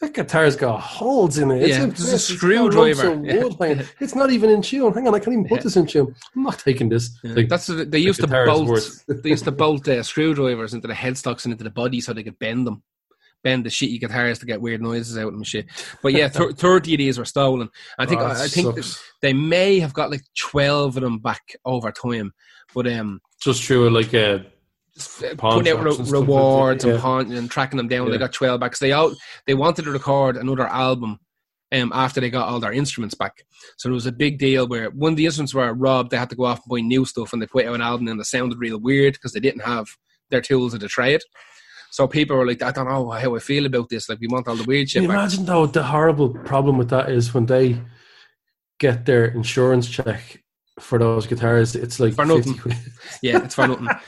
that guitar's got holes in it. It's Yeah, a, there's a screwdriver. Yeah. <laughs> It's not even in tune. Hang on, I can't even put Yeah. this in tune. I'm not taking this. Yeah. Like, That's the, they used to bolt. <laughs> they used to bolt uh, screwdrivers into the headstocks and into the body so they could bend them, bend the shitty guitars to get weird noises out of them and shit. But yeah, thir- <laughs> thirty of these were stolen. I think oh, I, think they may have got like twelve of them back over time, but um, just through like a uh, putting out shops re- and stuff like that, rewards yeah. and pawn and tracking them down. They got twelve back. 'cause they out they wanted to record another album. Um, after they got all their instruments back, so there was a big deal where when the instruments were robbed, they had to go off and buy new stuff, and they put out an album and it sounded real weird because they didn't have their tools to try it. So people were like, "I don't know how I feel about this. Like, we want all the weird Can shit you back." imagine though the horrible problem with that is when they get their insurance check for those guitars, it's like For 50 nothing. quid. Yeah, it's for nothing. <laughs>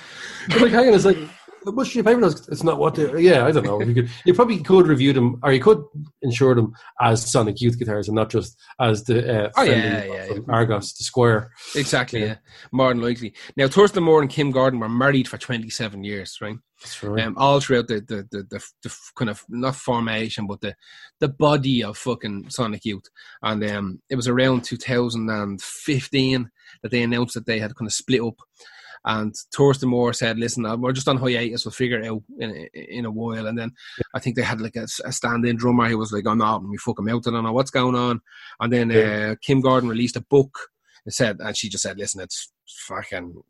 But like hang on, it's like how much do you pay? It's not what they yeah, I don't know. You could you probably could review them or you could insure them as Sonic Youth guitars and not just as the uh, Oh, Fender yeah, yeah, Argos, the Squier. Exactly. Yeah. Yeah. more than likely. Now, Thurston Moore and Kim Gordon were married for twenty-seven years, right? That's right. um, all throughout the the, the the the kind of not formation, but the the body of fucking Sonic Youth. And um, it was around 2015 that they announced that they had kind of split up. And Thurston Moore said, "Listen, we're just on hiatus. We'll figure it out in a, in a while." And then I think they had like a, a stand-in drummer who was like, "Oh no, we fuck him out. I don't know what's going on." And then Yeah. uh, Kim Gordon released a book. and said, and she just said, "Listen, it's fucking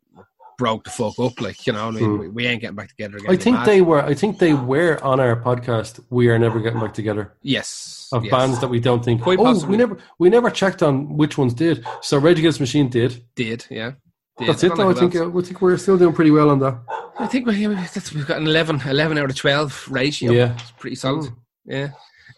broke the fuck up. Like you know, I mean, Hmm. we, we ain't getting back together again." I think they were I think they were on our podcast, We Are Never Getting Back Together. Yes. Of yes. bands that we don't think Quite oh, possibly. we never we never checked on which ones did. So Rage Against Machine did. did, yeah. Did. That's I it though. I think uh, I think we're still doing pretty well on that. I think we, that's, we've got an 11, 11 out of 12 ratio. Yeah. It's pretty solid. Mm. Yeah.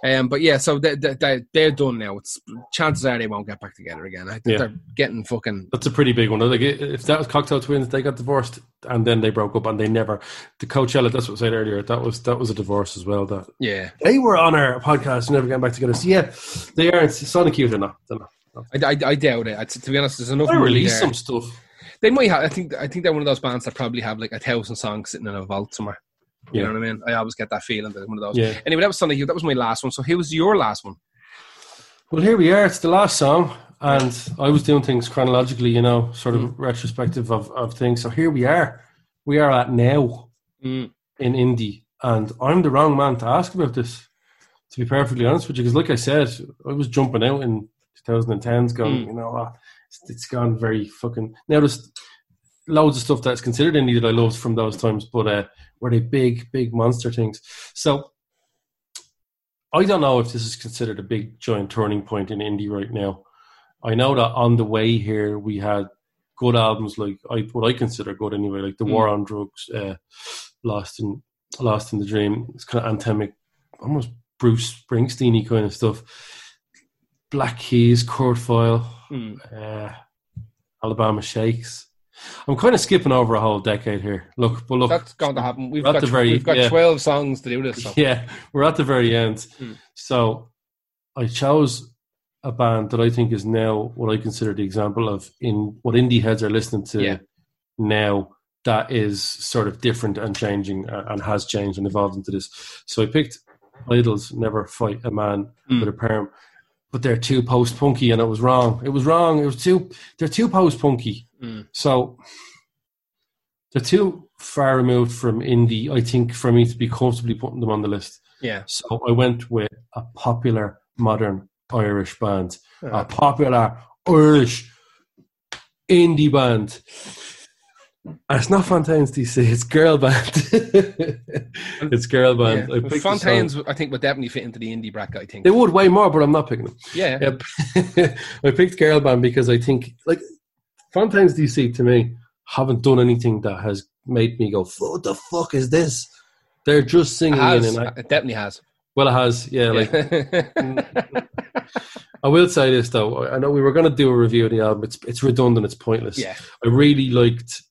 Um, but yeah, so they, they, they, they're done now. It's chances are they won't get back together again. I think Yeah. they're getting fucking That's a pretty big one. Like if that was Cocteau Twins, they got divorced and then they broke up and they never. The Coachella, that's what I said earlier. That was that was a divorce as well. That yeah. they were on our podcast, never getting back together. So yeah, they are. It's Sonic Youth or not? They're not. I, I, I doubt it. I, to be honest, there's enough. They money release there. some stuff. They might have. I think. I think they're one of those bands that probably have like a thousand songs sitting in a vault somewhere. You Yeah. know what I mean? I always get that feeling that one of those. Yeah. Anyway, that was Sonic Youth. That was my last one. So, who was your last one? Well, here we are. It's the last song, and I was doing things chronologically, you know, sort of Mm. retrospective of, of things. So here we are. we are at now Mm. in indie, and I'm the wrong man to ask about this. To be perfectly honest with you, because like I said, I was jumping out in 2010s, going, Mm. you know, ah, it's, it's gone very fucking. Now there's loads of stuff that's considered indie that I loved from those times, but uh, were they big, big monster things? So I don't know if this is considered a big giant turning point in indie right now. I know that on the way here we had good albums like I, what I consider good anyway, like the Mm. War on Drugs, uh, Lost in Lost in the Dream. It's kind of anthemic, almost Bruce Springsteen kind of stuff. Black Keys, Court File, Mm. uh, Alabama Shakes. I'm kind of skipping over a whole decade here. Look, but look, That's going to happen. We've got the very- we've got yeah. twelve songs to do this. So. yeah, we're at the very end. Mm. So I chose a band that I think is now what I consider the example of in what indie heads are listening to Yeah. now that is sort of different and changing uh, and has changed and evolved into this. So I picked Idles Never Fight a Man Mm. with a Perm. But they're too post punky and it was wrong. It was wrong. It was too they're too post punky. Mm. So they're too far removed from indie, I think, for me to be comfortably putting them on the list. Yeah. So I went with a popular modern Irish band, a Uh, popular Irish indie band. And it's not Fontaines DC, it's girl band. <laughs> it's girl band. yeah. I Fontaines. I think, would definitely fit into the indie bracket. I think. They would way more, but I'm not picking them. yeah. <laughs> I picked girl band because I think like Fontaines DC to me haven't done anything that has made me go, what the fuck is this? They're just It, singing has. in and I, it definitely has. well it has, yeah, like. <laughs> I will say this though. I know we were going to do a review of the album. It's it's redundant. It's pointless. yeah. I really liked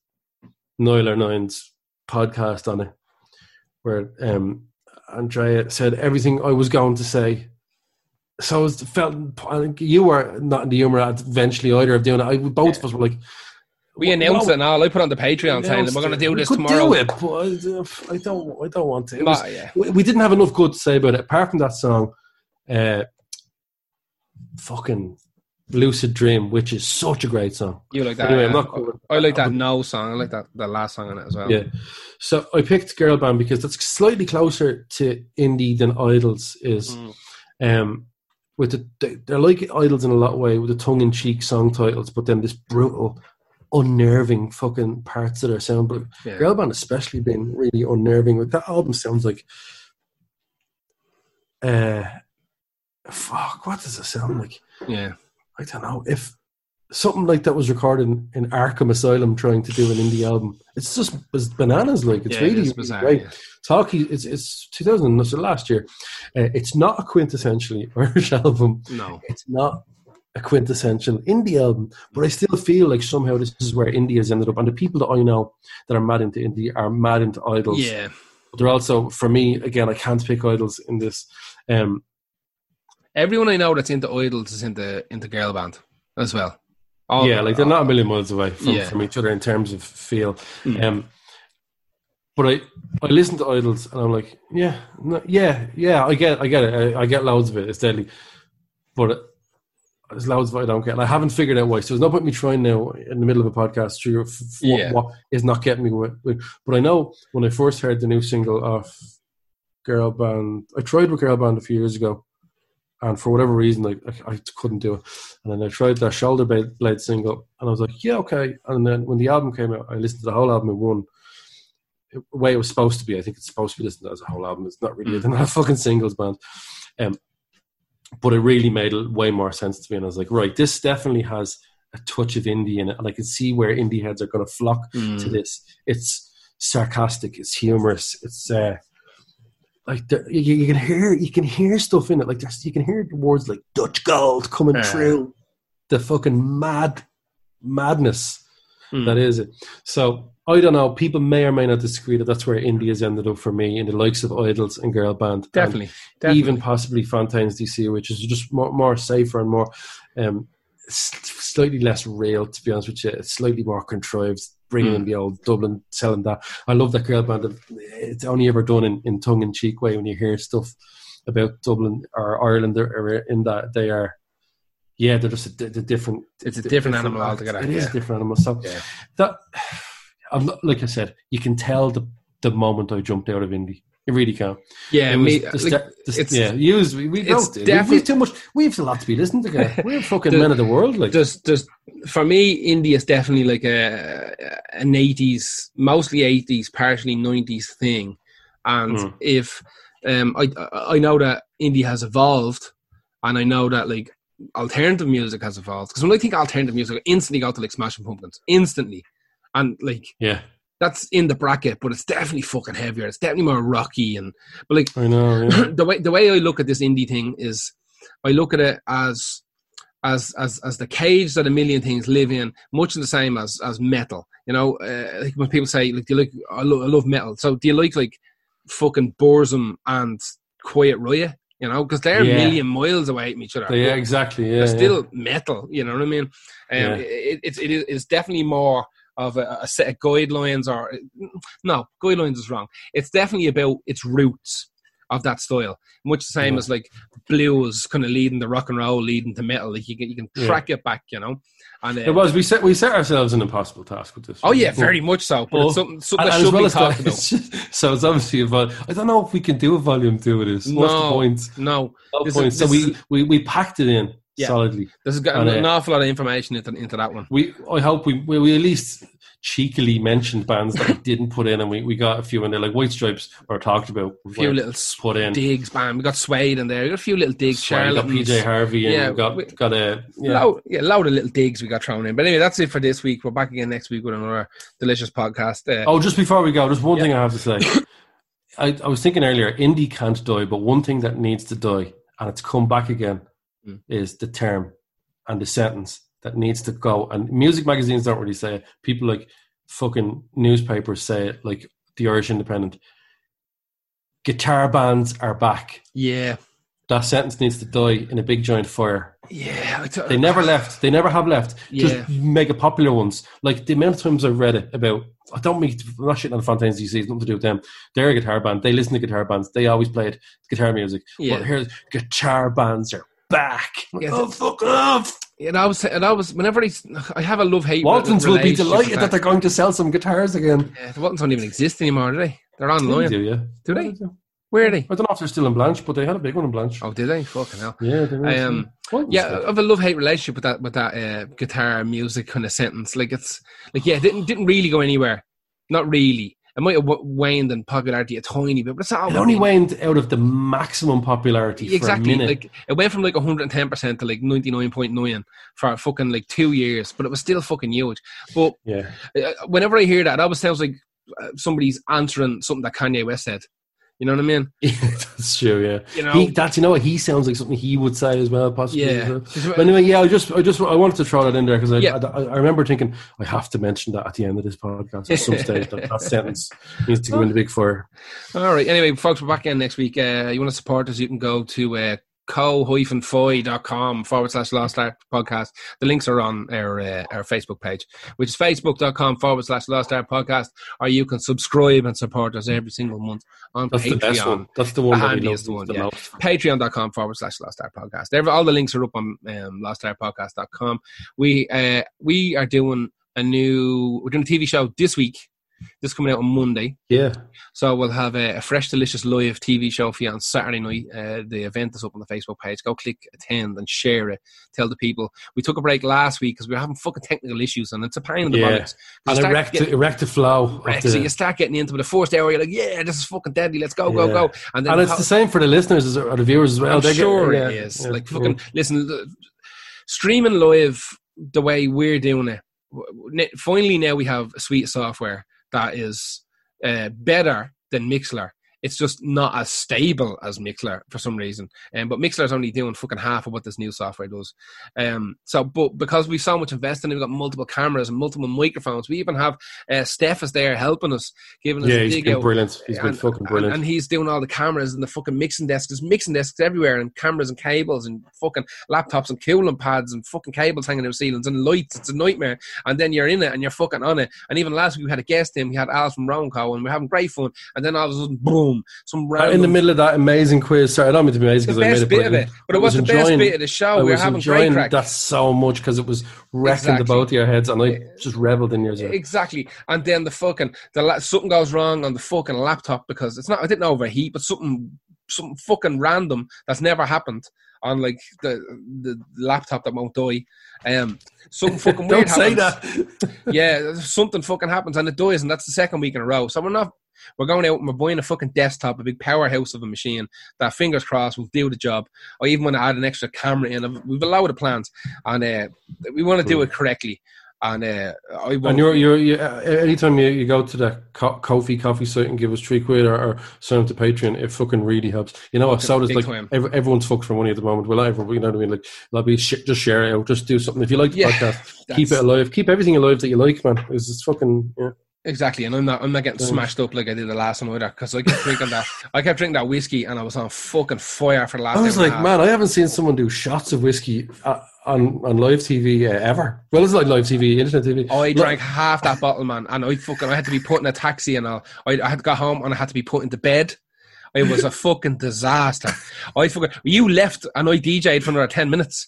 Nialler9's podcast on it, where um, Andrea said everything I was going to say. So I was felt I think you were not in the humor at eventually either of doing it. I, both of us were like, We announced what- it and all. I put on the Patreon saying we're going to do this tomorrow. Do it, but I, I don't. I don't want to. It was- Ma- yeah. we, we didn't have enough good to say about it. Apart from that song, uh, fucking "Lucid Dream," which is such a great song. You like that? Anyway, yeah. not I like that No song. I like that the last song on it as well. Yeah. So I picked girl band because that's slightly closer to indie than Idles is. Mm. Um, with the they- they're like Idles in a lot of way with the tongue in cheek song titles, but then this brutal, unnerving fucking parts of their sound. But Yeah. girl band especially been really unnerving. Like that album sounds like. Uh, fuck. What does it sound like? yeah. I don't know if something like that was recorded in, in Arkham Asylum trying to do an indie album. It's just it's bananas. Like it's Yeah, really, it is really bizarre, great. yeah. Talkie, it's it's 2000, so last year. Uh, it's not a quintessentially <laughs> Irish album. No. It's not a quintessential indie album, but I still feel like somehow this is where indie has ended up. And the people that I know that are mad into indie are mad into Idles. Yeah. But they're also, for me, again, I can't pick Idles in this. Um, Everyone I know that's into Idles is into into girl band as well. All- yeah, like they're not a million miles away from, Yeah. from each other in terms of feel. Mm. Um, but I I listen to Idles and I'm like, yeah, no, yeah, yeah, I get, I get it, I, I get loads of it. It's deadly, but it, there's loads of it I don't get. And I haven't figured out why. So there's no point me trying now in the middle of a podcast to f- f- Yeah. what, what is not getting me with, with. But I know when I first heard the new single of Girl Band, I tried with Girl Band a few years ago. And for whatever reason, like I, I couldn't do it. And then I tried their Shoulder Blade, single, and I was like, "Yeah, okay." And then when the album came out, I listened to the whole album in one way it was supposed to be. I think it's supposed to be listened to as a whole album. It's not really. Mm. They're not a <laughs> fucking singles band. Um, but it really made way more sense to me, and I was like, right, this definitely has a touch of indie in it, and I can see where indie heads are going to flock Mm. to this. It's sarcastic, it's humorous, it's uh, like you, you can hear you can hear stuff in it. Like there's you can hear words like Dutch gold coming Yeah. through the fucking mad madness Mm. that is it. So I don't know. People may or may not disagree that that's where indie's ended up for me in the likes of Idles and Girl Band, and Definitely. definitely. even possibly Fontaines DC, which is just more, more safer and more um, slightly less real. To be honest with you, it's slightly more contrived. Bringing in Mm. the old Dublin, selling that. I love that Girl Band. It's only ever done in, in tongue in cheek way when you hear stuff about Dublin or Ireland or, in that they are. Yeah, they're just a, di- di- different. It's a di- different animal altogether, It is yeah. a different animal. So Yeah. that like I said, you can tell the the moment I jumped out of indie. You really can. Yeah, It me, like, the- it's- yeah, use we, we it's don't. Definitely- we've too much. We've a lot to be listening to. We're <laughs> fucking The- men of the world. Like there's there's for me indie is definitely like a an 80s mostly 80s partially 90s thing and Mm. if um I I know that indie has evolved and I know that like alternative music has evolved because when I think alternative music I instantly go to like Smashing Pumpkins instantly and like yeah, that's in the bracket but it's definitely fucking heavier it's definitely more rocky and but like I know. Yeah. <clears throat> the way the way I look at this indie thing is I look at it as as as as the cage that a million things live in, much the same as as metal. You know, uh, like when people say like, do you like I, lo- I love metal. So do you like like fucking Burzum and Quiet Riot? You know, because they're Yeah. a million miles away from each other. yeah, exactly. Yeah, They're yeah. still metal. You know what I mean? Um, Yeah. it, it's it is it's definitely more of a, a set of guidelines or no guidelines is wrong it's definitely about its roots of that style much the same Yeah. as like blues kind of leading the rock and roll leading to metal like you can, you can Yeah. track it back you know and uh, It was we set we set ourselves an impossible task with this. oh yeah very much so but Well, it's something, something and, that should well be talked about <laughs> so it's obviously a I don't know if we can do a volume two of this. What's the No. point? no No This is- so we, is- we we packed it in Yeah. solidly. this has got And, an uh, awful lot of information into, into that one We I hope we we, we at least cheekily mentioned bands that we <laughs> didn't put in, and we, we got a few in there like White Stripes or talked about. a few little put in. digs bam we got Suede in there we got a few little digs we got PJ Harvey and Yeah, we got we- got a yeah. Loud, yeah, loud of little digs we got thrown in. But anyway, that's it for this week. We're back again next week with another delicious podcast. Uh, Oh, just before we go, there's one Yeah. thing I have to say. <laughs> I, I was thinking earlier, indie can't die, but one thing that needs to die, and it's come back again, Mm. is the term and the sentence that needs to go. And music magazines don't really say it. People like fucking newspapers say it, like the Irish Independent. Guitar bands are back. yeah, That sentence needs to die in a big giant fire. yeah. They never left. They never have left. Yeah. Just mega popular ones. Like the amount of times I've read it about. I don't mean I'm not shitting on the Fontaines DC. It's nothing to do with them. They're a guitar band. They listen to guitar bands. They always played guitar music. Yeah. But here's guitar bands are back. Yeah. oh fuck off! And I was, and I was, whenever I, I have a love hate. Waltons will be delighted that they're going to sell some guitars again. Yeah, the Waltons don't even exist anymore, do they? They're They online. do, yeah. Do they? Where are they? I don't know if they're still in Blanche, but they had a big one in Blanche. Oh, did they? Fucking hell. Yeah, they were. Um, Yeah. I have a love hate relationship with that with that uh, guitar music kind of sentence. Like it's like yeah, it didn't didn't really go anywhere. Not really. It might have waned in popularity a tiny bit, but it's not. It only waned out of the maximum popularity exactly for a minute. like it went from like 110 percent to like 99.9 for fucking like two years, but it was still fucking huge. But yeah. uh, whenever I hear that, it always sounds like uh, somebody's answering something that Kanye West said. You know what I mean? <laughs> Yeah, that's true. Yeah, You know, he, that's you know what he sounds like something he would say as well, possibly. yeah. well. But anyway, yeah, I just, I just, I wanted to throw that in there because I, Yeah. I, I remember thinking I have to mention that at the end of this podcast at some stage. That, that <laughs> sentence needs to go in the big four. All right. Anyway, folks, we're back again next week. Uh, you want to support us, you can go to uh, ko-fi.com forward slash Lost Art podcast. The links are on our uh, our Facebook page, which is facebook.com forward slash Lost Art podcast, or you can subscribe and support us every single month on That's the best one. That's the one The that we love handiest one, the yeah. most. Patreon.com forward slash Lost Art Podcast. Every, all the links are up on um, lostartpodcast.com. We uh, we are doing a new we're doing a TV show this week. This coming out on Monday. Yeah, So we'll have a, a fresh, delicious live TV show for you on Saturday night. Uh, the event is up on the Facebook page. Go click attend and share it. Tell the people. We took a break last week because we were having fucking technical issues and it's a pain in the Yeah. and start erect, getting- erect the flow. wrecked, the- so you start getting into the first hour. You're like, yeah, this is fucking deadly. Let's go, go, Yeah. go. And then and it's how- the same for the listeners as, or the viewers as well. I'm They get- sure yeah, it is. yeah, like fucking listen, streaming live the way we're doing it. w- w- ne- Finally, now we have a suite of software that is uh, better than Mixlr. It's just not as stable as Mixlr for some reason. Um, but Mixlr's only doing fucking half of what this new software does. Um, so, but because we've so much invested in it, we've got multiple cameras and multiple microphones. We even have uh, Steph is there helping us, giving us Yeah, a he's been out brilliant. He's been fucking brilliant. And, and he's doing all the cameras and the fucking mixing desks. There's mixing desks everywhere and cameras and cables and fucking laptops and cooling pads and fucking cables hanging out ceilings and lights. It's a nightmare. And then you're in it and you're fucking on it. And even last week we had a guest in. We had Al from Ronco and we're having great fun. And then all of a sudden, boom, boom, some random. in the middle of that amazing quiz. Sorry, I don't mean to be amazing the because I made best it, bit of it, but it was, the best enjoying- bit of the show. I we were was having great enjoying crack. that so much because it was wrecking Exactly. the both of your heads, and I just reveled in yours. Exactly, and then the fucking the la- something goes wrong on the fucking laptop because it's not. I didn't overheat, but something something fucking random that's never happened on like the the laptop that won't die. Um, something fucking <laughs> weird Don't say happens. that. <laughs> yeah, something fucking happens and it dies, and that's the second week in a row. So we're not. We're going out and we're buying a fucking desktop, a big powerhouse of a machine that, fingers crossed, will do the job. Or even want to add an extra camera in. We've a load of plans, and uh, we want to do it correctly. And uh, I want And you're, you're, you uh, anytime you, you go to the co- Kofi coffee site and give us three quid or, or sign up to Patreon, it fucking really helps. You know what? So does like every, everyone's fucked for money at the moment. Well, everyone, you know what I mean? Like, that'll be sh- just share it out, just do something. If you like the Yeah, podcast, <laughs> keep it alive, keep everything alive that you like, man. It's, it's fucking yeah. Exactly, and I'm not I'm not getting smashed up like I did the last one either because I kept drinking that <laughs> I kept drinking that whiskey and I was on fucking fire for the last. I was like, man, I haven't seen someone do shots of whiskey uh, on on live TV uh, ever. Well, it's like live TV, internet TV. I Look, drank half that bottle, man, and I fucking I had to be put in a taxi and all. I, I had to go home and I had to be put into bed. It was a fucking disaster. I fucking you left and I DJ'd for another ten minutes.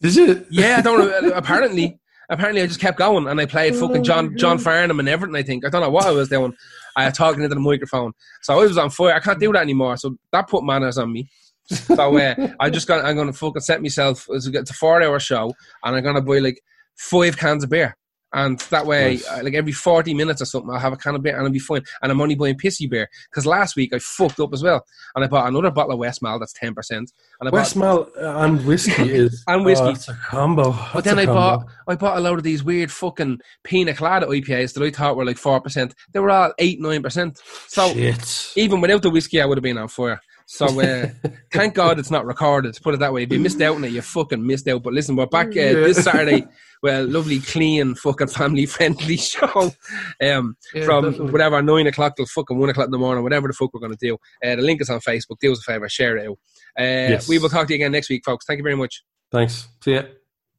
Did you? Yeah, I don't. Apparently, apparently, I just kept going and I played fucking John John Farnham and everything. I think I don't know what I was doing. I was talking into the microphone, so I was on fire. I can't do that anymore. So that put manners on me. So uh, I just got. I'm gonna fucking set myself. It's a, it's a four hour show, and I'm gonna buy like five cans of beer. And that way, Nice. uh, like every 40 minutes or something, I'll have a can of beer and I'll be fine. And I'm only buying pissy beer. Because last week I fucked up as well. And I bought another bottle of Westmalle that's 10%. And I bought Westmalle and whiskey <laughs> is And whiskey. Oh, it's a combo. But then I combo. bought I bought a load of these weird fucking pina colada IPAs that I thought were like four percent. They were all eight nine percent. So Shit. even without the whiskey, I would have been on fire. So uh, thank God it's not recorded. Put it that way. If you missed out on it, you fucking missed out. But listen, we're back uh, Yeah. this Saturday. <laughs> Well, lovely, clean, fucking family friendly <laughs> show. Um, Yeah, from definitely. whatever nine o'clock till fucking one o'clock in the morning, whatever the fuck we're going to do. Uh, the link is on Facebook. Do us a favor, share it out. Uh, Yes. We will talk to you again next week, folks. Thank you very much. Thanks. See ya.